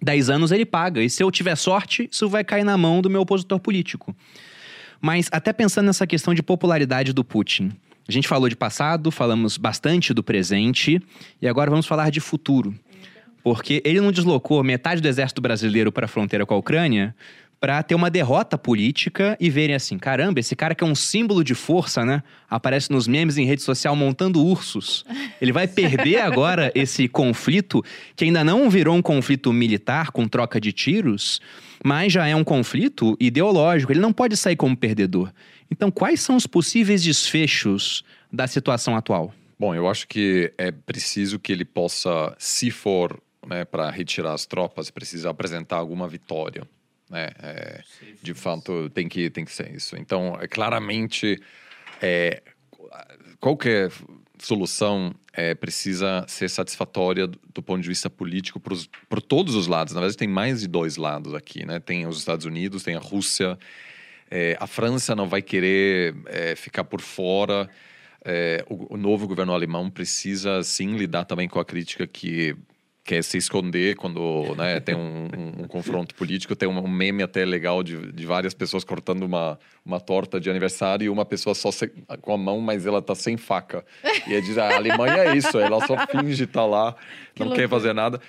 Speaker 1: 10 anos ele paga. E se eu tiver sorte, isso vai cair na mão do meu opositor político. Mas até pensando nessa questão de popularidade do Putin. A gente falou de passado, falamos bastante do presente e agora vamos falar de futuro. Porque ele não deslocou metade do exército brasileiro para a fronteira com a Ucrânia para ter uma derrota política e verem assim, caramba, esse cara que é um símbolo de força, né? Aparece nos memes em rede social montando ursos. Ele vai perder agora [LAUGHS] esse conflito, que ainda não virou um conflito militar com troca de tiros, mas já é um conflito ideológico. Ele não pode sair como perdedor. Então, quais são os possíveis desfechos da situação atual?
Speaker 4: Bom, eu acho que é preciso que ele possa, se for né, para retirar as tropas, precisa apresentar alguma vitória. Né? É, de fato, tem que, tem que ser isso. Então, é, claramente, é, qualquer solução é, precisa ser satisfatória do, do, ponto de vista político por todos os lados. Na verdade, tem mais de dois lados aqui. Né? Tem os Estados Unidos, tem a Rússia, É, a França não vai querer é, ficar por fora. É, o, o novo governo alemão precisa sim lidar também com a crítica que quer se esconder quando né, tem um, um, um, confronto político. Tem um meme até legal de, de várias pessoas cortando uma, uma torta de aniversário e uma pessoa só se, com a mão, mas ela tá sem faca. E é diz, ah, a Alemanha é isso, ela só finge estar tá lá, que não quer fazer nada.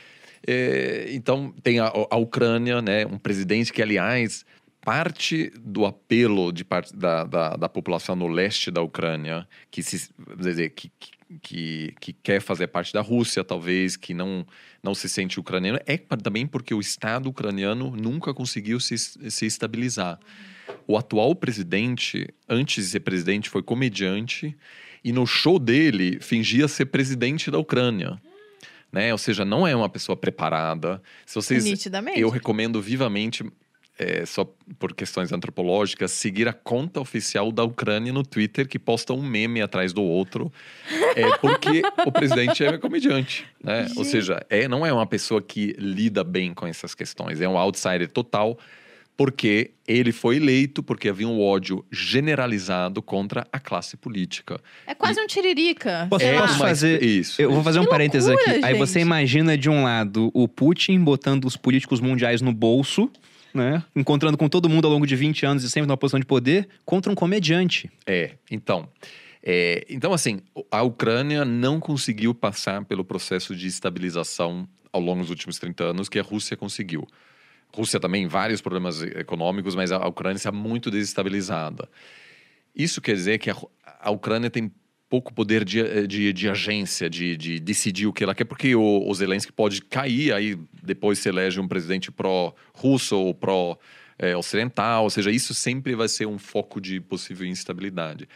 Speaker 4: É, então, tem a, a Ucrânia, né, um presidente que, aliás, parte do apelo de parte da, da, da, população no leste da Ucrânia, que, se, dizer, que, que, que quer fazer parte da Rússia, talvez, que não, não se sente ucraniano, é também porque o Estado ucraniano nunca conseguiu se, se estabilizar. O atual presidente, antes de ser presidente, foi comediante e no show dele fingia ser presidente da Ucrânia. Né? Ou seja, não é uma pessoa preparada. Se vocês,
Speaker 2: Nitidamente.
Speaker 4: eu recomendo vivamente é, só por questões antropológicas, seguir a conta oficial da Ucrânia no Twitter, que posta um meme atrás do outro, é porque o presidente é comediante. Né? Ou seja, é, não é uma pessoa que lida bem com essas questões, é um outsider total, porque ele foi eleito porque havia um ódio generalizado contra a classe política.
Speaker 2: É quase e... um tiririca.
Speaker 1: Posso, é, posso fazer isso? Eu vou fazer que um parênteses aqui. Gente. Aí você imagina de um lado o Putin botando os políticos mundiais no bolso né? Encontrando com todo mundo ao longo de 20 anos e sempre numa posição de poder, contra um comediante.
Speaker 4: É, então. É, então, assim, a Ucrânia não conseguiu passar pelo processo de estabilização ao longo dos últimos 30 anos que a Rússia conseguiu. Rússia também vários problemas econômicos, mas a Ucrânia está muito desestabilizada. Isso quer dizer que a, a Ucrânia tem pouco poder de, eh, de, de agência, de, de, decidir o que ela quer, porque o, o Zelensky pode cair, aí depois se elege um presidente pró-russo ou pró-ocidental, ou seja, isso sempre vai ser um foco de possível instabilidade.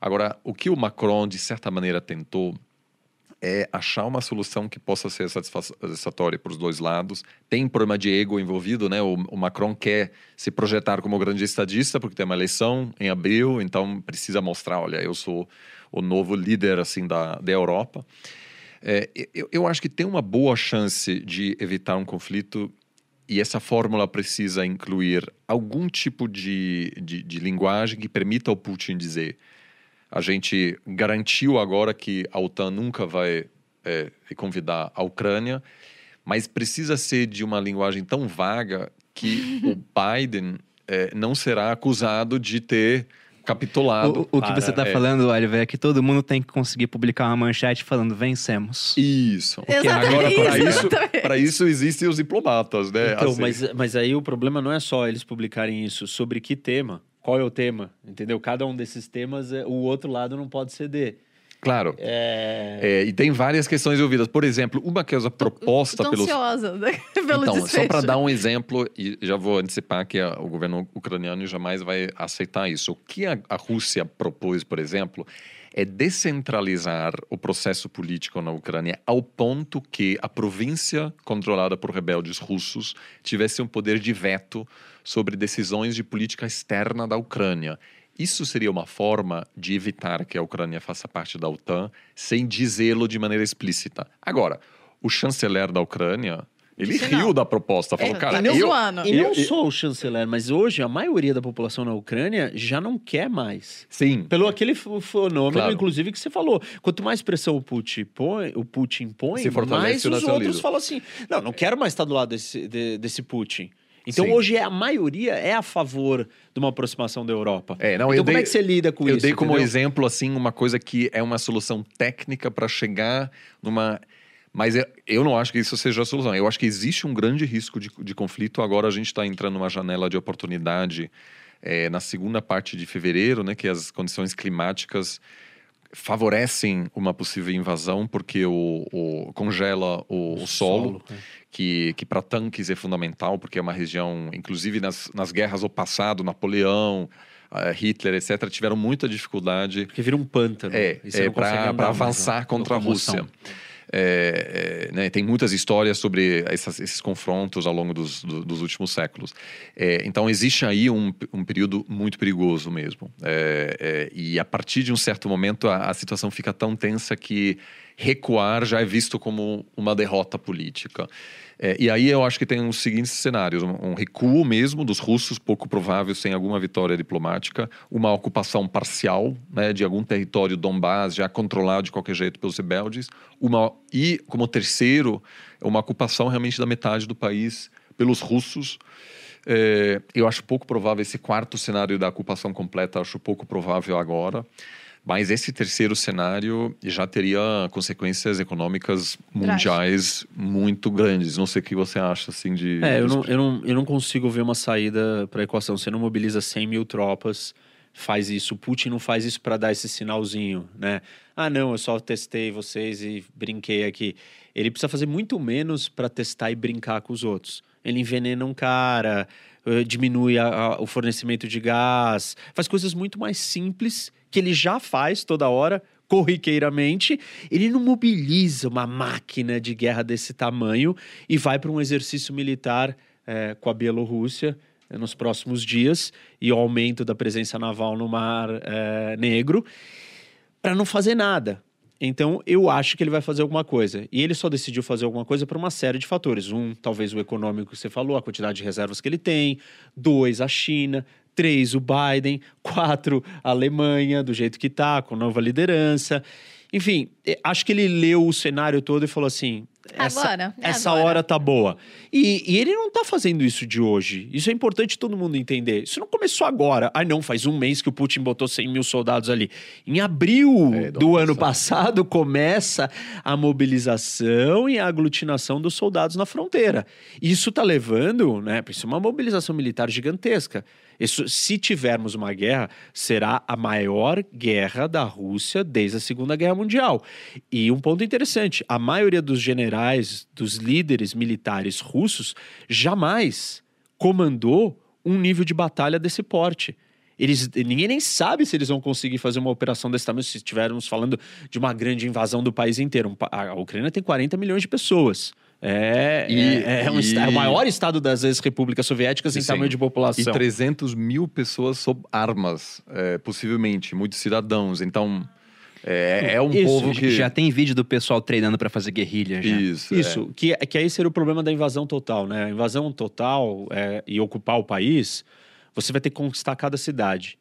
Speaker 4: Agora, o que o Macron, de certa maneira, tentou é achar uma solução que possa ser satisfatória para os dois lados. Tem problema de ego envolvido, né? O, o, Macron quer se projetar como grande estadista porque tem uma eleição em abril, então precisa mostrar, olha, eu sou o novo líder assim da, da Europa. É, eu, eu acho que tem uma boa chance de evitar um conflito e essa fórmula precisa incluir algum tipo de, de, de, linguagem que permita ao Putin dizer: a gente garantiu agora que a OTAN nunca vai é, convidar a Ucrânia, mas precisa ser de uma linguagem tão vaga que o [LAUGHS] Biden é, não será acusado de ter capitulado.
Speaker 1: O, o que você está é. falando, Oliver, é que todo mundo tem que conseguir publicar uma manchete falando vencemos.
Speaker 4: Isso.
Speaker 2: Exatamente. Agora,
Speaker 4: para isso, isso existem os diplomatas, né?
Speaker 3: Então, assim. mas, mas aí o problema não é só eles publicarem isso, sobre que tema, qual é o tema, entendeu? Cada um desses temas, é, o outro lado não pode ceder.
Speaker 4: Claro. É... É, e tem várias questões envolvidas. Por exemplo, uma que é proposta
Speaker 2: tô,
Speaker 4: tô
Speaker 2: pelos... ansiosa né? [LAUGHS] pelo
Speaker 4: Então,
Speaker 2: desfecho.
Speaker 4: só para dar um exemplo, e já vou antecipar que a, o governo ucraniano jamais vai aceitar isso. O que a, a Rússia propôs, por exemplo, é descentralizar o processo político na Ucrânia ao ponto que a província controlada por rebeldes russos tivesse um poder de veto sobre decisões de política externa da Ucrânia. Isso seria uma forma de evitar que a Ucrânia faça parte da OTAN sem dizê-lo de maneira explícita. Agora, o chanceler da Ucrânia ele Isso riu não. da proposta, falou, é, cara,
Speaker 2: tá
Speaker 4: eu,
Speaker 3: E não eu, só o chanceler, mas hoje a maioria da população na Ucrânia já não quer mais.
Speaker 4: Sim.
Speaker 3: Pelo aquele fenômeno, claro. inclusive, que você falou. Quanto mais pressão o Putin põe, o Putin põe mais os outros falam assim, não, não quero mais estar do lado desse, de, desse Putin. Então Sim. hoje é, a maioria é a favor de uma aproximação da Europa.
Speaker 4: É, não,
Speaker 3: então
Speaker 4: como
Speaker 3: dei, é que você lida com
Speaker 4: eu
Speaker 3: isso?
Speaker 4: Eu dei como entendeu? exemplo assim uma coisa que é uma solução técnica para chegar numa mas eu não acho que isso seja a solução. Eu acho que existe um grande risco de, de conflito. Agora a gente está entrando numa janela de oportunidade é, na segunda parte de fevereiro, né, que as condições climáticas favorecem uma possível invasão porque o, o congela o, o, o solo, solo é. que, que para tanques é fundamental porque é uma região, inclusive nas, nas guerras do passado, Napoleão, uh, Hitler, etc, tiveram muita dificuldade
Speaker 3: porque vira um pântano
Speaker 4: é, é para avançar contra a Rússia. É, é, né, tem muitas histórias sobre essas, esses confrontos ao longo dos, do, dos últimos séculos. É, então, existe aí um, um, período muito perigoso mesmo. É, é, e a partir de um certo momento, a, a situação fica tão tensa que recuar já é visto como uma derrota política. É, e aí eu acho que tem os seguintes cenários: um, um, recuo mesmo dos russos, pouco provável, sem alguma vitória diplomática, uma ocupação parcial né, de algum território Donbass já controlado de qualquer jeito pelos rebeldes, uma, e, como terceiro, uma ocupação realmente da metade do país pelos russos. É, eu acho pouco provável esse quarto cenário da ocupação completa, acho pouco provável agora. Mas esse terceiro cenário já teria consequências econômicas mundiais muito grandes. Não sei o que você acha, assim, de...
Speaker 3: É, eu não, eu não, eu não consigo ver uma saída para a equação. Você não mobiliza 100 mil tropas, faz isso. O Putin não faz isso para dar esse sinalzinho, né? Ah, não, eu só testei vocês e brinquei aqui. Ele precisa fazer muito menos para testar e brincar com os outros. Ele envenena um cara, eh, diminui a, a, o fornecimento de gás, faz coisas muito mais simples que ele já faz toda hora, corriqueiramente, ele não mobiliza uma máquina de guerra desse tamanho e vai para um exercício militar é, com a Bielorrússia é, nos próximos dias e o aumento da presença naval no Mar é, Negro para não fazer nada. Então, eu acho que ele vai fazer alguma coisa. E ele só decidiu fazer alguma coisa por uma série de fatores. Um, talvez o econômico que você falou, a quantidade de reservas que ele tem. Dois, a China. Três, o Biden. [LAUGHS] Quatro, a Alemanha, do jeito que está, com nova liderança. Enfim, é, acho que ele leu o cenário todo e falou assim: essa, agora, é essa agora. hora tá boa. E, e, ele não tá fazendo isso de hoje. Isso é importante todo mundo entender. Isso não começou agora. Ah, não, faz um mês que o Putin botou 100 mil soldados ali. Em abril é, do ano passado, começa a mobilização e a aglutinação dos soldados na fronteira. Isso tá levando, né? Isso é uma mobilização militar gigantesca. Isso, se tivermos uma guerra, será a maior guerra da Rússia desde a Segunda Guerra Mundial. E um ponto interessante: a maioria dos generais, dos líderes militares russos, jamais comandou um nível de batalha desse porte. Eles, ninguém nem sabe se eles vão conseguir fazer uma operação desse tamanho se estivermos falando de uma grande invasão do país inteiro. A Ucrânia tem 40 milhões de pessoas. É, e, é, é, um, e... é, o maior estado das ex-repúblicas soviéticas em Sim. tamanho de população.
Speaker 4: E 300 mil pessoas sob armas, é, possivelmente, muitos cidadãos. Então, é, é um Isso, povo que.
Speaker 1: Já tem vídeo do pessoal treinando para fazer guerrilha. Já.
Speaker 3: Isso. Isso, é. que, que aí seria o problema da invasão total, né? A invasão total é, e ocupar o país, você vai ter que conquistar cada cidade.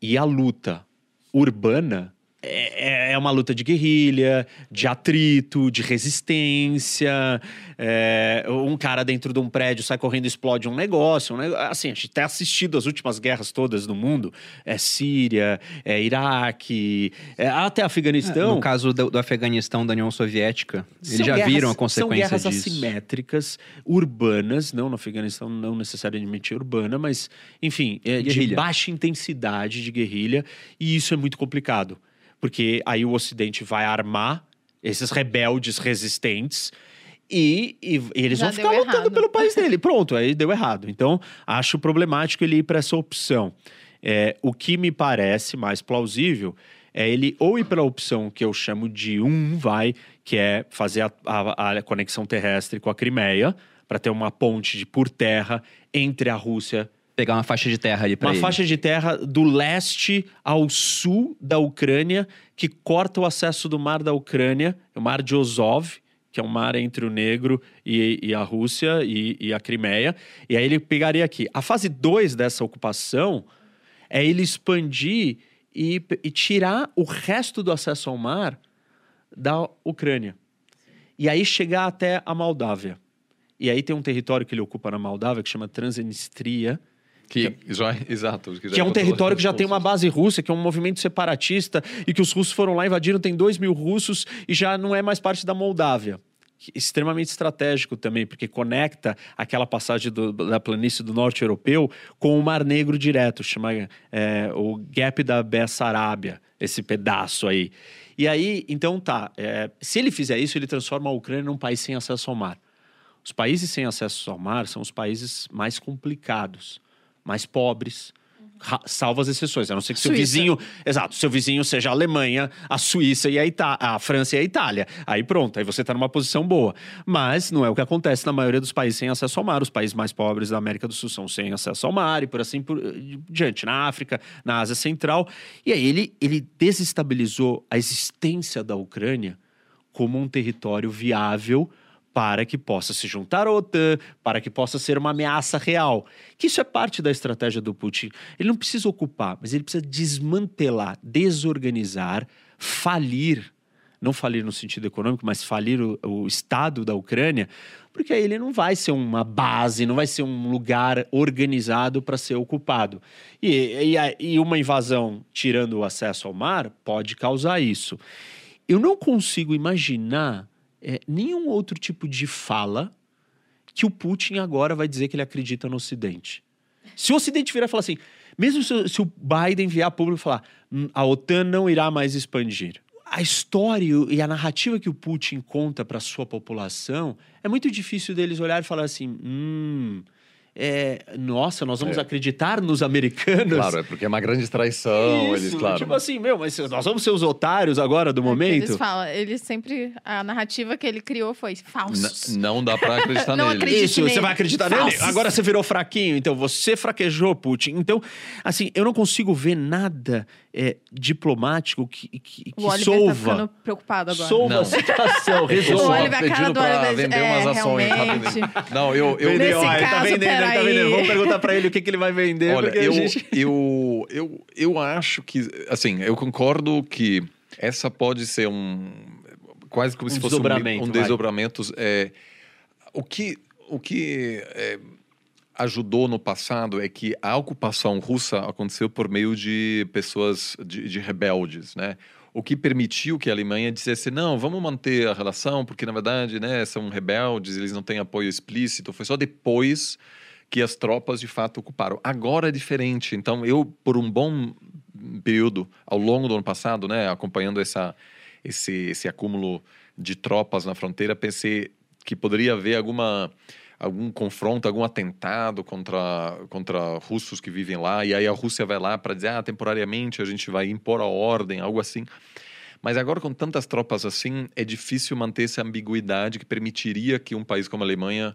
Speaker 3: E a luta urbana é, é, é uma luta de guerrilha, de atrito, de resistência. É, um cara dentro de um prédio sai correndo e explode um negócio. Um negócio assim, a gente tem assistido as últimas guerras todas no mundo. É Síria, é Iraque, é, até Afeganistão.
Speaker 1: É, no caso do, do, Afeganistão da União Soviética, eles já guerras, viram a consequência
Speaker 3: disso. São
Speaker 1: guerras
Speaker 3: assimétricas, urbanas, não no Afeganistão, não necessariamente urbana, mas, enfim, é, de baixa intensidade de guerrilha. E isso é muito complicado porque aí o Ocidente vai armar esses rebeldes resistentes e, e, e eles Já vão ficar lutando errado. pelo país dele. [LAUGHS] Pronto, aí deu errado. Então, acho problemático ele ir para essa opção. É, o que me parece mais plausível é ele ou ir pela opção que eu chamo de um vai, que é fazer a, a, a conexão terrestre com a Crimeia, para ter uma ponte de, por terra entre a Rússia
Speaker 1: pegar uma faixa de terra ali para
Speaker 3: Uma ele. faixa de terra do leste ao sul da Ucrânia, que corta o acesso do mar da Ucrânia, o mar de Azov, que é um mar entre o Negro e, e a Rússia e, e, a Crimeia. E aí ele pegaria aqui. A fase 2 dessa ocupação é ele expandir e, e tirar o resto do acesso ao mar da Ucrânia. E aí chegar até a Moldávia. E aí tem um território que ele ocupa na Moldávia que chama Transnistria,
Speaker 4: que, [LAUGHS] já, exato.
Speaker 3: Que, que é um território [LAUGHS] que já tem uma base russa, que é um movimento separatista, e que os russos foram lá, invadiram, tem dois mil russos, e já não é mais parte da Moldávia. Extremamente estratégico também, porque conecta aquela passagem do, da planície do norte europeu com o Mar Negro direto, chama é, o Gap da Bessarábia, esse pedaço aí. E aí, então tá, é, se ele fizer isso, ele transforma a Ucrânia num país sem acesso ao mar. Os países sem acesso ao mar são os países mais complicados mais pobres, salvo as exceções, a não ser que seu vizinho, exato, seu vizinho seja a Alemanha, a Suíça e a, Ita a França e a Itália. Aí pronto, aí você está numa posição boa. Mas não é o que acontece na maioria dos países sem acesso ao mar. Os países mais pobres da América do Sul são sem acesso ao mar e por assim por diante, na África, na Ásia Central. E aí ele, ele desestabilizou a existência da Ucrânia como um território viável para que possa se juntar à OTAN, para que possa ser uma ameaça real. Que isso é parte da estratégia do Putin. Ele não precisa ocupar, mas ele precisa desmantelar, desorganizar, falir não falir no sentido econômico, mas falir o, o, Estado da Ucrânia, porque aí ele não vai ser uma base, não vai ser um lugar organizado para ser ocupado. E, e, e uma invasão tirando o acesso ao mar pode causar isso. Eu não consigo imaginar é, nenhum outro tipo de fala que o Putin agora vai dizer que ele acredita no Ocidente. Se o Ocidente virar e falar assim, mesmo se, se o Biden vier a público e falar, hum, a OTAN não irá mais expandir a história e a narrativa que o Putin conta para sua população é muito difícil deles olhar e falar assim: hum, é, nossa, nós vamos é. acreditar nos americanos.
Speaker 4: Claro, é porque é uma grande traição, Isso, eles, claro.
Speaker 3: Tipo assim, meu, mas nós vamos ser os otários agora do é momento?
Speaker 2: Eles falam, ele sempre, a narrativa que ele criou foi falsos.
Speaker 4: N não dá pra acreditar [LAUGHS]
Speaker 2: não
Speaker 4: nele.
Speaker 3: Isso,
Speaker 2: nele.
Speaker 3: você vai acreditar falsos. nele? Agora você virou fraquinho, então você fraquejou, Putin. Então, assim, eu não consigo ver nada é, diplomático que, que, que
Speaker 2: o Oliver
Speaker 3: solva.
Speaker 2: Tá ficando preocupado agora.
Speaker 3: Solva não. a situação, resolva.
Speaker 2: O Oliver, pedindo pra
Speaker 4: vender
Speaker 2: é,
Speaker 4: umas ações Não, eu... eu...
Speaker 2: Nesse
Speaker 3: tá
Speaker 2: caso,
Speaker 3: vendendo, tá vendendo. Vamos perguntar para ele o que, que ele vai vender.
Speaker 4: Olha, eu,
Speaker 3: gente...
Speaker 4: eu, eu, eu acho que, assim, eu concordo que essa pode ser um quase como um se fosse um, um desdobramento. É, o que, o que é, ajudou no passado é que a ocupação russa aconteceu por meio de pessoas, de, de rebeldes, né? O que permitiu que a Alemanha dissesse não, vamos manter a relação porque na verdade, né, são rebeldes, eles não têm apoio explícito. Foi só depois que as tropas de fato ocuparam. Agora é diferente. Então eu por um bom período ao longo do ano passado, né, acompanhando essa esse esse acúmulo de tropas na fronteira, pensei que poderia haver alguma algum confronto, algum atentado contra, contra russos que vivem lá, e aí a Rússia vai lá para dizer, ah, temporariamente a gente vai impor a ordem, algo assim. Mas agora, com tantas tropas assim, é difícil manter essa ambiguidade que permitiria que um país como a Alemanha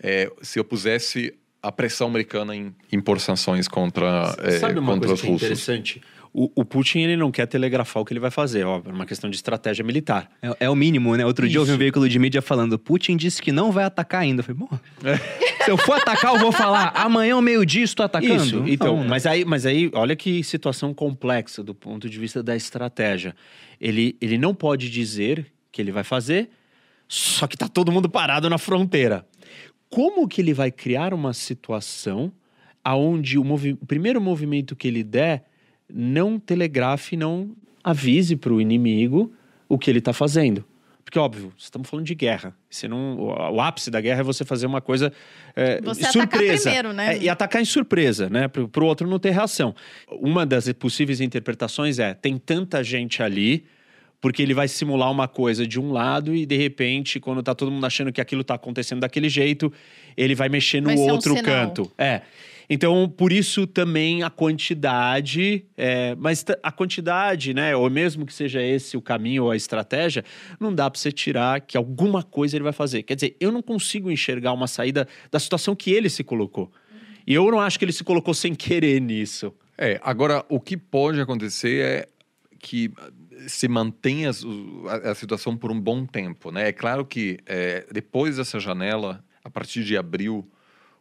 Speaker 4: é, se opusesse à pressão americana em impor sanções contra, é,
Speaker 3: Sabe uma
Speaker 4: contra
Speaker 3: coisa
Speaker 4: os russos.
Speaker 3: interessante? o, o, Putin ele não quer telegrafar o que ele vai fazer, ó, é uma questão de estratégia militar.
Speaker 1: É, é o mínimo, né? Outro Isso. dia eu vi um veículo de mídia falando: Putin disse que não vai atacar ainda. Eu falei, bom, é. [LAUGHS] se eu for atacar, eu vou falar, amanhã ao meio-dia estou atacando.
Speaker 3: Isso, então, não, mas, aí, mas aí, olha que situação complexa do ponto de vista da estratégia. Ele, ele não pode dizer que ele vai fazer, só que tá todo mundo parado na fronteira. Como que ele vai criar uma situação aonde o, movi o primeiro movimento que ele der não telegrafe, não avise para o inimigo o que ele está fazendo. Porque, óbvio, estamos falando de guerra. Você não, o, ápice da guerra é você fazer uma coisa é,
Speaker 2: você
Speaker 3: surpresa.
Speaker 2: primeiro, né?
Speaker 3: É, e atacar em surpresa, né? Para o outro não ter reação. Uma das possíveis interpretações é: tem tanta gente ali, porque ele vai simular uma coisa de um lado e, de repente, quando está todo mundo achando que aquilo está acontecendo daquele jeito, ele vai mexer no vai outro um canto. É. Então, por isso também a quantidade, é, mas a quantidade, né, ou mesmo que seja esse o caminho ou a estratégia, não dá para você tirar que alguma coisa ele vai fazer. Quer dizer, eu não consigo enxergar uma saída da situação que ele se colocou. E eu não acho que ele se colocou sem querer nisso.
Speaker 4: É, agora, o que pode acontecer é que se mantenha a, a, situação por um bom tempo, né? É claro que é, depois dessa janela, a partir de abril,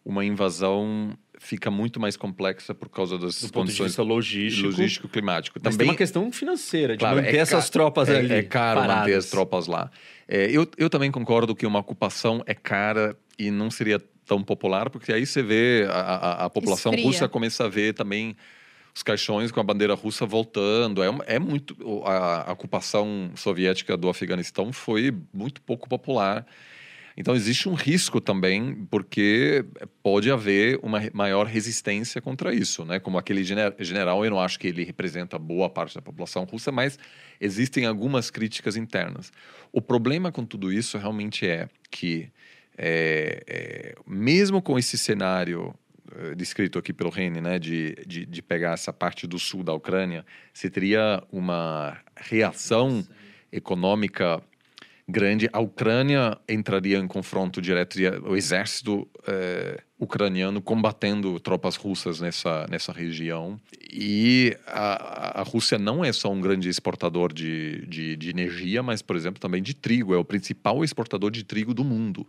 Speaker 4: uma invasão fica muito mais complexa por causa das
Speaker 3: Do
Speaker 4: condições
Speaker 3: ponto de logístico,
Speaker 4: logístico climático.
Speaker 3: Mas
Speaker 4: também
Speaker 3: tem uma questão financeira de
Speaker 4: claro,
Speaker 3: manter
Speaker 4: é
Speaker 3: essas tropas
Speaker 4: é,
Speaker 3: ali.
Speaker 4: É caro
Speaker 3: paradas.
Speaker 4: manter as tropas lá. É, eu, eu também concordo que uma ocupação é cara e não seria tão popular, porque aí você vê a, a, a população
Speaker 2: Esfria.
Speaker 4: russa começa a ver também os caixões com a bandeira russa voltando. É, é muito a, a ocupação soviética do Afeganistão foi muito pouco popular. Então existe um risco também, porque pode haver uma maior resistência contra isso, né? Como aquele general, eu não acho que ele representa boa parte da população russa, mas existem algumas críticas internas. O problema com tudo isso realmente é que, é, é, mesmo com esse cenário descrito aqui pelo Rene, né, de, de, de, pegar essa parte do sul da Ucrânia, se teria uma reação econômica grande. A Ucrânia entraria em confronto direto, o exército é, ucraniano combatendo tropas russas nessa, nessa região. E a, a Rússia não é só um grande exportador de, de, de energia, mas, por exemplo, também de trigo. É o principal exportador de trigo do mundo.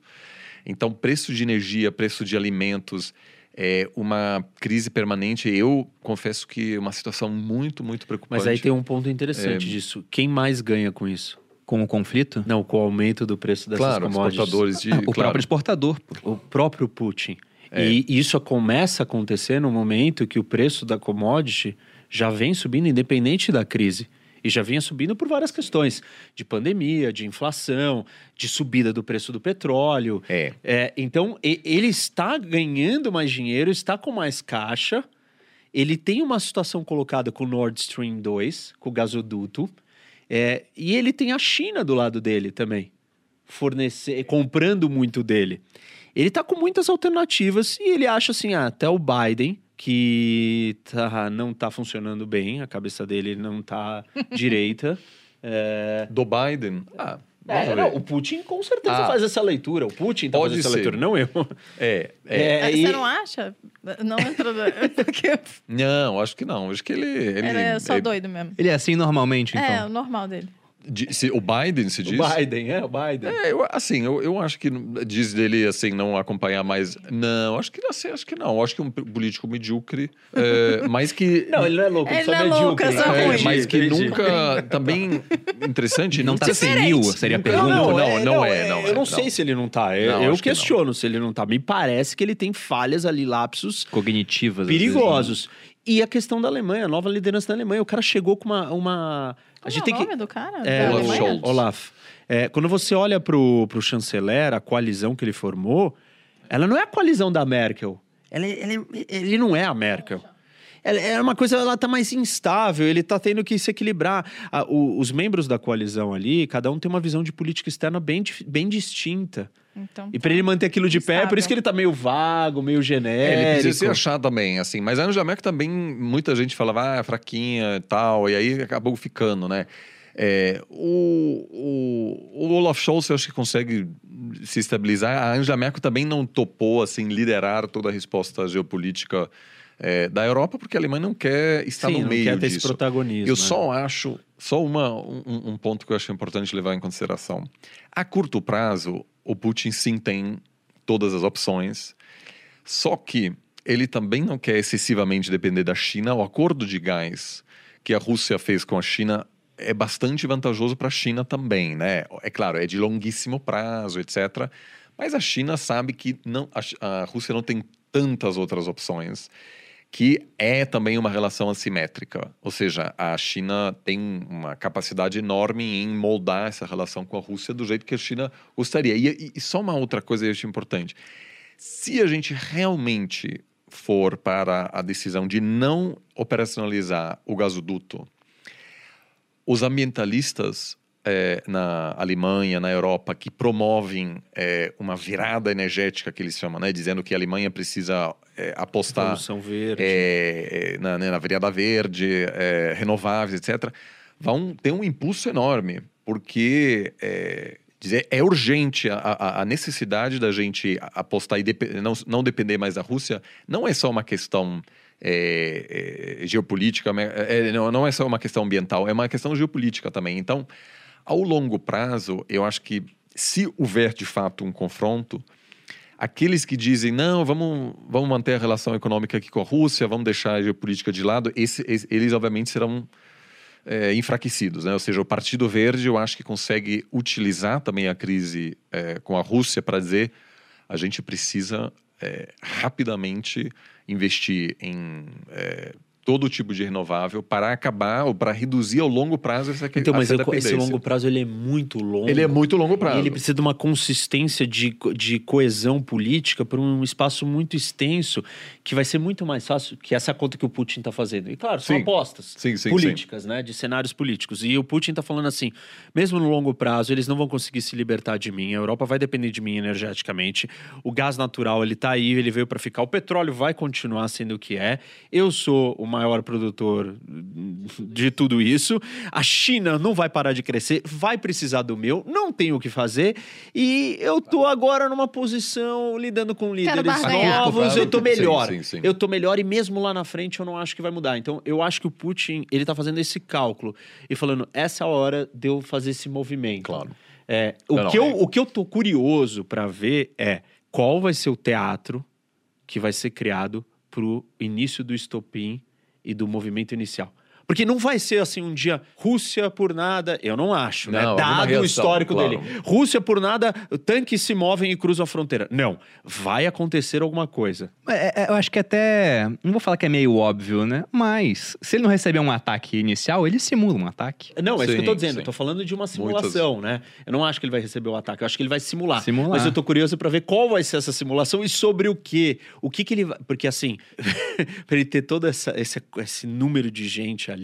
Speaker 4: Então, preço de energia, preço de alimentos, é uma crise permanente. Eu confesso que é uma situação muito, muito preocupante.
Speaker 3: Mas aí tem um ponto interessante
Speaker 4: É.
Speaker 3: disso. Quem mais ganha com isso?
Speaker 1: Com o conflito?
Speaker 3: Não, com o aumento do preço dessas
Speaker 4: claro,
Speaker 3: commodities.
Speaker 4: exportadores de.
Speaker 1: o
Speaker 4: claro.
Speaker 1: próprio exportador.
Speaker 3: O próprio Putin.
Speaker 4: É.
Speaker 3: E isso começa a acontecer no momento que o preço da commodity já vem subindo, independente da crise. E já vinha subindo por várias questões: de pandemia, de inflação, de subida do preço do petróleo.
Speaker 4: É.
Speaker 3: É, então, ele está ganhando mais dinheiro, está com mais caixa. Ele tem uma situação colocada com o Nord Stream 2, com o gasoduto. É, e ele tem a China do lado dele também, fornecer, comprando muito dele. Ele tá com muitas alternativas e ele acha assim, ah, até o Biden, que tá, não tá funcionando bem, a cabeça dele não tá [LAUGHS] direita. É,
Speaker 4: Do Biden. Ah,
Speaker 3: é, não, o Putin com certeza
Speaker 4: Ah.
Speaker 3: faz essa leitura. O Putin tá
Speaker 4: Pode
Speaker 3: fazendo essa leitura, não eu.
Speaker 4: É, [LAUGHS] é.
Speaker 3: É,
Speaker 2: É,
Speaker 3: e-
Speaker 2: Você não acha? Não entrou. [LAUGHS] Porque
Speaker 4: Não, acho que não. Acho que ele. ele
Speaker 2: é só
Speaker 4: é-
Speaker 2: doido mesmo.
Speaker 1: Ele é assim normalmente, então.
Speaker 2: É, o normal dele.
Speaker 4: De- se- o Biden se
Speaker 3: O
Speaker 4: diz.
Speaker 3: Biden, é, o Biden.
Speaker 4: É, eu, assim, eu, eu acho que diz dele assim não acompanhar mais. Não, acho que assim, acho que não. Acho que é um político medíocre, é, [LAUGHS] mas que
Speaker 3: Não, ele não é louco,
Speaker 2: Ele
Speaker 3: só
Speaker 2: não é
Speaker 3: medíocre.
Speaker 2: louco, é só
Speaker 4: é,
Speaker 2: ruim.
Speaker 4: mas que
Speaker 3: Entendi.
Speaker 4: nunca também interessante.
Speaker 1: Não tá senil, seria a pergunta.
Speaker 3: não,
Speaker 4: Não,
Speaker 3: é,
Speaker 4: não é, não
Speaker 3: Eu
Speaker 4: é,
Speaker 3: não
Speaker 4: não.
Speaker 3: sei se ele não tá. Eu,
Speaker 4: Não,
Speaker 3: eu questiono se ele não tá. Me parece que ele tem falhas ali, lapsos
Speaker 1: Cognitivas. às vezes, né?
Speaker 3: E a questão da Alemanha, a nova liderança da Alemanha. O cara chegou com uma. uma... A
Speaker 2: Como
Speaker 3: gente
Speaker 2: é
Speaker 3: tem
Speaker 2: o
Speaker 3: que.
Speaker 2: nome do cara?
Speaker 3: É,
Speaker 4: Olaf? Scholz.
Speaker 3: Olaf. É, quando você olha pro, pro chanceler, a coalizão que ele formou, ela não é a coalizão da Merkel. Ela, ele, ele não é a Merkel. Ela- É uma coisa, ela tá mais instável, ele tá tendo que se equilibrar. Ah, o- os membros da coalizão ali, cada um tem uma visão de política externa bem, bem distinta.
Speaker 2: Então,
Speaker 3: E para ele manter aquilo de pé, é por isso que ele tá meio vago, meio
Speaker 4: É,
Speaker 3: genérico.
Speaker 4: ele precisa se achar também, assim. Mas a Angela Merkel também, muita gente falava, ah, é fraquinha e tal, e aí acabou ficando, né? É, o, o, o Olaf Scholz, eu acho que consegue se estabilizar. A Angela Merkel também não topou, assim, liderar toda a resposta geopolítica é, da Europa, porque a Alemanha não quer estar
Speaker 3: Sim,
Speaker 4: no
Speaker 3: não
Speaker 4: meio
Speaker 3: quer ter esse
Speaker 4: disso.
Speaker 3: protagonismo.
Speaker 4: Eu
Speaker 3: né?
Speaker 4: só acho, só uma, um, um ponto que eu acho importante levar em consideração. A curto prazo, o Putin sim tem todas as opções, só que ele também não quer excessivamente depender da China. O acordo de gás que a Rússia fez com a China é bastante vantajoso para a China também, né? É claro, é de longuíssimo prazo, etc. Mas a China sabe que não, a, a Rússia não tem tantas outras opções que é também uma relação assimétrica. Ou seja, a China tem uma capacidade enorme em moldar essa relação com a Rússia do jeito que a China gostaria. E, e só uma outra coisa que eu acho importante. Se a gente realmente for para a decisão de não operacionalizar o gasoduto, os ambientalistas eh, na Alemanha, na Europa, que promovem eh, uma virada energética, que eles chamam, né, dizendo que a Alemanha precisa eh, apostar é, é, na, né, na virada verde, é, renováveis, etc., vão ter um impulso enorme, porque é, dizer, é urgente a, a, a necessidade da gente apostar e depe- não, não depender mais da Rússia, não é só uma questão é, é, geopolítica, é, é, não, não é só uma questão ambiental, é uma questão geopolítica também. Então, ao longo prazo, eu acho que se houver de fato um confronto, aqueles que dizem não, vamos, vamos manter a relação econômica aqui com a Rússia, vamos deixar a geopolítica de lado, esse, eles obviamente serão é, enfraquecidos, né? Ou seja, o Partido Verde eu acho que consegue utilizar também a crise é, com a Rússia para dizer a gente precisa é, rapidamente investir em é, todo tipo de renovável para acabar ou para reduzir ao longo prazo essa,
Speaker 3: Então, mas eu- esse longo prazo ele é muito longo.
Speaker 4: Ele é muito longo
Speaker 3: E
Speaker 4: prazo.
Speaker 3: ele precisa de uma consistência de, de coesão política por um espaço muito extenso, que vai ser muito mais fácil que essa conta que o Putin está fazendo. E claro, são
Speaker 4: Sim.
Speaker 3: apostas
Speaker 4: Sim, sim,
Speaker 3: políticas, né? De cenários políticos. E o Putin está falando assim: mesmo no longo prazo, eles não vão conseguir se libertar de mim. A Europa vai depender de mim energeticamente. O gás natural, ele tá aí, ele veio para ficar. O petróleo vai continuar sendo o que é. Eu sou uma maior produtor de tudo isso. A China não vai parar de crescer, vai precisar do meu, não tenho o que fazer. E eu tô agora numa posição lidando com líderes novos, eu tô
Speaker 4: Sim,
Speaker 3: melhor.
Speaker 4: sim, sim.
Speaker 3: Eu tô melhor e mesmo lá na frente eu não acho que vai mudar. Então eu acho que o Putin, ele tá fazendo esse cálculo e falando, essa é a hora de eu fazer esse movimento.
Speaker 4: Claro.
Speaker 3: É, o,
Speaker 4: Não, não,
Speaker 3: que eu,
Speaker 4: é-
Speaker 3: o que eu tô curioso para ver é qual vai ser o teatro que vai ser criado pro início do estopim e do movimento inicial. Porque não vai ser assim um dia Rússia por nada, eu não acho, né?
Speaker 4: Não, alguma
Speaker 3: Dado o histórico
Speaker 4: claro.
Speaker 3: dele. Rússia por nada, tanques se movem e cruzam a fronteira. Não, vai acontecer alguma coisa.
Speaker 1: É, é, eu acho que até. Não vou falar que é meio óbvio, né? Mas se ele não receber um ataque inicial, ele simula um ataque.
Speaker 3: Não, é isso que eu tô dizendo.
Speaker 4: sim.
Speaker 3: Eu tô falando de uma simulação, né? Eu não acho que ele vai receber o ataque, eu acho que ele vai simular.
Speaker 1: Simular.
Speaker 3: Mas eu tô curioso pra ver qual vai ser essa simulação e sobre o quê. O que que ele vai. Porque assim, [LAUGHS] pra ele ter todo essa, esse, esse número de gente ali,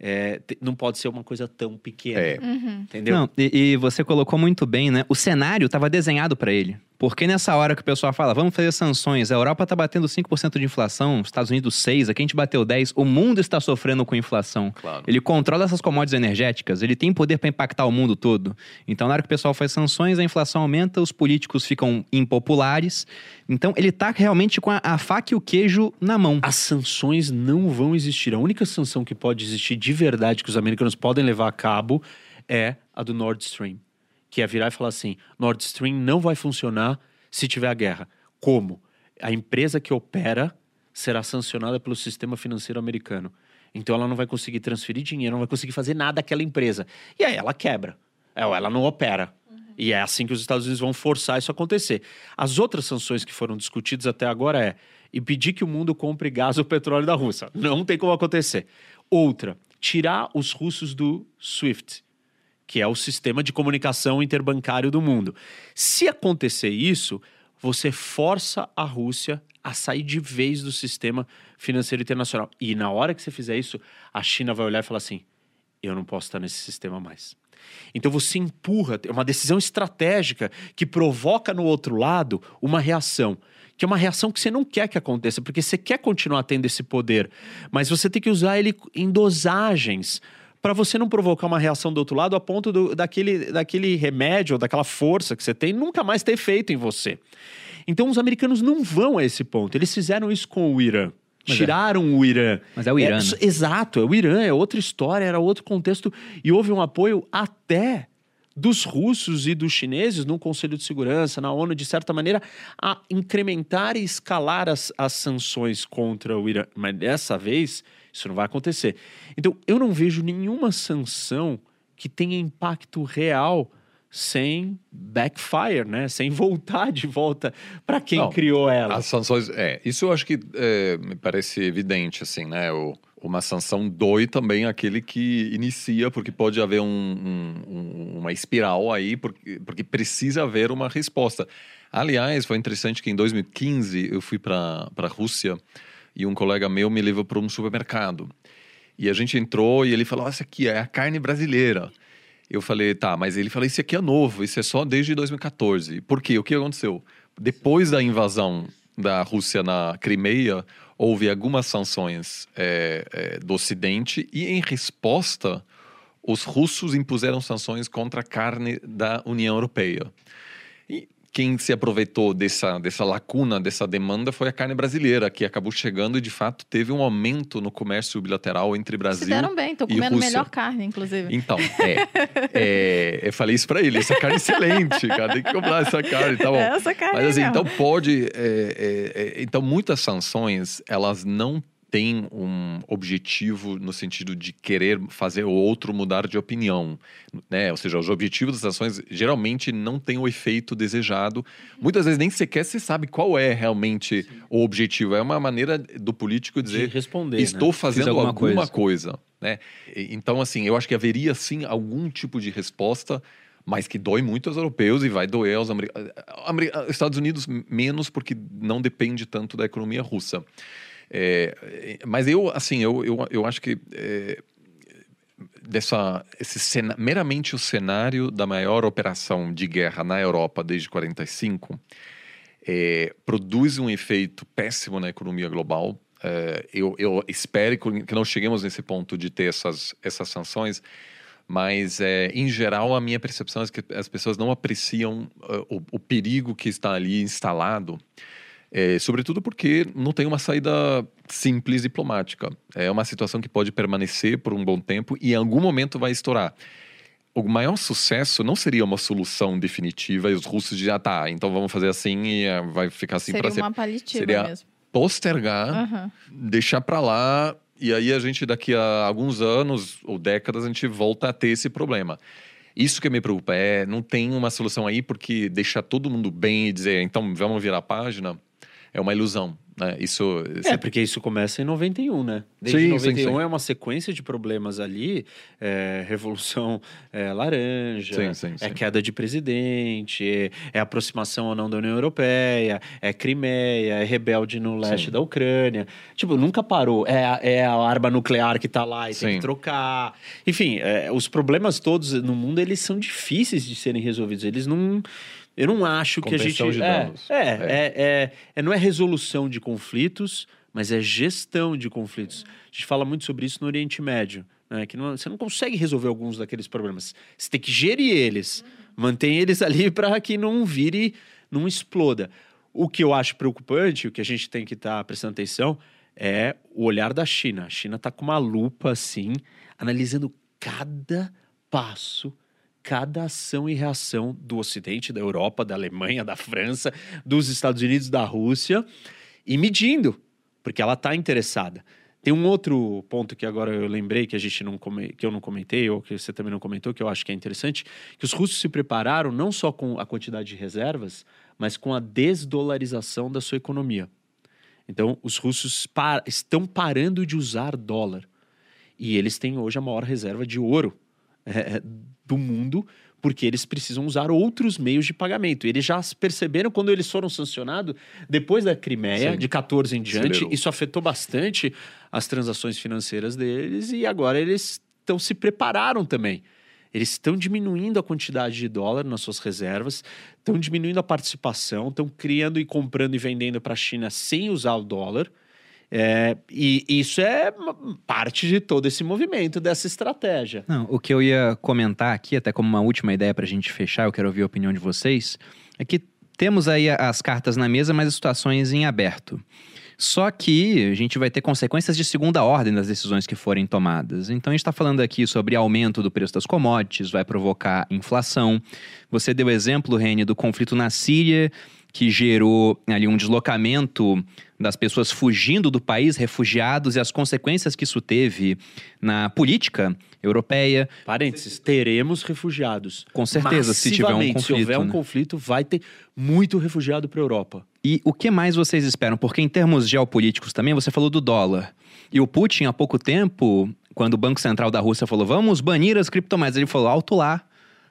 Speaker 3: é, te- não pode ser uma coisa tão pequena.
Speaker 4: É.
Speaker 3: Entendeu?
Speaker 1: Não, e, e você colocou muito bem, né? O cenário estava desenhado para ele. Porque nessa hora que o pessoal fala, vamos fazer sanções, a Europa tá batendo 5% de inflação, os Estados Unidos 6, aqui a gente bateu 10, o mundo está sofrendo com inflação.
Speaker 4: Claro.
Speaker 1: Ele controla essas commodities energéticas, ele tem poder para impactar o mundo todo. Então, na hora que o pessoal faz sanções, a inflação aumenta, os políticos ficam impopulares. Então, ele tá realmente com a, a faca e o queijo na mão.
Speaker 3: As sanções não vão existir. A única sanção que pode existir de verdade que os americanos podem levar a cabo é a do Nord Stream. Que é virar e falar assim: Nord Stream não vai funcionar se tiver a guerra. Como? A empresa que opera será sancionada pelo sistema financeiro americano. Então ela não vai conseguir transferir dinheiro, não vai conseguir fazer nada àquela empresa. E aí ela quebra. É, ela não opera. E é assim que os Estados Unidos vão forçar isso a acontecer. As outras sanções que foram discutidas até agora é impedir que o mundo compre gás ou petróleo da Rússia. Não tem como acontecer. Outra, tirar os russos do SWIFT, que é o sistema de comunicação interbancário do mundo. Se acontecer isso, você força a Rússia a sair de vez do sistema financeiro internacional. E na hora que você fizer isso, a China vai olhar e falar assim: eu não posso estar nesse sistema mais. Então você empurra, é uma decisão estratégica que provoca no outro lado uma reação. Que é uma reação que você não quer que aconteça, porque você quer continuar tendo esse poder, mas você tem que usar ele em dosagens para você não provocar uma reação do outro lado a ponto do- daquele, daquele remédio, daquela força que você tem, nunca mais ter efeito em você. Então os americanos não vão a esse ponto. Eles fizeram isso com o Irã.
Speaker 1: Mas é.
Speaker 3: Tiraram o Irã.
Speaker 1: Mas é o Irã, né?
Speaker 3: s- Exato, é o Irã, é outra história, era outro contexto. E houve um apoio até dos russos e dos chineses no Conselho de Segurança, na ONU, de certa maneira, a incrementar e escalar as, as sanções contra o Irã. Mas dessa vez, isso não vai acontecer. Então, eu não vejo nenhuma sanção que tenha impacto real sem backfire, né? Sem voltar de volta para quem
Speaker 4: Não,
Speaker 3: criou ela.
Speaker 4: As sanções, é, isso eu acho que é, me parece evidente, assim, né? O, uma sanção dói também aquele que inicia, porque pode haver um- um- um- uma espiral aí, porque, porque precisa haver uma resposta. Aliás, foi interessante que em 2015 eu fui para a Rússia e um colega meu me levou para um supermercado. E a gente entrou e ele falou: Essa aqui é a carne brasileira. Eu falei, tá, mas ele falou: Isso aqui é novo, isso é só desde 2014. Por quê? O que aconteceu? Depois da invasão da Rússia na Crimeia, houve algumas sanções é, é, do Ocidente e, em resposta, os russos impuseram sanções contra a carne da União Europeia. E quem se aproveitou dessa, dessa lacuna, dessa demanda, foi a carne brasileira, que acabou chegando e, de fato, teve um aumento no comércio bilateral entre
Speaker 2: Se
Speaker 4: Brasil
Speaker 2: deram bem, tô
Speaker 4: e
Speaker 2: comendo
Speaker 4: Rússia.
Speaker 2: melhor carne, inclusive.
Speaker 4: Então, é, é, Eu falei isso pra ele. Essa carne é excelente, cara. Tem que comprar essa carne, tá bom.
Speaker 2: Essa carne
Speaker 4: Mas assim,
Speaker 2: mesmo.
Speaker 4: então pode. é, é, é, então, muitas sanções, elas não têm um objetivo no sentido de querer fazer o outro mudar de opinião. Né? Ou seja, os objetivos das sanções geralmente não têm o efeito desejado. Muitas vezes nem sequer se sabe qual é realmente o objetivo. É uma maneira do político
Speaker 3: de
Speaker 4: dizer
Speaker 3: responder.
Speaker 4: estou
Speaker 3: né?
Speaker 4: fazendo
Speaker 1: alguma
Speaker 4: alguma, coisa. né? E- Então, assim, eu acho que haveria sim algum tipo de resposta, mas que dói muito aos europeus e vai doer aos americanos. Estados Unidos menos, porque não depende tanto da economia russa. É, mas eu, assim, eu, eu, eu acho que é, dessa esse cena, meramente o cenário da maior operação de guerra na Europa desde 45 é, produz um efeito péssimo na economia global. É, eu, eu espero que não cheguemos nesse ponto de ter essas, essas sanções, mas é, em geral a minha percepção é que as pessoas não apreciam uh, o, o, perigo que está ali instalado, é, sobretudo porque não tem uma saída simples diplomática. É uma situação que pode permanecer por um bom tempo e em algum momento vai estourar. O maior sucesso não seria uma solução definitiva e os russos já ah, tá, então vamos fazer assim e uh, vai ficar assim para sempre.
Speaker 2: Seria uma palitiva
Speaker 4: seria
Speaker 2: mesmo.
Speaker 4: Postergar, uhum. deixar para lá e aí a gente, daqui a alguns anos ou décadas, a gente volta a ter esse problema. Isso que me preocupa é não tem uma solução aí porque deixar todo mundo bem e dizer então vamos virar a página é uma ilusão. Né? Isso,
Speaker 3: É, porque isso começa em 91, né? Desde sim, 91 sim, sim. é uma sequência de problemas ali, é, Revolução é, Laranja, é queda de presidente, é, é, aproximação ou não da União Europeia, é Crimeia, é rebelde no leste da Ucrânia. Tipo, nunca parou. É, a, é a arma nuclear que tá lá e tem que trocar. Enfim, é, os problemas todos no mundo, eles são difíceis de serem resolvidos. Eles não eu não acho que a gente.
Speaker 4: É.
Speaker 3: É, é. É, é, é, não é resolução de conflitos, mas é gestão de conflitos. A gente fala muito sobre isso no Oriente Médio. Né? Que não, você não consegue resolver alguns daqueles problemas. Você tem que gerir eles, mantém eles [LAUGHS] ali para que não vire, não exploda. O que eu acho preocupante, o que a gente tem que estar tá prestando atenção, é o olhar da China. A China está com uma lupa assim, analisando cada passo cada ação e reação do Ocidente, da Europa, da Alemanha, da França, dos Estados Unidos, da Rússia, e medindo, porque ela está interessada. Tem um outro ponto que agora eu lembrei que a gente não que eu não comentei ou que você também não comentou que eu acho que é interessante, que os russos se prepararam não só com a quantidade de reservas, mas com a desdolarização da sua economia. Então, os russos par estão parando de usar dólar. E eles têm hoje a maior reserva de ouro é, é, do mundo, porque eles precisam usar outros meios de pagamento. Eles já perceberam quando eles foram sancionados, depois da Crimeia, Sim. de 14 em diante, Acelerou. isso afetou bastante as transações financeiras deles e agora eles estão se prepararam também. Eles estão diminuindo a quantidade de dólar nas suas reservas, estão diminuindo a participação, estão criando e comprando e vendendo para a China sem usar o dólar. É, e isso é parte de todo esse movimento, dessa estratégia.
Speaker 1: Não, o que eu ia comentar aqui, até como uma última ideia para a gente fechar, eu quero ouvir a opinião de vocês, é que temos aí as cartas na mesa, mas as situações em aberto. Só que a gente vai ter consequências de segunda ordem das decisões que forem tomadas. Então a gente está falando aqui sobre aumento do preço das commodities, vai provocar inflação. Você deu exemplo, Rene, do conflito na Síria, que gerou ali um deslocamento das pessoas fugindo do país, refugiados, e as consequências que isso teve na política europeia.
Speaker 3: Parênteses, teremos refugiados.
Speaker 1: Com certeza, se tiver um conflito.
Speaker 3: Se houver um
Speaker 1: né?
Speaker 3: conflito, vai ter muito refugiado para a Europa.
Speaker 1: E o que mais vocês esperam? Porque em termos geopolíticos também, você falou do dólar. E o Putin, há pouco tempo, quando o Banco Central da Rússia falou, vamos banir as criptomoedas, ele falou, alto lá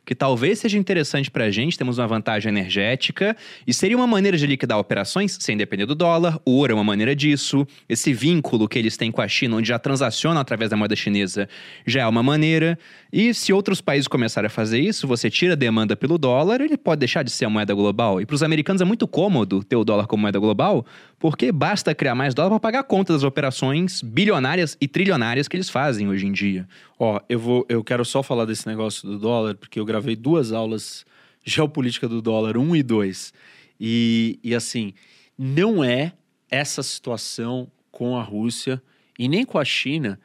Speaker 1: que talvez seja interessante para a gente, temos uma vantagem energética e seria uma maneira de liquidar operações sem depender do dólar. O ouro é uma maneira disso. Esse vínculo que eles têm com a China, onde já transacionam através da moeda chinesa, já é uma maneira. E se outros países começarem a fazer isso, você tira a demanda pelo dólar, ele pode deixar de ser a moeda global. E para os americanos é muito cômodo ter o dólar como moeda global, porque basta criar mais dólar para pagar a conta das operações bilionárias e trilionárias que eles fazem hoje em dia.
Speaker 3: Ó, eu vou, eu quero só falar desse negócio do dólar, porque eu gravei duas aulas geopolítica do dólar 1 e 2. E, e assim, não é essa situação com a Rússia e nem com a China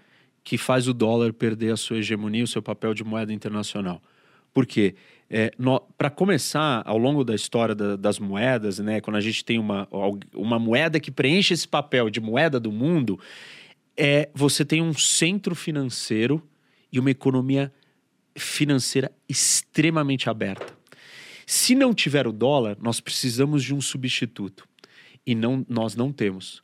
Speaker 3: que faz o dólar perder a sua hegemonia, o seu papel de moeda internacional. Por quê? É, Para começar, ao longo da história da, das moedas, né, quando a gente tem uma, uma moeda que preenche esse papel de moeda do mundo, é você tem um centro financeiro e uma economia financeira extremamente aberta. Se não tiver o dólar, nós precisamos de um substituto. E não, nós não temos.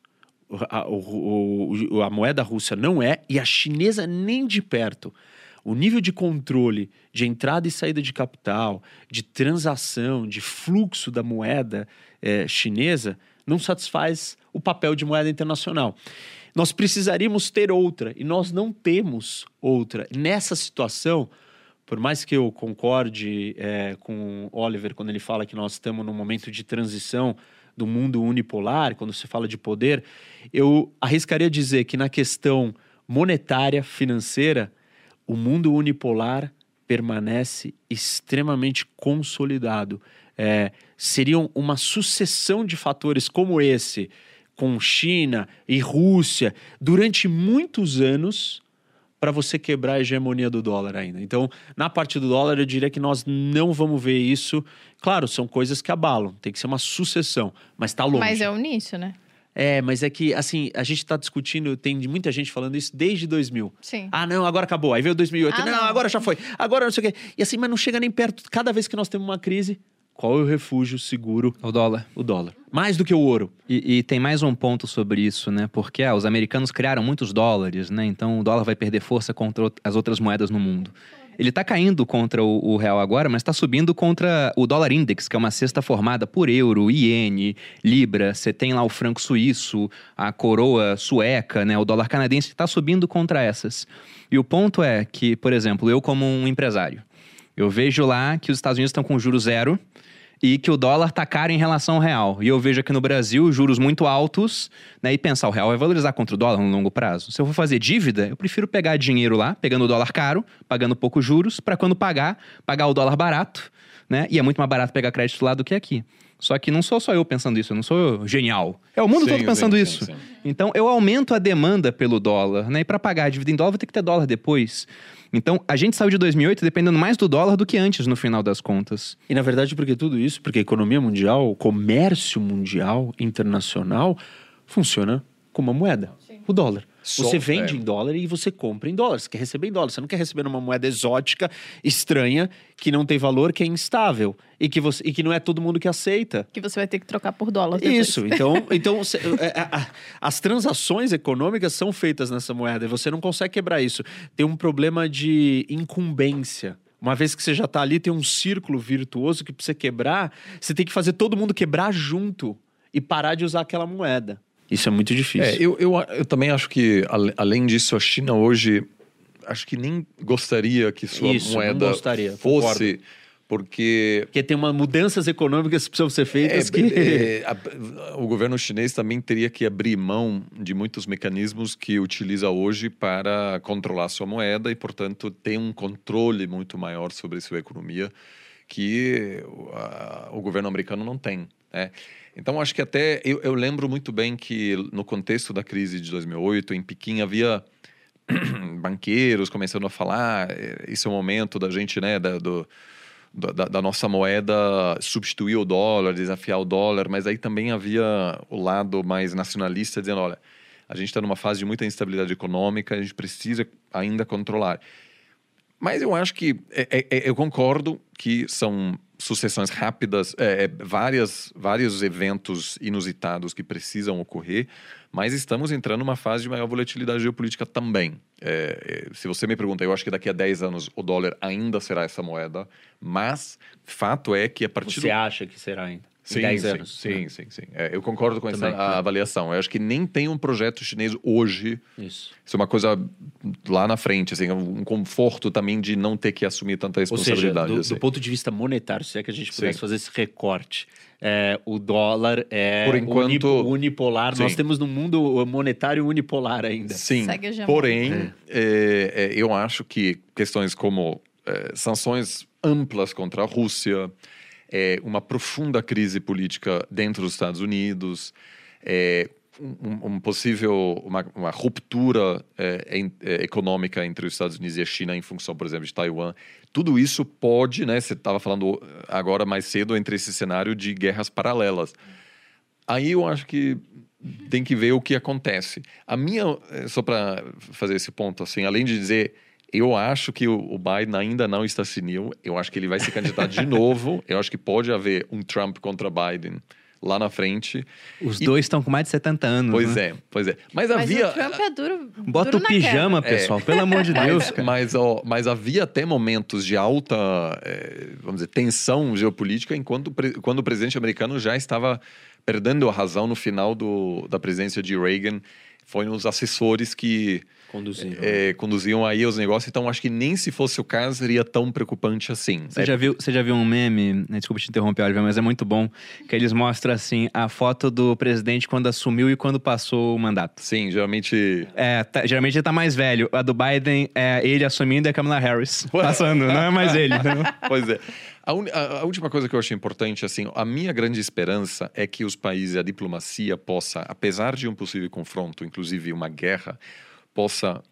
Speaker 3: A, o, a moeda russa não é, e a chinesa nem de perto. O nível de controle de entrada e saída de capital, de transação, de fluxo da moeda é, chinesa não satisfaz o papel de moeda internacional. Nós precisaríamos ter outra e nós não temos outra. Nessa situação, por mais que eu concorde é, com Oliver quando ele fala que nós estamos num momento de transição do mundo unipolar, quando se fala de poder, eu arriscaria dizer que na questão monetária, financeira, o mundo unipolar permanece extremamente consolidado. É, seriam uma sucessão de fatores como esse, com China e Rússia, durante muitos anos, para você quebrar a hegemonia do dólar ainda. Então, na parte do dólar, eu diria que nós não vamos ver isso. Claro, são coisas que abalam, tem que ser uma sucessão, mas está longe.
Speaker 2: Mas é o início, né?
Speaker 3: É, mas é que, assim, a gente está discutindo, tem muita gente falando isso desde 2000.
Speaker 2: Sim.
Speaker 3: Ah, não, agora acabou. Aí veio 2008.
Speaker 2: Ah,
Speaker 3: não,
Speaker 2: não.
Speaker 3: agora já foi. Agora não sei o quê. E assim, mas não chega nem perto. Cada vez que nós temos uma crise, qual é o refúgio seguro?
Speaker 1: O dólar.
Speaker 3: O dólar. Mais do que o ouro.
Speaker 1: E, e tem mais um ponto sobre isso, né? Porque ah, os americanos criaram muitos dólares, né? Então o dólar vai perder força contra as outras moedas no mundo. Ele está caindo contra o, o real agora, mas está subindo contra o dólar index, que é uma cesta formada por euro, iene, libra. Você tem lá o franco suíço, a coroa sueca, né? O dólar canadense está subindo contra essas. E o ponto é que, por exemplo, eu como um empresário, eu vejo lá que os Estados Unidos estão com juros zero e que o dólar está caro em relação ao real. E eu vejo aqui no Brasil juros muito altos, né? E pensar, o real vai valorizar contra o dólar no longo prazo. Se eu for fazer dívida, eu prefiro pegar dinheiro lá, pegando o dólar caro, pagando poucos juros, para quando pagar, pagar o dólar barato, né? E é muito mais barato pegar crédito lá do que aqui. Só que não sou só eu pensando isso, eu não sou genial. É o mundo
Speaker 4: Sim,
Speaker 1: todo pensando
Speaker 4: sim,
Speaker 1: isso.
Speaker 4: sim.
Speaker 1: Então eu aumento a demanda pelo dólar, né? E para pagar a dívida em dólar, vou ter que ter dólar depois. Então a gente saiu de 2008 dependendo mais do dólar do que antes, no final das contas.
Speaker 3: E na verdade, porque tudo isso, porque a economia mundial, o comércio mundial, internacional, funciona com uma moeda. O dólar.
Speaker 4: Só-
Speaker 3: você vende
Speaker 4: é.
Speaker 3: em dólar e você compra em dólar. Você quer receber em dólar. Você não quer receber numa moeda exótica, estranha, que não tem valor, que é instável. E que, você, e que não é todo mundo que aceita.
Speaker 2: Que você vai ter que trocar por dólar depois.
Speaker 3: Isso, então, então cê- é, a- a- as transações econômicas são feitas nessa moeda e você não consegue quebrar isso. Tem um problema de incumbência. Uma vez que você já está ali, tem um círculo virtuoso que para você quebrar, você tem que fazer todo mundo quebrar junto e parar de usar aquela moeda. Isso é muito difícil.
Speaker 4: É, eu, eu, eu também acho que, além disso, a China hoje, acho que nem gostaria que sua
Speaker 3: Isso,
Speaker 4: moeda
Speaker 3: gostaria,
Speaker 4: fosse, porque
Speaker 3: Porque tem uma, mudanças econômicas que precisam ser feitas
Speaker 4: É,
Speaker 3: que...
Speaker 4: é, [LAUGHS] a- o governo chinês também teria que abrir mão de muitos mecanismos que utiliza hoje para controlar sua moeda e, portanto, ter um controle muito maior sobre sua economia que a- o governo americano não tem. Né? Então, acho que até eu, eu lembro muito bem que no contexto da crise de 2008, em Pequim havia [CLEARS THROAT] banqueiros começando a falar, "Eh, esse é o momento da gente, né, da, do, da, da- da nossa moeda substituir o dólar, desafiar o dólar, mas aí também havia o lado mais nacionalista dizendo, olha, a gente está numa fase de muita instabilidade econômica, a gente precisa ainda controlar. Mas eu acho que é- é- é- eu concordo que são sucessões rápidas, é, é, várias, vários eventos inusitados que precisam ocorrer, mas estamos entrando numa fase de maior volatilidade geopolítica também. É, é, se você me pergunta, eu acho que daqui a 10 anos o dólar ainda será essa moeda, mas fato é que a partir
Speaker 3: Você
Speaker 4: do
Speaker 3: acha que será ainda?
Speaker 4: Sim,
Speaker 3: 10
Speaker 4: sim,
Speaker 3: anos.
Speaker 4: Sim,
Speaker 3: né?
Speaker 4: sim, sim. É, eu concordo com essa
Speaker 3: Também,
Speaker 4: a-
Speaker 3: né?
Speaker 4: avaliação. Eu acho que nem tem um projeto chinês hoje
Speaker 3: Isso.
Speaker 4: isso é uma coisa lá na frente, assim, um conforto também de não ter que assumir tanta
Speaker 3: Ou seja,
Speaker 4: responsabilidade.
Speaker 3: do,
Speaker 4: assim.
Speaker 3: do ponto de vista monetário, se é que a gente pudesse
Speaker 4: Sim.
Speaker 3: fazer esse recorte, é, o dólar é
Speaker 4: Por enquanto-
Speaker 3: uni- unipolar. Nós
Speaker 4: Sim.
Speaker 3: temos no mundo monetário unipolar ainda.
Speaker 4: Sim, porém, é, é, eu acho que questões como é, sanções amplas contra a Rússia, é, uma profunda crise política dentro dos Estados Unidos, é, um, um possível uma, uma ruptura é, em- é, econômica entre os Estados Unidos e a China em função, por exemplo, de Taiwan. Tudo isso pode, né? Você estava falando agora mais cedo entre esse cenário de guerras paralelas. Aí eu acho que tem que ver o que acontece. A minha, eh, só para fazer esse ponto, assim, além de dizer, eu acho que o Biden ainda não está senil, eu acho que ele vai se candidatar de novo, [LAUGHS] eu acho que pode haver um Trump contra Biden lá na frente.
Speaker 1: Os
Speaker 4: E-
Speaker 1: dois estão com mais de 70 anos.
Speaker 4: Pois
Speaker 1: né?
Speaker 4: é, pois é. Mas,
Speaker 2: Mas
Speaker 4: havia.
Speaker 2: o Trump é duro.
Speaker 1: Bota
Speaker 2: duro
Speaker 1: o
Speaker 2: na
Speaker 1: pijama,
Speaker 2: queda.
Speaker 1: pessoal, pelo [LAUGHS] amor de Deus,
Speaker 4: Mas,
Speaker 1: cara.
Speaker 4: mas, ó, mas havia até momentos de alta, eh, vamos dizer, tensão geopolítica enquanto quando o presidente americano já estava perdendo a razão no final do, da presidência de Reagan. Foi nos assessores que
Speaker 3: Conduzindo.
Speaker 4: é, conduziam aí os negócios. Então, acho que nem se fosse o caso seria tão preocupante assim.
Speaker 1: Você,
Speaker 4: É,
Speaker 1: já viu, você já viu um meme, né, desculpa te interromper, Oliver, mas é muito bom, que eles mostram assim a foto do presidente quando assumiu e quando passou o mandato.
Speaker 4: Sim, geralmente
Speaker 1: É, tá- geralmente ele tá mais velho. A do Biden é ele assumindo e a Kamala Harris [LAUGHS] passando, não é mais ele. entendeu? [LAUGHS]
Speaker 4: Pois é. A, uni- a- última coisa que eu achei importante, assim, a minha grande esperança é que os países, a diplomacia possa, apesar de um possível confronto, inclusive uma guerra, possa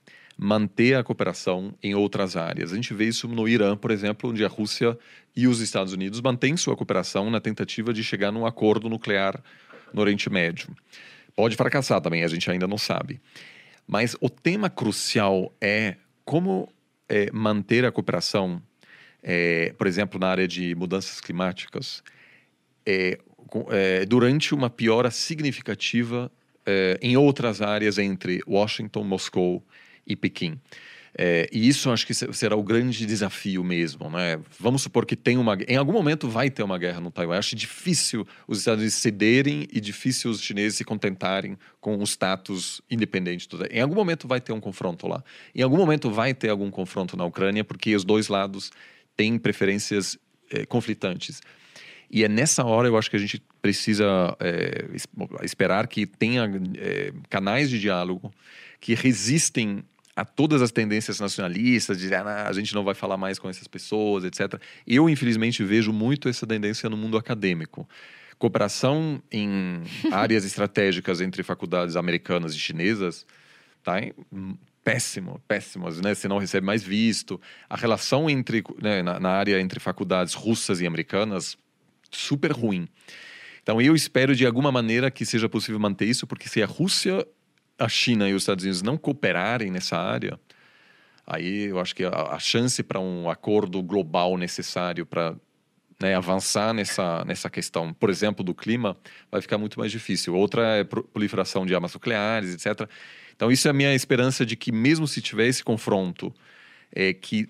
Speaker 4: manter a cooperação em outras áreas. A gente vê isso no Irã, por exemplo, onde a Rússia e os Estados Unidos mantêm sua cooperação na tentativa de chegar num acordo nuclear no Oriente Médio. Pode fracassar também, a gente ainda não sabe. Mas o tema crucial é como é, manter a cooperação, é, por exemplo, na área de mudanças climáticas, é, é, durante uma piora significativa é, em outras áreas entre Washington, Moscou e Pequim. É, e isso acho que se- será o grande desafio mesmo, né? Vamos supor que tem uma, em algum momento vai ter uma guerra no Taiwan. Acho difícil os Estados Unidos cederem e difícil os chineses se contentarem com o status independente. Em algum momento vai ter um confronto lá. Em algum momento vai ter algum confronto na Ucrânia, porque os dois lados têm preferências eh, conflitantes. E é nessa hora eu acho que a gente precisa é, es- esperar que tenha é, canais de diálogo que resistem a todas as tendências nacionalistas, de ah, a gente não vai falar mais com essas pessoas, etc. Eu, infelizmente, vejo muito essa tendência no mundo acadêmico. Cooperação em [LAUGHS] áreas estratégicas entre faculdades americanas e chinesas tá em- hum, péssimo, péssimas, né? Você não recebe mais visto. A relação entre, né, na, na área entre faculdades russas e americanas, super ruim. Então, eu espero de alguma maneira que seja possível manter isso, porque se a Rússia, a China e os Estados Unidos não cooperarem nessa área, aí eu acho que a, a chance para um acordo global necessário para né, avançar nessa, nessa questão, por exemplo, do clima, vai ficar muito mais difícil. Outra é pro- proliferação de armas nucleares, etc. Então, isso é a minha esperança de que, mesmo se tiver esse confronto, é que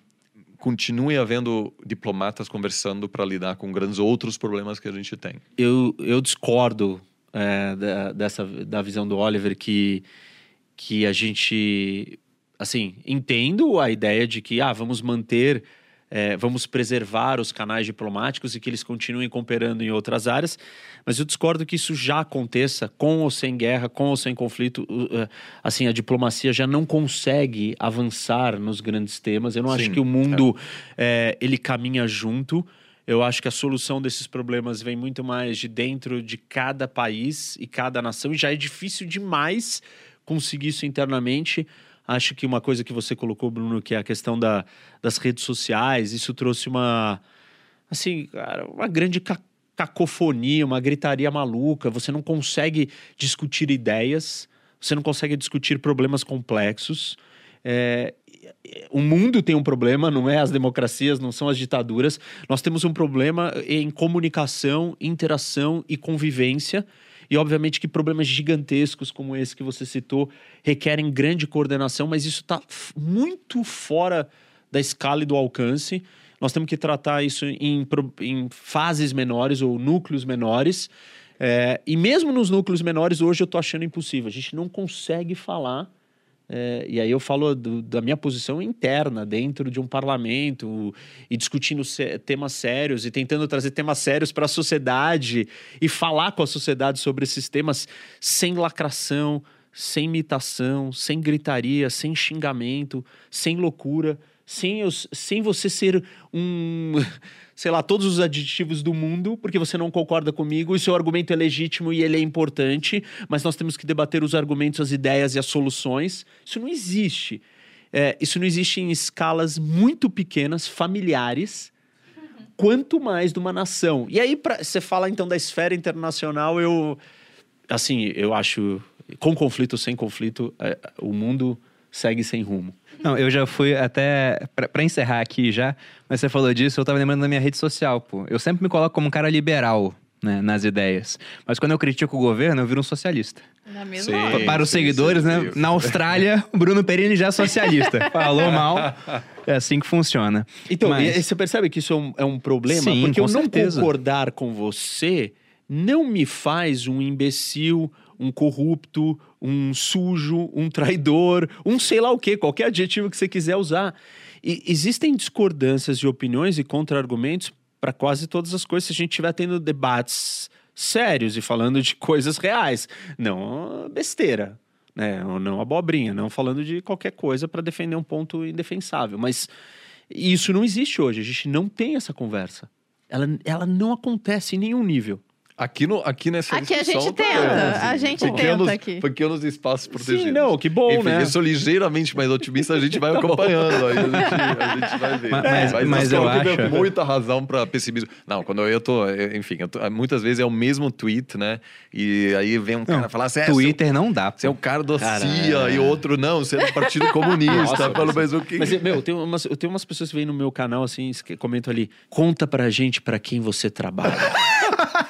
Speaker 4: continue havendo diplomatas conversando para lidar com grandes outros problemas que a gente tem.
Speaker 3: eu, eu discordo é, da, dessa da visão do Oliver que que a gente assim entendo a ideia de que ah vamos manter é, vamos preservar os canais diplomáticos e que eles continuem cooperando em outras áreas, mas eu discordo que isso já aconteça com ou sem guerra, com ou sem conflito. Uh, Assim, a diplomacia já não consegue avançar nos grandes temas. Eu não acho
Speaker 4: Sim,
Speaker 3: que o mundo é, ele caminha junto. Eu acho que a solução desses problemas vem muito mais de dentro de cada país e cada nação, e já é difícil demais conseguir isso internamente. Acho que uma coisa que você colocou, Bruno, que é a questão da, das redes sociais, isso trouxe uma, assim, cara, uma grande ca- cacofonia, uma gritaria maluca. Você não consegue discutir ideias, você não consegue discutir problemas complexos. É, o mundo tem um problema, não é as democracias, não são as ditaduras. Nós temos um problema em comunicação, interação e convivência. E, obviamente, que problemas gigantescos como esse que você citou requerem grande coordenação, mas isso está muito fora da escala e do alcance. Nós temos que tratar isso em, em fases menores ou núcleos menores. É, e mesmo nos núcleos menores, hoje eu estou achando impossível. A gente não consegue falar é, e aí eu falo do- da minha posição interna dentro de um parlamento e discutindo temas sérios e tentando trazer temas sérios para a sociedade e falar com a sociedade sobre esses temas sem lacração, sem imitação, sem gritaria, sem xingamento, sem loucura, sem, sem você ser um, [LAUGHS] sei lá, todos os aditivos do mundo, porque você não concorda comigo, e seu argumento é legítimo e ele é importante, mas nós temos que debater os argumentos, as ideias e as soluções. Isso não existe. É, isso não existe em escalas muito pequenas, familiares, quanto mais de uma nação. E aí, você fala então da esfera internacional, eu. Assim, eu acho. Com conflito sem conflito, é, o mundo segue sem rumo.
Speaker 1: Não, eu já fui até. Pra, pra encerrar aqui já, mas você falou disso, eu tava lembrando da minha rede social, pô. Eu sempre me coloco como um cara liberal, né, nas ideias. Mas quando eu critico o governo, eu viro um socialista.
Speaker 2: Na mesma
Speaker 4: Sim.
Speaker 2: hora.
Speaker 1: Para os
Speaker 4: sim,
Speaker 1: seguidores,
Speaker 4: sim,
Speaker 1: né? Na Austrália, o Bruno Perini já é socialista. [LAUGHS] Falou mal. É assim que funciona.
Speaker 3: Então,
Speaker 1: Mas-
Speaker 3: você percebe que isso é um, é um problema?
Speaker 1: Sim,
Speaker 3: Porque
Speaker 1: com
Speaker 3: eu não
Speaker 1: certeza.
Speaker 3: concordar com você não me faz um imbecil, um corrupto, um sujo, um traidor, um sei lá o quê, qualquer adjetivo que você quiser usar. E existem discordâncias de opiniões e contra-argumentos para quase todas as coisas se a gente estiver tendo debates sérios e falando de coisas reais, não besteira, né? Ou não abobrinha, não falando de qualquer coisa para defender um ponto indefensável. Mas isso não existe hoje, a gente não tem essa conversa. Ela, ela não acontece em nenhum nível.
Speaker 4: Aqui, no, aqui nessa
Speaker 2: Aqui a gente
Speaker 4: tá-
Speaker 2: tenta, a gente
Speaker 4: pequenos,
Speaker 2: tenta aqui.
Speaker 4: Pequenos espaços protegidos.
Speaker 3: Sim, não, que bom,
Speaker 4: Enfim,
Speaker 3: né?
Speaker 4: eu sou ligeiramente mais otimista, a gente vai acompanhando. Aí a gente, a gente vai ver.
Speaker 1: Mas- mas- mas eu
Speaker 4: eu
Speaker 1: acho-
Speaker 4: muita razão para pessimismo. Não, quando eu tô, eu- enfim, eu tô- muitas vezes é o mesmo tweet, né? E aí vem um cara falar assim, é,
Speaker 1: Twitter não dá.
Speaker 4: Você é um cara do CIA
Speaker 3: é.
Speaker 4: e outro não, você é do Partido [LAUGHS] Comunista,
Speaker 3: Nossa,
Speaker 4: pelo
Speaker 3: mas-
Speaker 4: o que.
Speaker 3: Mas, meu, eu tenho, umas, eu tenho umas pessoas que vêm no meu canal assim, comentam ali: conta pra gente pra quem você trabalha. [LAUGHS]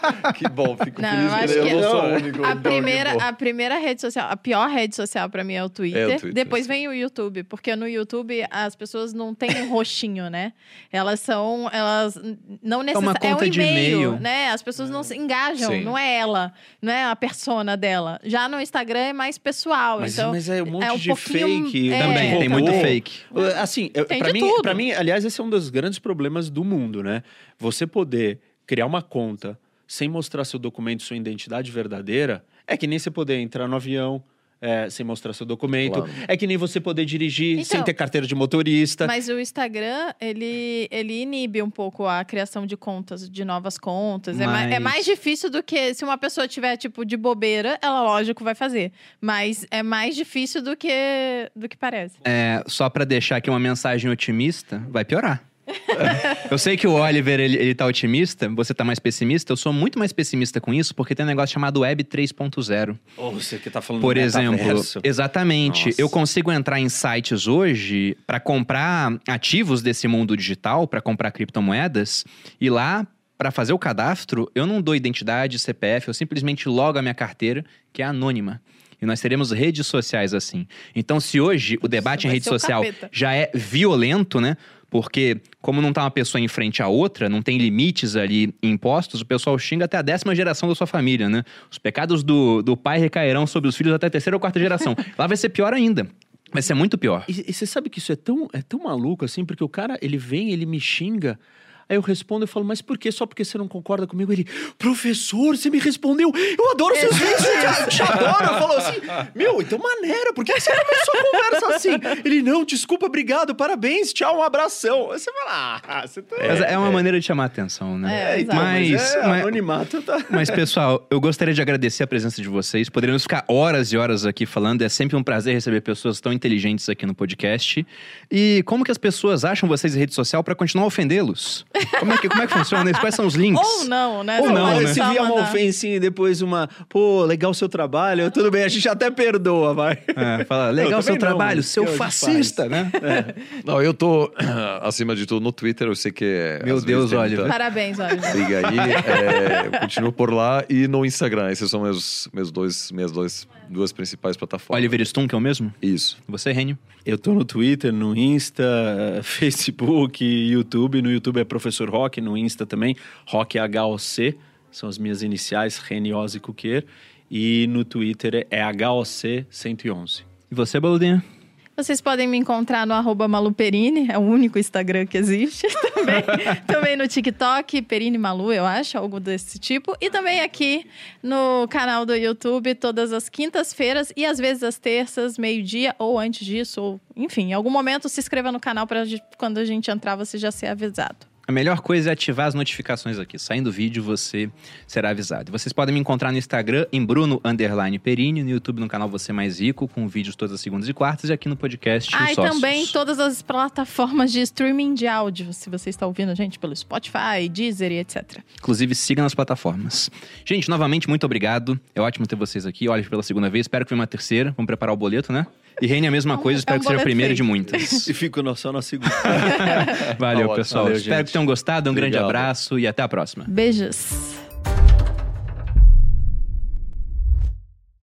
Speaker 3: [LAUGHS]
Speaker 4: que bom, fico
Speaker 2: Não,
Speaker 4: feliz
Speaker 2: eu acho
Speaker 4: que eu não sou o único.
Speaker 2: A primeira, a primeira rede social, a pior rede social pra mim é o Twitter.
Speaker 4: É o Twitter,
Speaker 2: Depois
Speaker 4: sim.
Speaker 2: vem o YouTube, porque no YouTube as pessoas não têm um rostinho, né? Elas são, elas não
Speaker 1: uma
Speaker 2: necessariamente é um
Speaker 1: conta de
Speaker 2: e-mail,
Speaker 1: e-mail.
Speaker 2: né? As pessoas não se engajam,
Speaker 4: Sim.
Speaker 2: não é ela, não é a persona dela. Já no Instagram é mais pessoal,
Speaker 3: Mas,
Speaker 2: então
Speaker 3: mas é um monte
Speaker 2: um
Speaker 3: de
Speaker 2: pouquinho-
Speaker 3: fake.
Speaker 2: é.
Speaker 1: Também, tem muito fake.
Speaker 3: Assim,
Speaker 2: de
Speaker 3: mim, pra mim, aliás, esse é um dos grandes problemas do mundo, né? Você poder criar uma conta sem mostrar seu documento, sua identidade verdadeira, é que nem você poder entrar no avião. é, sem mostrar seu documento.
Speaker 4: Claro.
Speaker 3: É que nem você poder dirigir
Speaker 2: Então,
Speaker 3: sem ter carteira de motorista.
Speaker 2: Mas o Instagram, ele, ele inibe um pouco a criação de contas, de novas contas. É, mais, é
Speaker 1: Mas-
Speaker 2: mais difícil do que se uma pessoa tiver, tipo, de bobeira, ela, lógico, vai fazer. Mas é mais difícil do que, do que parece.
Speaker 1: É, só pra deixar aqui uma mensagem otimista, vai piorar. Eu sei que o Oliver, ele, ele tá otimista, você tá mais pessimista. Eu sou muito mais pessimista com isso, porque tem um negócio chamado Web 3.0.
Speaker 3: Ou você que tá falando
Speaker 1: Por
Speaker 3: do
Speaker 1: exemplo, exatamente.
Speaker 3: Nossa.
Speaker 1: Eu consigo entrar em sites hoje para comprar ativos desse mundo digital, para comprar criptomoedas, e lá, para fazer o cadastro, eu não dou identidade, CPF, eu simplesmente logo a minha carteira, que é anônima. E nós teremos redes sociais assim. Então, se hoje o debate em rede social
Speaker 2: capeta.
Speaker 1: já é violento, né? Porque, como não tá uma pessoa em frente à outra, não tem limites ali impostos, o pessoal xinga até a décima geração da sua família, né? Os pecados do, do pai recairão sobre os filhos até a terceira ou quarta geração. [LAUGHS] Lá vai ser pior ainda. Vai ser muito pior.
Speaker 3: E, e você sabe que isso é tão, é tão maluco assim, porque o cara, ele vem, ele me xinga. Aí eu respondo e falo, mas por que? Só porque você não concorda comigo? Ele, professor, você me respondeu. Eu adoro seus vídeos, eu te adoro. Eu falo assim, meu, então maneira, por que você começou a conversa assim? Ele, não, desculpa, obrigado, parabéns, tchau, um abração. Aí você fala, ah, você tá...
Speaker 1: Mas é uma maneira de chamar a atenção, né?
Speaker 2: É,
Speaker 3: então,
Speaker 2: exato.
Speaker 1: mas,
Speaker 3: é,
Speaker 1: mas,
Speaker 3: anonimato tá...
Speaker 1: mas, pessoal, eu gostaria de agradecer a presença de vocês. Poderíamos ficar horas e horas aqui falando. É sempre um prazer receber pessoas tão inteligentes aqui no podcast. E como que as pessoas acham vocês em rede social para continuar a ofendê-los? Como é que, como é que funciona isso? Quais são os links?
Speaker 2: Ou não, né?
Speaker 1: Ou não,
Speaker 2: pode
Speaker 1: né?
Speaker 3: Se vier uma ofensinha e depois uma, pô, legal o seu trabalho, tudo bem, a gente até perdoa, vai.
Speaker 1: É, fala, legal
Speaker 3: Não,
Speaker 1: seu
Speaker 3: não,
Speaker 1: trabalho, seu fascista,
Speaker 3: faz?
Speaker 1: né?
Speaker 4: Não, eu tô, [CLEARS THROAT] acima de tudo, no Twitter. Eu sei que é.
Speaker 1: Meu Deus, Oliver.
Speaker 4: muita
Speaker 2: Parabéns, olha.
Speaker 4: Briga aí. é, continuo por lá e no Instagram. Esses são meus, meus dois, minhas dois, duas principais plataformas.
Speaker 1: Oliver Stone, que é o mesmo?
Speaker 4: Isso.
Speaker 1: Você, Renio?
Speaker 3: Eu tô no Twitter, no Insta, [LAUGHS] Facebook, YouTube. No YouTube é Professor Rock, no Insta também, Rock HOC, são as minhas iniciais, Reniose Cuquer. E no Twitter é HOC 111.
Speaker 1: E você, Baludinha?
Speaker 2: Vocês podem me encontrar no arroba Maluperini, é o único Instagram que existe. [LAUGHS] também, também no TikTok, Perini Malu, eu acho, algo desse tipo. E também aqui no canal do YouTube, todas as quintas-feiras e às vezes às terças, meio-dia ou antes disso. Ou, enfim, em algum momento se inscreva no canal para quando a gente entrar você já ser avisado.
Speaker 1: A melhor coisa é ativar as notificações aqui. Saindo o vídeo, você será avisado. Vocês podem me encontrar no Instagram, em Bruno Underline Perini, no YouTube, no canal Você Mais Rico, com vídeos todas as segundas e quartas, e aqui no podcast
Speaker 2: Ah, e também todas as plataformas de streaming de áudio, se você está ouvindo a gente pelo Spotify, Deezer e etc.
Speaker 1: Inclusive, siga nas plataformas. Gente, novamente, muito obrigado. É ótimo ter vocês aqui. Olha pela segunda vez. Espero que venha uma terceira. Vamos preparar o boleto, né? E Reni, a mesma
Speaker 2: É
Speaker 1: coisa.
Speaker 2: é
Speaker 1: Espero
Speaker 2: um
Speaker 1: que seja a primeira de muitas. [LAUGHS]
Speaker 3: E fico no- só na segunda.
Speaker 1: Valeu,
Speaker 4: ótimo.
Speaker 1: pessoal.
Speaker 3: Valeu,
Speaker 1: Espero que tenham gostado. Um grande abraço e até a próxima.
Speaker 2: Beijos.